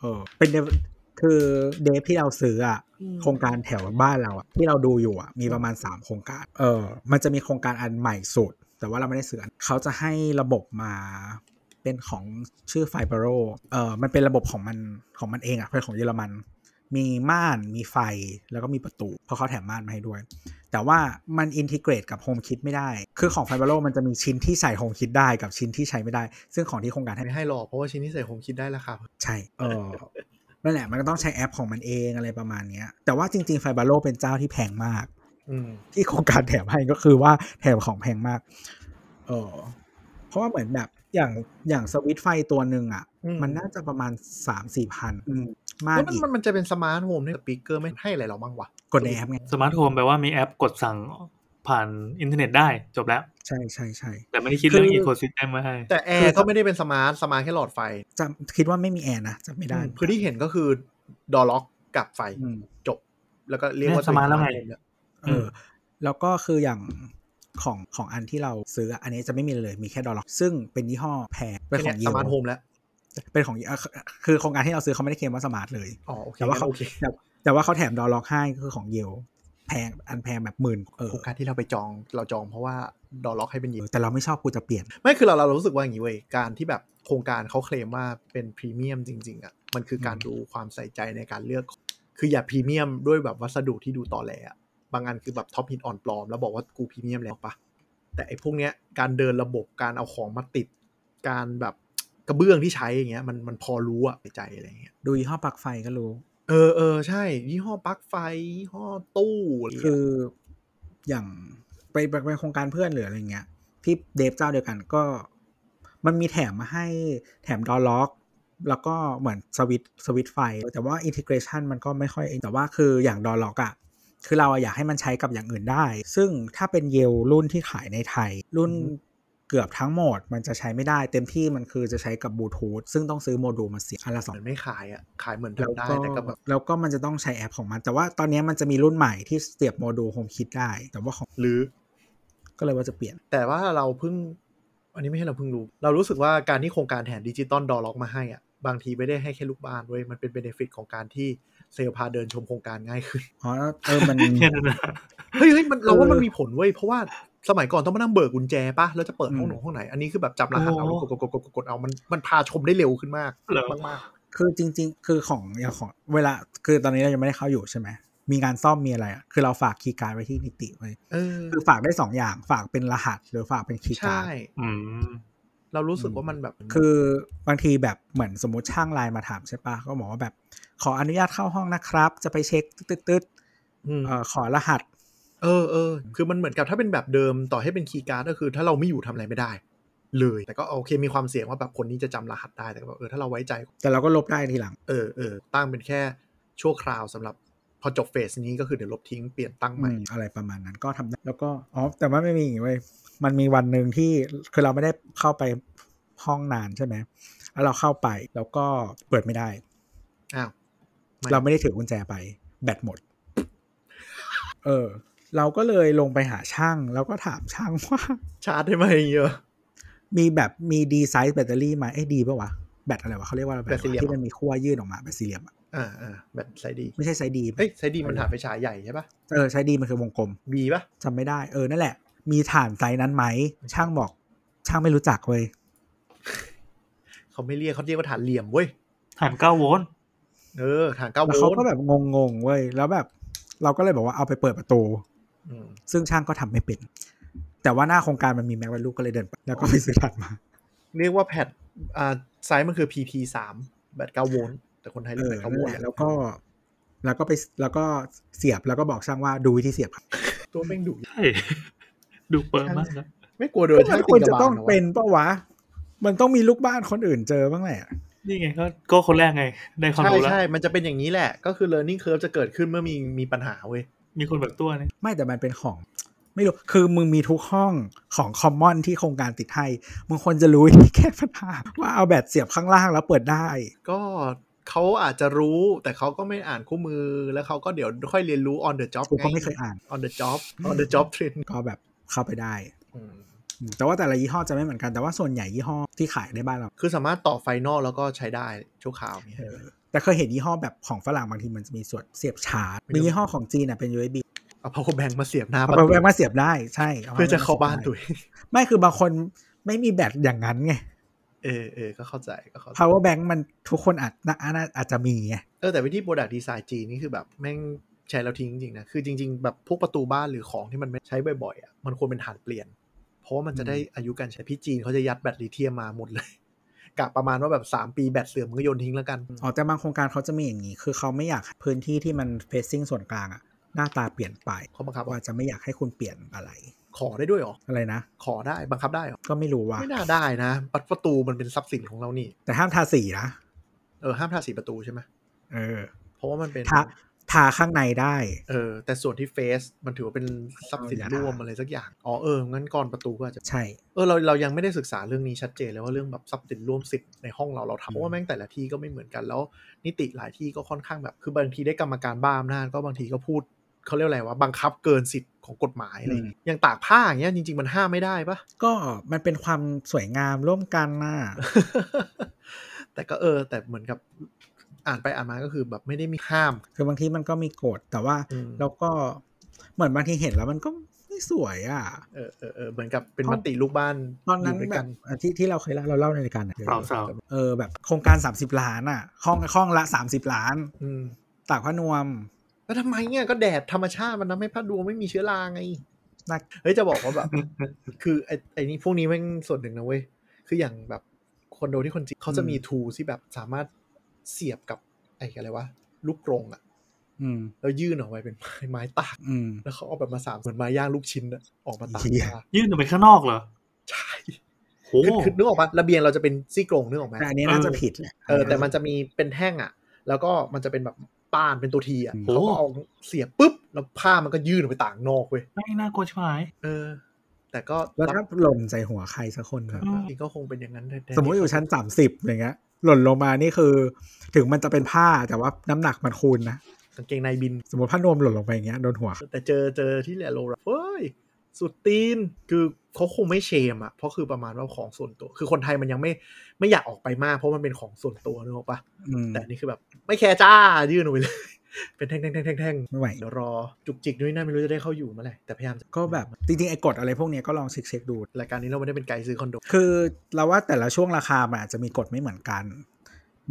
เออเป็น dev- คือเดฟที่เราซื้ออะอืมโครงการแถวบ้านเราอะที่เราดูอยู่อะมีประมาณ 3 โครงการเออมันจะมีโครงการอันใหม่สุด แต่ว่าเราไม่ได้ซื้ออันเขาจะให้ระบบมา เป็นของชื่อ Fibaro เออมันเป็นระบบของมันของมันเองอะเป็นของเยอรมัน มีม่านมีไฟแล้วก็มีประตูเพราะเขาแถมม่านมาให้ด้วย แต่ว่ามัน integrate กับ HomeKit ไม่ได้ คือของ Fibaro มันจะมีชิ้นที่ใส่ HomeKit ได้กับชิ้นที่ใช้ไม่ได้ ซึ่งของที่โครงการให้ไม่ให้หรอกเพราะว่าชิ้นที่ใส่ HomeKit ได้ราคาใช่เออนั่นแหละมันก็ต้องใช้แอปของมันเองอะไรประมาณเนี้ยแต่ว่าจริงๆ Fibaro เป็นเจ้าที่แพงมากอืมที่โครงการแถมให้ก็คือว่าแถมของแพงมาก เออเพราะว่าเหมือนแบบ อย่างอย่างสวิตช์ไฟตัวหนึ่งอะอืมมันน่าจะประมาณสามสี่พันมากแล้วมันอีกมันมันจะเป็น smart home เนี่ย speaker ไม่ให้อะไรเราบ้างวะกดในแอปไง smart home แปลว่ามีแอปกดสั่งผ่านอินเทอร์เน็ตได้จบแล้ว ใช่ใช่ใช่แต่ไม่ได้คิดเรื่องคือ ecosystem ไว้ให้ แต่แอร์ก็ไม่ได้เป็น smart smart แค่หลอดไฟจำคิดว่าไม่มีแอร์นะจำไม่ได้คือที่เห็นก็คือดอล็อกกับไฟอืมจบ แล้วก็เรียกว่าเนี่ยสมาร์ทแล้วไงตัวเองเนี่ยเออแล้วก็คืออย่าง ของของอันที่เราซื้ออะอันนี้จะไม่มีเลยมีแค่ดอลลาร์ซึ่งเป็นยี่ห้อแพงเป็นของแค่เยสลมาร์ทโฮมแล้วเป็นของเอ่อคือโครงการที่เราซื้อเขาไม่ได้เคลมว่าสมาร์ทเลยอ๋อโอเคแต่ว่างั้นเขาโอเคแต่แต่ว่าเขาแถมดอลล็อกให้ก็คือของเยลแพงอันแพงแบบหมื่นเออโครงการที่เราไปจองเราจองเพราะว่าดอล็อกให้เป็นยิงแต่เราไม่ชอบกูจะเปลี่ยน ไม่คือเราเรารู้สึกว่าอย่างนี้เว้ยการที่แบบโครงการเขาเคลมว่าเป็นพรีเมียมจริง ๆอะมันคือการอืมดูความใส่ใจในการเลือก คืออย่าพรีเมียมด้วยแบบวัสดุที่ดูต่อแหลอะบางอันคือแบบ top หินอ่อนปลอม แล้วบอกว่ากูพรีเมียมแล้วปะแต่ไอ้พวกเนี้ยการเดินระบบการเอาของมาติด การแบบกระเบื้องที่ใช้อย่างเงี้ยมันมันพอรู้อะในใจอะไรเงี้ยดูยี่ห้อปลั๊กไฟก็รู้ เออเออใช่ ยี่ห้อปลั๊กไฟยี่ห้อตู้อะไรคืเงี้ยออย่างไปไปไปโครงการเพื่อนหรืออะไรเงี้ยที่ dev เจ้าเดียวกันก็ มันมีแถมมาให้แถม door lock แล้วก็เหมือนสวิตสวิตไฟ แต่ว่า integration มันก็ไม่ค่อยแต่ว่าคืออย่าง door lock อะ คือเราอะอยากให้มันใช้กับอย่างอื่นได้ ซึ่งถ้าเป็น Yale รุ่นที่ขายในไทย รุ่นเกือบทั้งหมดมันจะใช้ไม่ได้เต็มที่มันคือจะใช้กับบลูทูธซึ่งต้องซื้อโมดูลมาเสียบอันละสเหองมือนไม่ขายอะ ขายเหมือนแล้วทำได้ก็แต่ก็แบบแล้วก็มันจะต้องใช้แอปของมัน แต่ว่าตอนนี้มันจะมีรุ่นใหม่ที่เสียบ module HomeKit ได้ แต่ว่าของหรือ ก็เลยว่าจะเปลี่ยน แต่ว่าเราเพิ่ง อันนี้ไม่ใช่เราเพิ่งรู้ เรารู้สึกว่าการที่โครงการแถม digital door lock มาให้อะบางทีไม่ได้ให้แค่ลูกบ้านด้วยมันเป็น benefit ของการที่ เซลล์พาเดินชมโครงการง่ายขึ้นอ๋อเออมันแค่นั้นนะเฮ้ยเฮ้ยมันเราว่าเออมันมีผลเว้ยเพราะว่าสมัยก่อนต้องมานั่งเบิกกุญแจปะแล้วจะเปิดห้องหนอืมห้องไหน อันนี้คือแบบจำรหัสเอาโอ้กดกดกดกดกดเอามันมันพาชมได้เร็วขึ้นมากเหรอมากมากคือจริง ๆ คือของอย่างของเวลาคือตอนนี้เรายังไม่ได้เข้าอยู่ใช่ไหมมีงานซ่อมมีอะไรอะคือเราฝากคีย์การ์ดไว้ที่นิติไว้เออคือฝากได้สองอย่างฝากเป็นรหัส หรือฝากเป็นคีย์การ์ด ใช่ อืม เรารู้สึกว่ามันแบบ คือบางทีแบบเหมือนสมมติช่างไลน์มาถามใช่ปะก็บอกว่าแบบ ขออนุญาตเข้าห้องนะครับ จะไปเช็คตึ๊ดมๆเอ่อขอรหัส เออเออคือมันเหมือนกับถ้าเป็นแบบเดิมต่อให้เป็นคีย์การ์ดก็คือ ถ้าเราไม่อยู่ทำอะไรไม่ได้ เลย แต่ก็โอเคมีความเสี่ยงว่าแบบคนนี้จะจำรหัสได้แต่ก็แบบเออถ้าเราไว้ใจ แต่เราก็ลบได้ทีหลัง เออเออตั้งเป็นแค่ชั่วคราวสำหรับพอจบเฟสนี้ก็คือเดี๋ยวลบทิ้งเปลี่ยนตั้งใหม่อืมอะไรประมาณนั้นก็ทำได้แล้วก็อ๋อแต่ว่าไม่มีอย่างงี้เว้ย มันมีวันหนึ่งที่คือเราไม่ได้เข้าไปห้องนานใช่ไหมแล้วเราเข้าไปแล้วก็เปิดไม่ได้อ้าวไม่เราไม่ได้ถือกุญแจไป แบตหมด เออ เราก็เลยลงไปหาช่าง แล้วก็ถามช่างว่า ชาร์จได้ไหมเยอะ มีแบบมี D size battery ไหมเอ้ยดีป่าวะ แบตอะไรวะเขาเรียกว่าอะไรแบตสี่เหลี่ยมที่มันมีขั้วยื่นออกมาแบตสี่เหลี่ยมอะอ่าอ่าแบบ size D ไม่ใช่ size Dเอ้ย size D มันถ่านไฟฉายใหญ่ใช่ปะเออ size D มันคือวงกลม B ปะจำไม่ได้เออนั่นแหละ มีถ่านไซส์นั้นไหม ช่างบอก ช่างไม่รู้จักเว้ยเขาไม่เรียกเขาเรียกว่าถ่านเหลี่ยมเว้ยถ่านเก้าโวลต์เออถ่านเก้าโวลต์แล้วเขาก็แบบงงๆเว้ยแล้วแบบ เราก็เลยบอกว่าเอาไปเปิดประตูอืมซึ่งช่างก็ทำไม่เป็น แต่ว่าหน้าโครงการมันมีแม็กวัลูก็เลยเดินไปแล้วก็ไปซื้อถัดมา เรียกว่าแพดอ่าไซส์มันคือ PT สามแบตเก้าโวลต์แต่คนไทยเอเรียกอแบตเก้านั่โวนลแหต์ละแล้วก็ แล้วก็ไปแล้วก็เสียบแล้วก็บอกช่างว่าดูวิธีเสียบครับ ตัวแม่งดุใช่ ดูเปิดมากนะไม่กลัวโดนมัช่างนตีควรกจะระบาต้ลองหรอวะเป็นปะวะ มันต้องมีลูกบ้านคนอื่นเจอบ้างแหละนี่ไงก็ก็คนแรกไง ได้ความใช่รู้แล้วใช่มันจะเป็นอย่างนี้แหละ ก็คือ learning curve จะเกิดขึ้นเมื่อมีมีปัญหาเว้ยมีคนแบบตัวเนี่ยไม่แต่มันเป็นของ ไม่รู้ คือมึงมีทุกห้องของคอมมอนที่โครงการติดให้มึงควรจะรู้วิธีแก้ปัญหาว่าเอาแบตเสียบข้างล่างแล้วเปิดได้ ก็เขาอาจจะรู้แต่เขาก็ไม่อ่านคู่มือแล้วเขาก็เดี๋ยวค่อยเรียนรู้ on the job กูก็งไม่เคยอ่าน on the job on the job train ก็แบบ เข้าไปได้อืมอืมแต่ว่าแต่ละยี่ห้อจะไม่เหมือนกันแต่ว่าส่วนใหญ่ยี่ห้อที่ขายในบ้านเรา คือสามารถต่อไฟนอลแล้วก็ใช้ได้ชั่วคราวเนี่ยแต่เคยเห็นยี่ห้อแบบของฝรั่งบางทีมันจะมีส่วนเสียบชาร์จไม่รู้มียี่ห้อของจีนน่ะเป็น USB เอา power bank มาเสียบหน้าเอาประไปตูแวงมาเสียบได้ใช่มเพื่อจะเข้าบ้านได้ตัวเองไม่คือบางคนไม่มีแบตอย่างนั้นไงเออเออก็เข้าใจก็เข้าใจ power bank มันทุกคนอาจน่าน่าอาจจะมีไงเออแต่วิธี product design จีนนี่คือแบบแม่ง ใช้แล้วทิ้งจริงๆนะ คือจริง ๆ แบบพวกประตูบ้านหรือของที่มันไม่ใช้บ่อยๆอะมันควรเป็นฐานเปลี่ยน เพราะว่ามันจะได้อายุการใช้พี่จีนเขาจะยัดแบตลิเธียมมาหมดเลยกะประมาณว่าแบบ 3 ปีแบตเสื่อมมึงก็โยนทิ้งแล้วกัน อ๋อ แต่บางโครงการเขาจะมีอย่างนี้ คือเขาไม่อยากพื้นที่ที่มัน facing ส่วนกลางอะหน้าตาเปลี่ยนไปเขาบังคับว่าว่าจะไม่อยากให้คุณเปลี่ยนอะไร ขอได้ด้วยเหรอ อะไรนะ ขอได้บังคับได้เหรอ ก็ไม่รู้ว่าไม่น่าได้นะประประตูมันเป็นทรัพย์สินของเรานี่ แต่ห้ามทาสีนะ เออห้ามทาสีประตูใช่ไหมเออ เพราะว่ามันเป็นทา ทาข้างในได้ เออ แต่ส่วนที่เฟซมันถือว่าเป็นทรัพย์สินอย่าร่วมทาอะไรสักอย่าง อ๋อเออ งั้นก่อนประตูก็อาจจะ ใช่ เออ เราเรายังไม่ได้ศึกษาเรื่องนี้ชัดเจนเลยว่าเรื่องแบบทรัพย์สินร่วมสิทธิ์ในห้องเราเราทำเพราะว่าแม่งแต่ละที่ก็ไม่เหมือนกัน แล้ว นิติหลายที่ก็ค่อนข้างแบบ คือบางทีได้กรรมการบ้าอำนาจก็บางทีก็พูดเขาเรียกอะไรว่าบังคับเกินสิทธิ์ของกฎหมายอะไรอย่างเงี้ยอย่างตากผ้าอย่างเงี้ยจริง ๆ มันห้ามไม่ได้ปะก็มันเป็นความสวยงามร่วมกันน่ะแต่ก็เออ แต่เหมือนกับ อ่านไปอ่านมาก็คือแบบไม่ได้มีห้าม คือบางทีมันก็มีกฎแต่ว่าอืมแล้วก็เหมือนบางทีเห็นแล้วมันก็ไม่สวยอะเออเออเออเหมือนกับเป็นห้มองติลูกบ้านตอนนั้นยู่ด้วยแบกับอะที่ที่เราเคยเล่าเราเล่าในรายการอะเปล่าเปล่าเออแบบโครงการ 30 ล้านอะห้องห้องละ 30 ล้านอืมตากผ้านวมแล้วทำไมเนี่ยก็แดดธรรมชาติมันทำให้ผ้าดวงไม่มีเชื้อราไงนักเฮ้ยจะบอกว่าแบบ คือไอ้ไอ้นี่พวกนี้แม่งส่วนหนึ่งนะเว้ยคืออย่างแบบคอนโดที่คนจีนเขาจะมีทูที่แบบสามารถ เสียบกับไอ้อะไรวะลูกกรงอะอืมแล้วยื่นออกไปเป็นไม้ไม้ตากอืมแล้วเขาเอาแบบมาสามเหมือนไม้ย่างลูกชิ้นอะออกมาตากเหี้ยผ้ายื่นออกไปข้างนอกเหรอใช่โหคือคือนึกออกปะระเบียงเราจะเป็นซี่กรงนึกออกไหมแต่อันนี้น่าจะผิดแหละเออแต่มันจะมีเป็นแท่งอะแล้วก็มันจะเป็นแบบป้านเป็นตัวทีอะอืมเขาก็เอาเสียบปุ๊บแล้วผ้ามันก็ยื่นออกไปต่างนอกเว้ยไม่น่ากลัวชิบหายเออแต่แต่ก็แล้วรับถ้าหล่นใส่หัวใครสักคนอะจริงก็คงเป็นอย่างนั้นแทนสมมติอยู่ชั้นสามสิบอย่างเงี้ย หล่นลงมานี่คือ ถึงมันจะเป็นผ้าแต่ว่าน้ำหนักมันคูณนะกางเกงในบิน สมมติผ้านวมหล่นลงไปอย่างเงี้ยโดนหัว แต่เจอเจอที่แหละโลราเฮ้ยสุดตีนคือเขาคงไม่เชมอะเพราะคือประมาณว่าของส่วนตัว คือคนไทยมันยังไม่ไม่อยากออกไปมาก เพราะมันเป็นของส่วนตัวนึกออกปะอืมแต่นี่คือแบบ ไม่แคร์จ้ายื่นออกไปเลย เป็นแท่งแท่งแท่งแท่งแท่งไม่ไหวเดี๋ยวรอจุกจิกด้วยนะไม่รู้จะได้เข้าอยู่เมื่อไหร่แต่พยายามจะก็แบบจริงๆไอ้กฎอะไรพวกเนี้ยก็ลองเช็คเช็คๆดูรายการนี้เราไม่ได้เป็นไกด์ซื้อคอนโดคือเราว่าแต่ละช่วงราคามันอาจจะมีกฎไม่เหมือนกัน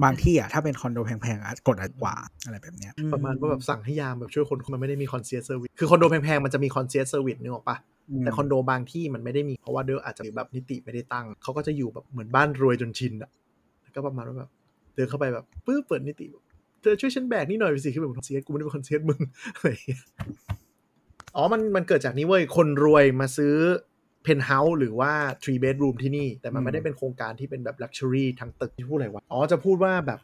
บางที่อะถ้าเป็นคอนโดแพงๆอะกฎอาจกว่าอะไรแบบเนี้ยประมาณว่าแบบสั่งให้ยามแบบช่วยคนมันไม่ได้มี concierge service คือคอนโดแพงๆมันจะมี concierge service นึกออกปะแต่คอนโดบางที่มันไม่ได้มีเพราะว่าเดออาจจะแบบนิติไม่ได้ตั้งเขาก็จะอยู่แบบเหมือนบ้านรวยจนชินอะแล้วก็ประมาณว่าแบบเดินเข้าไปแบบปื้อเปิดนิติแบบ เธอช่วยฉันแบกนี่หน่อยสิคือแบบ concierge กูไม่ได้เป็น concierge มึงอะไรอย่างเงี้ยอ๋อมันมันเกิดจากนี้เว้ยคนรวยมาซื้อเพนท์เฮาส์หรือว่า three bedroom ที่นี่ แต่มันไม่ได้เป็นโครงการที่เป็นแบบ luxury ทั้งตึกที่พูดอะไรวะ อ๋อ จะพูดว่าแบบ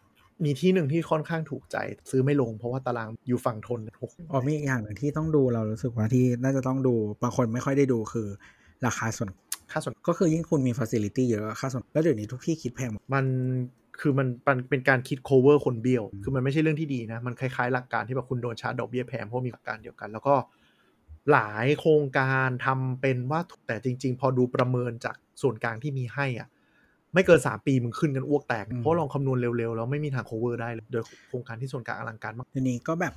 มีที่หนึ่งที่ค่อนข้างถูกใจ ซื้อไม่ลงเพราะว่าตารางอยู่ฝั่งทนหกอ๋อมีอีกอย่างหนึ่งที่ต้องดูเรารู้สึกว่าที่น่าจะต้องดูบางคนไม่ค่อยได้ดูคือ ราคาส่วนค่าส่วนก็คือยิ่งคุณมี facility เยอะค่าส่วนแล้วเดี๋ยวนี้ทุกที่คิดแพงหมดมัน คือมันมันเป็นการคิด cover คนเบี้ยว คือมันไม่ใช่เรื่องที่ดีนะ มันคล้ายๆ หลักการที่แบบคุณโดนชาร์จดอกเบี้ยแพงเพราะมีหลักการเดียวกัน แล้วก็หลายโครงการทำเป็นว่าถูกแต่จริง ๆ พอดูประเมินจากส่วนกลางที่มีให้อะไม่เกิน3ปีมึงขึ้นกันอ้วกแตก เพราะลองคำนวณเร็วๆ แล้วไม่มีทาง cover ได้เลยโดยโครงการที่ส่วนกลางอลังการมากเดี๋ยวนี้ก็แบบ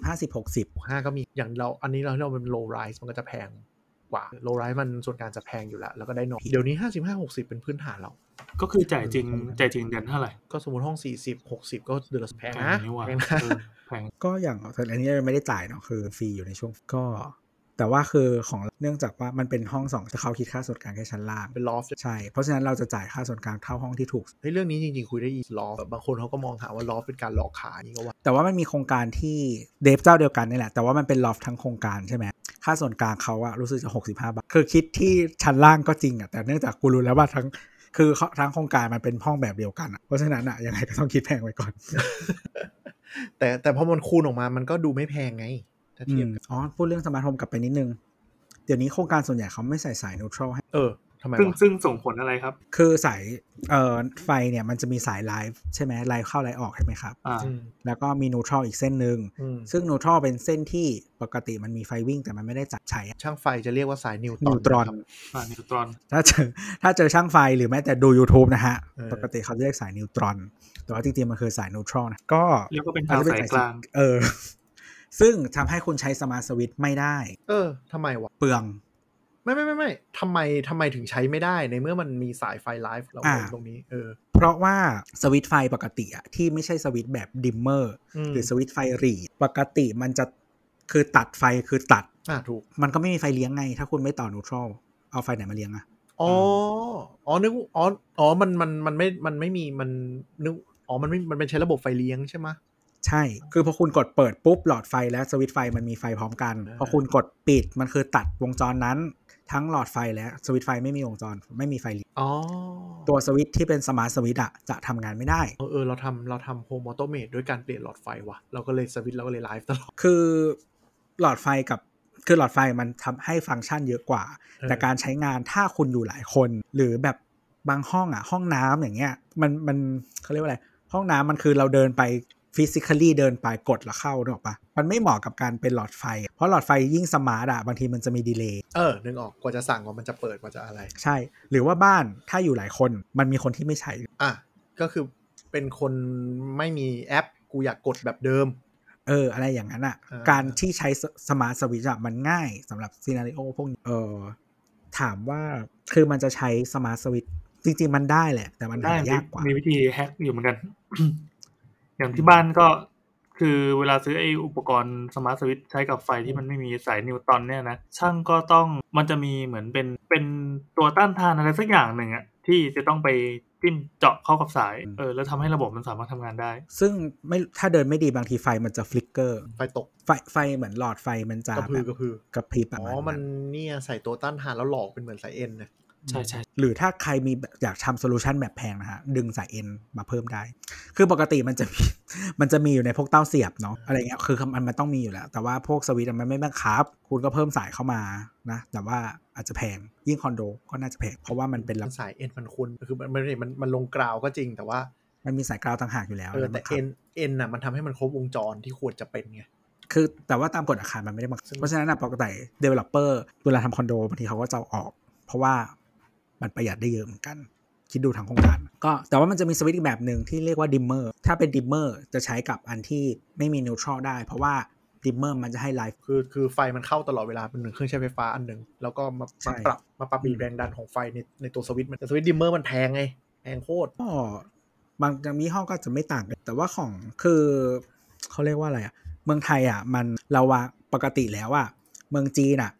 40 50 60ห้าก็มีอย่างเราอันนี้เราที่เราเป็น low rise มันก็จะแพง กว่า low rise มันส่วนกลางจะแพงอยู่แล้ว แล้วก็ได้น้อยเดี๋ยวนี้ 55 60 เป็นพื้นฐานเราก็คือจ่ายจริงจ่ายจริงเดือนเท่าไหร่ ก็สมมติห้อง 40 60 ก็เดือนละแพงแพนะงนี่หว่าแพงนะเออแพงก็อย่างแต่อันนี้ไม่ได้จ่ายเนาะคือฟรีอยู่ในช่วงก็แต่ว่าคือของเนื่องจากว่ามันเป็นห้องสองจะเขาคิดค่าส่วนกลางแค่ชั้นล่างเป็น loft ใช่ เพราะฉะนั้นเราจะจ่ายค่าส่วนกลางเท่าห้องที่ถูกเฮ้ยเรื่องนี้จริงๆ คุยได้อีกลอฟบางคนเขาก็มองหาว่าลอฟเป็นการหลอกขายนี่ก็ว่า แต่ว่ามันมีโครงการที่เดฟเจ้าเดียวกันนี่แหละ แต่ว่ามันเป็นลอฟทั้งโครงการใช่ไหม ค่าส่วนกลางเขาอะรู้สึกจะ 65 บาท คือคิดที่ชั้นล่างก็จริงอะแต่เนื่องจากกูรู้แล้วว่าทั้งคือทั้งโครงการมันเป็นห้องแบบเดียวกันอะเพราะฉะนั้นอะยังไงก็ต้องคิดแพงไว้ก่อน แต่แต่พอมันคูณออกมามันก็ดูไม่แพงไงถ้าอืเทียบ อืมอ๋อพูดเรื่อง smart home กลับไปนิดนึง เดี๋ยวนี้โครงการส่วนใหญ่เขาไม่ใส่สาย neutral ให้เออทำไมซึ่งวะซึ่งส่งผลอะไรครับ คือสายเอ่อไฟเนี่ยมันจะมีสายไลฟ์ใช่ไหมไลฟ์เข้าไลฟ์ออกใช่ไหมครับอ่าอืมแล้วก็มี neutral อีกเส้นหนึ่งอืมซึ่ง neutral เป็นเส้นที่ปกติมันมีไฟวิ่งแต่มันไม่ได้จัดใช้อะช่างไฟจะเรียกว่าสายนิวตรอน นิอนวตรอนนะครับอ่านิวตรอนถ้าเจอถ้าเจอช่างไฟหรือแม้แต่ดู YouTube นะฮะเออปกติเขาจะเรียกสายนิวตรอน แต่ว่าจริงๆมันคือสาย neutral นะก็เรียกว่าเป็นทางสายกลางเออซึ่งทำให้คุณใช้ smart switch ไม่ได้ เออทำไมวะ เปลือง ไม่ไม่ไม่ไม่ทำไมทำไมถึงใช้ไม่ได้ในเมื่อมันมีสายไฟไลฟ์เราอ่าตรงนี้เออเพราะว่าสวิตช์ไฟปกติอะที่ไม่ใช่สวิตช์แบบ dimmer หรือสวิตช์ไฟรีดปกติมันจะคือตัดไฟคือตัดอ่าถูกมันก็ไม่มีไฟเลี้ยงไง ถ้าคุณไม่ต่อ neutral เอาไฟไหนมาเลี้ยงอะอ๋ออ๋อนึกอ๋ออ๋อมันมันมันไม่มันไม่มีมันนึกอ๋อมันไม่มันเป็นใช้ระบบไฟเลี้ยงใช่ไหมใช่ คือพอคุณกดเปิดปุ๊บหลอดไฟและสวิตช์ไฟมันมีไฟพร้อมกันอ่าพอคุณกดปิดมันคือตัดวงจรนั้น ทั้งหลอดไฟและสวิตช์ไฟไม่มีวงจรไม่มีไฟเลี้ยงอ๋อตัวสวิตช์ที่เป็น smart switch อะจะทำงานไม่ได้ เออเออเราทำเราทำ home automate ด้วยการเปลี่ยนหลอดไฟว่ะ เราก็เลยสวิตช์เราก็เลยไลฟ์ตลอด คือหลอดไฟกับคือหลอดไฟมันทำให้ฟังก์ชันเยอะกว่าเออแต่การใช้งานถ้าคุณอยู่หลายคน หรือแบบบางห้องอะห้องน้ำอย่างเงี้ย มันมันเขาเรียกว่าอะไรห้องน้ำมันคือเราเดินไป ฟิสิก a l ลี่เดินไปกดแล้วเข้านึกออกปะมันไม่เหมาะกับการเป็นหลอดไฟ เพราะหลอดไฟยิ่ง smart อะบางทีมันจะมี delayเออนึกออกกว่าจะสั่งว่ามันจะเปิดกว่าจะอะไร ใช่ หรือว่าบ้านถ้าอยู่หลายคนมันมีคนที่ไม่ใช้อะก็คือเป็นคนไม่มีแอปกูอยากกดแบบเดิมเอออะไรอย่างนั้นอะอ่าการที่ใช้ smart switch อะมันง่ายสำหรับ scenario พวกนี้เออถามว่าคือมันจะใช้ smart switch จริง ๆ มันได้แหละ แต่มันได้หายากกว่า มีวิธี hack อยู่เหมือนกัน อย่างที่บ้านก็คือเวลาซื้อไอ้อุปกรณ์ smart switch ใช้กับไฟที่มันไม่มีสายนิวตรอนเนี่ยนะช่างก็ต้องมันจะมีเหมือนเป็นเป็นตัวต้านทานอะไรสักอย่างหนึ่งอะที่จะต้องไปจิ้มเจาะเข้ากับสายอืมเออแล้วทำให้ระบบมันสามารถทำงานได้ ซึ่งไม่ถ้าเดินไม่ดีบางทีไฟมันจะ flicker ไฟตกไฟไฟเหมือนหลอดไฟมันจะกระพืแบอบกระพือกระพริบประมาณ อ๋อ มันนั้นเนี่ยใส่ตัวต้านทานแล้วหลอกเป็นเหมือนสาย N นะ ใช่ใช่หรือถ้าใครมีแบบอยากทำ solution แบบแพงนะฮะ ดึงสาย N มาเพิ่มได้ คือปกติมันจะมีมันจะมีอยู่ในพวกเต้าเสียบเนาะอะไรเงี้ยคือมันมันต้องมีอยู่แล้ว แต่ว่าพวกสวิตช์อะมันไม่บังคับ คุณก็เพิ่มสายเข้ามานะแต่ว่าอาจจะแพงยิ่งคอนโดก็น่าจะแพงเพราะว่ามันเป็นมันสาย N มันคุณคือมันมันมันมันลง ground ก็จริงแต่ว่ามันมีสาย ground ต่างหากอยู่แล้วเออแต่บังคับเอ็นเอ็นน่ะมันทำให้มันครบวงจรที่ควรจะเป็นไงคือแต่ว่าตามกฎอาคารมันไม่ได้บังคับซึ่งเพราะฉะนั้นนะปกติ developer เวลาทำคอนโดบางทีเขาก็จะเอาออก เพราะว่า มันประหยัดได้เยอะเหมือนกัน คิดดูทางโครงการ ก็แต่ว่ามันจะมีสวิตช์อีกแบบหนึ่งที่เรียกว่า dimmer ถ้าเป็น dimmer จะใช้กับอันที่ไม่มี neutral ได้ เพราะว่าdimmer มันจะให้ไลฟ์คือคือไฟมันเข้าตลอดเวลาเป็นหนึ่งเครื่องใช้ไฟฟ้าอันหนึ่งแล้วก็มาใช่มาปรับมาปรับบีแรงดันของไฟในในตัวสวิตช์มันแต่สวิตช์ dimmer มันแพงไงแพงโคตรก็บางยี่ห้อก็จะไม่ต่างกันแต่ว่าของคือเขาเรียกว่าอะไรอะเมืองไทยอะมันเราวางปกติแล้วอะเมืองจีนอะ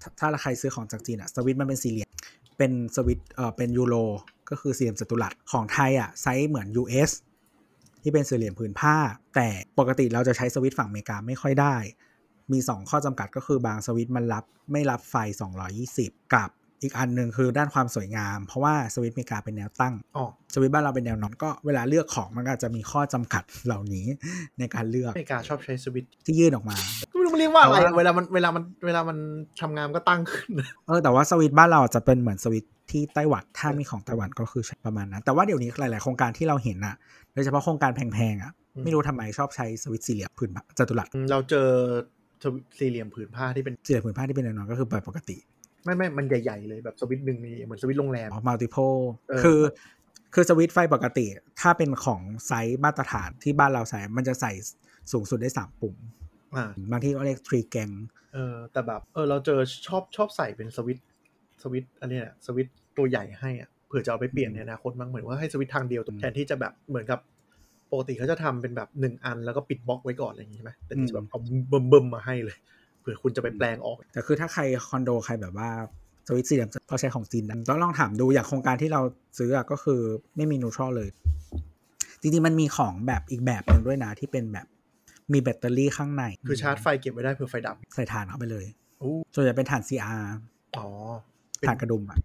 ถ้าถ้าใครซื้อของจากจีนอะสวิตช์มันเป็นสี่เหลี่ยม เป็นสวิตช์เอ่อเป็นยูโรก็คือสี่เหลี่ยมจัตุรัสของไทยอะไซส์เหมือน US ที่เป็นสี่เหลี่ยมผืนผ้า แต่ปกติเราจะใช้สวิตช์ฝั่งอเมริกาไม่ค่อยได้ มี 2 ข้อจำกัดก็คือบางสวิตช์มันรับไม่รับไฟ 220 กับอีกอันหนึ่งคือด้านความสวยงาม เพราะว่าสวิตช์อเมริกาเป็นแนวตั้งอ๋อสวิตช์บ้านเราเป็นแนวนอนก็เวลาเลือกของมันก็อาจจะมีข้อจำกัดเหล่านี้ในการเลือกอเมริกาชอบใช้สวิตช์ที่ยื่นออกมาก็ไม่รู้มันเรียกว่าอะไรแต่ว่าเวลามันเวลามันเวลามันทำงานก็ตั้งขึ้นเออแต่ว่าสวิตช์บ้านเราจะเป็นเหมือนสวิตช์ที่ไต้หวันถ้ามีของไต้หวันก็คือใช้ประมาณนั้น แต่ว่าเดี๋ยวนี้หลาย ๆ โครงการที่เราเห็นอะโดยเฉพาะโครงการแพง ๆอะอืมไม่รู้ทำไมชอบใช้สวิตช์สี่เหลี่ยมผืนผ้าจัตุรัสเราเจอสวิตช์สี่เหลี่ยมผืนผ้าที่เป็นสี่เหลี่ยมผืนผ้าที่เป็นแนวนอนก็คือแบบปกติ ไม่ไม่มันใหญ่ๆเลยแบบสวิตช์หนึ่งนี่เหมือนสวิตช์โรงแรมอ๋อ multiple เออคือคือสวิตช์ไฟปกติ ถ้าเป็นของไซส์มาตรฐานที่บ้านเราใส่มันจะใส่สูงสุดได้3ปุ่มอ่า บางที่ก็เรียก three gang เออแต่แบบเออเราเจอชอบชอบใส่เป็นสวิตช์สวิตช์อันเนี้ยสวิตช์ตัวใหญ่ให้อะเผื่อจะเอาไปเปลี่ยนในอนาคตบ้างเหมือนว่าให้สวิตช์ทางเดียวแทนที่จะแบบเหมือนกับปกติเขาจะทำเป็นแบบหนึ่งอันแล้วก็ปิดบล็อกไว้ก่อนอะไรอย่างงี้ใช่ไหมแต่นี่จะแบบเอาเบิ่มเบิ่มๆมาให้เลยเผื่อคุณจะไปแปลงออก แต่คือถ้าใครคอนโดใครแบบว่าสวิตช์สี่เหลี่ยมก็ใช้ของจีนนะต้องลองถามดูอย่างโครงการที่เราซื้ออะก็คือไม่มีนูทรัลเลย จริงๆมันมีของแบบอีกแบบหนึ่งด้วยนะที่เป็นแบบ มีแบตเตอรี่ข้างใน คือชาร์จไฟเก็บไว้ได้เผื่อไฟดับ ใส่ถ่านเข้าไปเลยอู้ส่วนใหญ่เป็นถ่าน CR อ๋อเป็นถ่านกระดุมอะ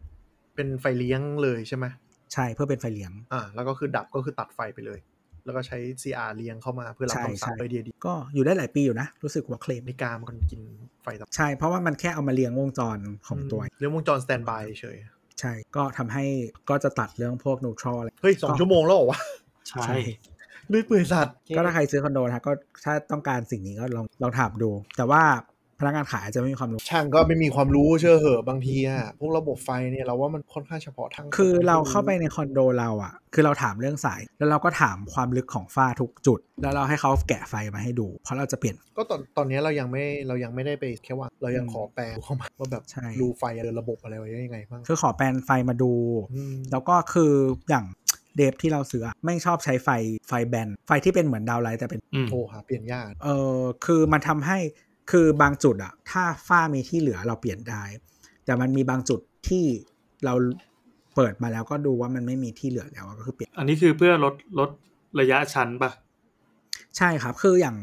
เป็นไฟเลี้ยงเลยใช่ไหมใช่เพื่อเป็นไฟเลี้ยง อ่า แล้วก็คือดับก็คือตัดไฟไปเลย แล้วก็ใช้ CR เลี้ยงเข้ามาเพื่อรับใช่คำสั่งใช่ไอเดียดี ก็อยู่ได้หลายปีอยู่นะ รู้สึกว่าเคลมนาฬิกามันกินไฟตับ ใช่ เพราะว่ามันแค่เอามาเลี้ยงวงจรของตัวเรื่องวงจรสแตนบายเฉย ใช่ ก็ทำให้ก็จะตัดเรื่องพวกนูทรัลอะไร เฮ้ยสองชั่วโมงแล้วเหรอวะ ใช่ ใช่เลือดเปื่อยสัตว์ ก็ถ้าใครซื้อคอนโดนะก็ถ้าต้องการสิ่งนี้ก็ลองลองถามดู แต่ว่าพนักงานขายอาจจะไม่มีความรู้ ช่างก็ไม่มีความรู้เชื่อเหอะบางทีอะพวกระบบไฟเนี่ยเราว่ามันค่อนข้างเฉพาะทาง คือเราเข้าไปในคอนโดเราอะคือเราถามเรื่องสาย แล้วเราก็ถามความลึกของฝ้าทุกจุด แล้วเราให้เขาแกะไฟมาให้ดู เพราะเราจะเปลี่ยน ก็ตอนตอนนี้เรายังไม่เรายังไม่ได้ไปแค่ว่าเรายังขอแปลเข้ามาว่าแบบใช่ดูไฟเดินระบบอะไรไว้ยังไงบ้างคือขอแปลนไฟมาดูมแล้วก็คืออย่าง เดฟที่เราซื้ออะไม่ชอบใช้ไฟไฟแบนไฟที่เป็นเหมือนดาวไลท์แต่เป็นอืมโอ้หาเปลี่ยนยากเออคือมันทำให้คือบางจุดอะถ้าฝ้ามีที่เหลือเราเปลี่ยนได้ แต่มันมีบางจุดที่เราเปิดมาแล้วก็ดูว่ามันไม่มีที่เหลือแล้วอะก็คือเปลี่ยน อันนี้คือเพื่อลดลดระยะชั้นปะใช่ครับคืออย่าง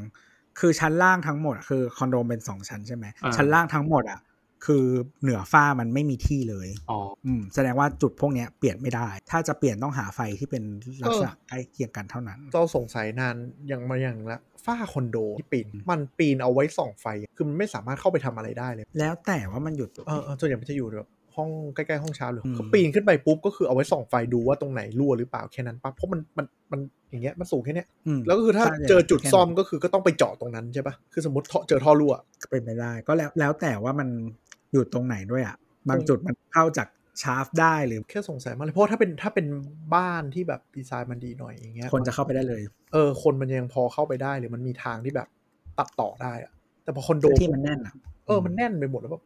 คือชั้นล่างทั้งหมดอะคือคอนโดเป็นสองชั้นใช่ไหมอ่าชั้นล่างทั้งหมดอะ คือเหนือฝ้ามันไม่มีที่เลยอ๋ออืมแสดงว่าจุดพวกเนี้ยเปลี่ยนไม่ได้ ถ้าจะเปลี่ยนต้องหาไฟที่เป็นลักษณะใกล้เคียงกันเท่านั้น เราสงสัยนานอย่างมาอย่างละฝ้าคอนโดที่ปีน มันปีนเอาไว้ส่องไฟ คือมันไม่สามารถเข้าไปทำอะไรได้เลย แล้วแต่ว่ามันหยุดเออเออส่วนใหญ่มันจะอยู่แบบห้องใกล้ๆห้องเช้าหรืออืมเขาปีนขึ้นไปปุ๊บก็คือเอาไว้ส่องไฟดูว่าตรงไหนรั่วหรือเปล่าแค่นั้นปั๊บเพราะมันมันมันอย่างเงี้ยมันสูงแค่เนี้ยอืมแล้วก็คือถ้าใช่เจอจุดแค่นั้นซ่อมก็คือก็ต้องไปเจาะตรงนั้นใช่ปะคือสมมติท่อเจอท่อรั่วเป็นไปได้ ก็แล้วแล้วแต่ว่ามัน อยู่ตรงไหนด้วยอะ บางจุดมันเข้าจากชาร์ฟได้หรือแค่สงสัยมากเลยเพราะว่าถ้าเป็นถ้าเป็นบ้านที่แบบดีไซน์มันดีหน่อยอย่างเงี้ยคนจะเข้าไปได้เลย เออ คนมันยังพอเข้าไปได้หรือมันมีทางที่แบบตัดต่อได้อะแต่พอคอนโดที่มันแน่นอะเออมันแน่นไปหมดแล้วแบบ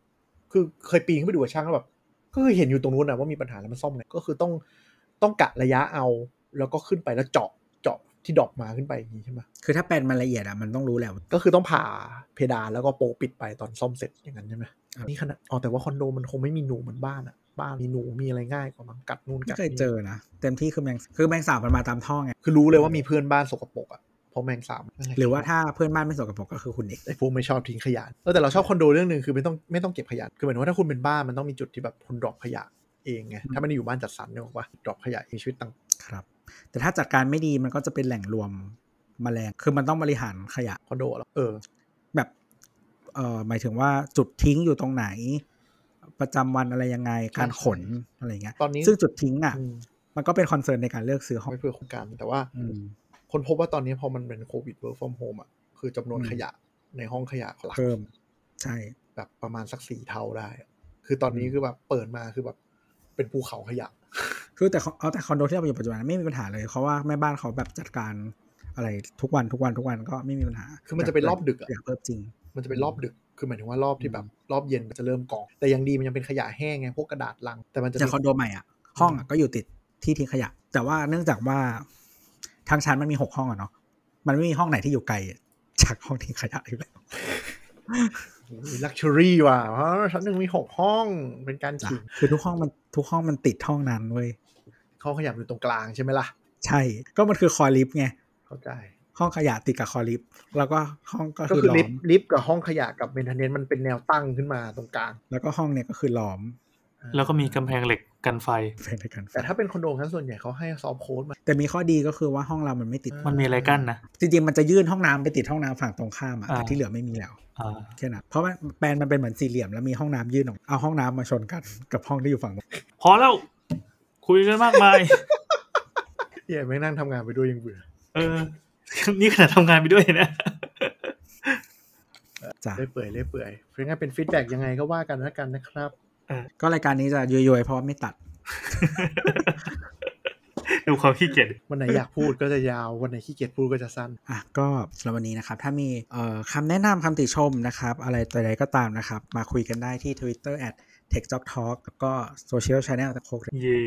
คือเคยปีนขึ้นไปดูกับช่างแล้วแบบก็คือเห็นอยู่ตรงนู้นนะว่ามีปัญหาแล้วมันซ่อมไงก็คือต้องต้องกะระยะเอา แล้วก็ขึ้นไปแล้วเจาะเจาะ ที่ดอกมาขึ้นไปอย่างนี้ใช่ไหมคือถ้าแปลนมันละเอียดอะมันต้องรู้แหละก็คือต้องผ่าเพดานแล้วก็โปะปิดไปตอนซ่อมเสร็จอย่างนั้นใช่ไหมครับนี่ขนาดอ๋อแต่ว่าคอนโดมันคงไม่มีหนูเหมือนบ้านอะบ้านมีหนูมีอะไรง่ายกว่ามั้งกัดนู่นไม่กัดเคยนี่เจอนะเต็มที่คือแมงคือแมงสาบมันมาตามท่อไงคือรู้เลยว่ามีเพื่อนบ้านสกปรกอะเพราะแมงสาบหรือว่าถ้าเพื่อนบ้านไม่สกปรกก็คือคุณเองไอ้พวกไม่ชอบทิ้งขยะเออแต่เราชอบคอนโดเรื่องหนึ่งคือไม่ต้องไม่ต้องเก็บขยะคือหมายถึงว่าถ้าคุณเป็นบ้านมันต้องมีจุดที่แบบคุณ drop ขยะเองไงถ้าไม่ได้อยู่บ้านจัดสรรเนี่ยบอกว่า drop ขยะเองชีวิตต่างครับ แต่ถ้าจัดการไม่ดีมันก็จะเป็นแหล่งรวมแมลง คือมันต้องบริหารขยะคอนโดแล้วเออ แบบเอ่อหมายถึงว่าจุดทิ้งอยู่ตรงไหน ประจำวันอะไรยังไงการขนอะไรเงี้ยตอนนี้ซึ่งจุดทิ้งอะอืมมันก็เป็น concern ในการเลือกซื้อห้องไม่เพื่อโครงการแต่ว่าอืมคนพบว่าตอนนี้พอมันเป็นโควิด work from home อะคือจำนวนอืมขยะในห้องขยะหลักเพิ่ม ใช่ แบบประมาณสักสี่เท่าได้อะคือตอนนี้คือแบบเปิดมาคือแบบเป็นภูเขาขยะ คือแต่เอาแต่คอนโดที่เราอยู่ปัจจุบันไม่มีปัญหาเลยเพราะว่าแม่บ้านเขาแบบจัดการอะไรทุกวันทุกวันทุกวันก็ไม่มีปัญหา คือมันจะเป็นรอบดึกอะอยากเพิ่มจริง มันจะเป็นรอบดึก คือหมายถึงว่ารอบที่แบบรอบเย็นมันจะเริ่มกอง แต่ยังดีมันยังเป็นขยะแห้งไงพวกกระดาษลัง แต่มันจะจากคอนโดใหม่อะ ห้องอะก็อยู่ติดที่ทิ้งขยะ แต่ว่าเนื่องจากว่าทางชั้นมันมีหกห้องอะเนาะ มันไม่มีห้องไหนที่อยู่ไกลจากห้องทิ้งขยะอยู่แล้ว ลักชัวรี่ว่ะเพราะชั้นหนึ่งมีหกห้องเป็นการจ้ะขิงคือทุกห้องมันทุกห้องมันติดห้องนั้นเว้ยห้องขยะอยู่ตรงกลางใช่ไหมล่ะ ใช่ก็มันคือคอลิฟต์ไงเข้าใจห้องขยะติดกับคอลิฟต์แล้วก็ห้องก็ก็คือคือล้ลิอฟมต์ลิฟต์กับห้องขยะกับเมนเทนเนนมันเป็นแนวตั้งขึ้นมาตรงกลาง แล้วก็ห้องเนี่ยก็คือล้อม แล้วก็มีกำแพงเหล็กกันไฟเป็นในการแต่ถ้าเป็นคอนโดชั้นส่วนใหญ่เขาให้ซอฟต์โค้ดมาแต่มีข้อดีก็คือว่าห้องเรามันไม่ติดมันมีอะไรกั้นนะจริงๆมันจะยื่นห้องน้ำไปติดห้องน้ำฝั่งตรงข้ามอะแต่อ่าที่เหลือไม่มีแล้วอ่า แค่นั้นเพราะว่าแปลนมันเป็นเหมือนสี่เหลี่ยมแล้วมีห้องน้ำยื่นออกเอาห้องน้ำมาชนกันกับห้องที่อยู่ฝั่งนู้นพอแล้วคุยกันมากมายเหี้ย่ไม่งนั่งทำงานไปด้วยยังเบื่อเออ นี่ขนาดทำงานไปด้วยนะจ้ะเล่อยเปื่อยเล่อยเปื่อยเพราะงั้นเป็นฟีดแบ็กยังไงก็ว่ากันแล้วกันนะครับก็รายการนี้จะย้อยๆเพราะว่าไม่ตัด ดูความขี้เกียจวันไหนอยากพูดก็จะยาว วันไหนขี้เกียจพูดก็จะสั้นอะก็สำหรับวันนี้นะครับ ถ้ามีเอ่อคำแนะนำคำติชมนะครับ อะไรตัวใดก็ตามนะครับ มาคุยกันได้ที่ Twitter at Tech Job Talk แล้วก็โซเชียลชาแนลตะโคกเย่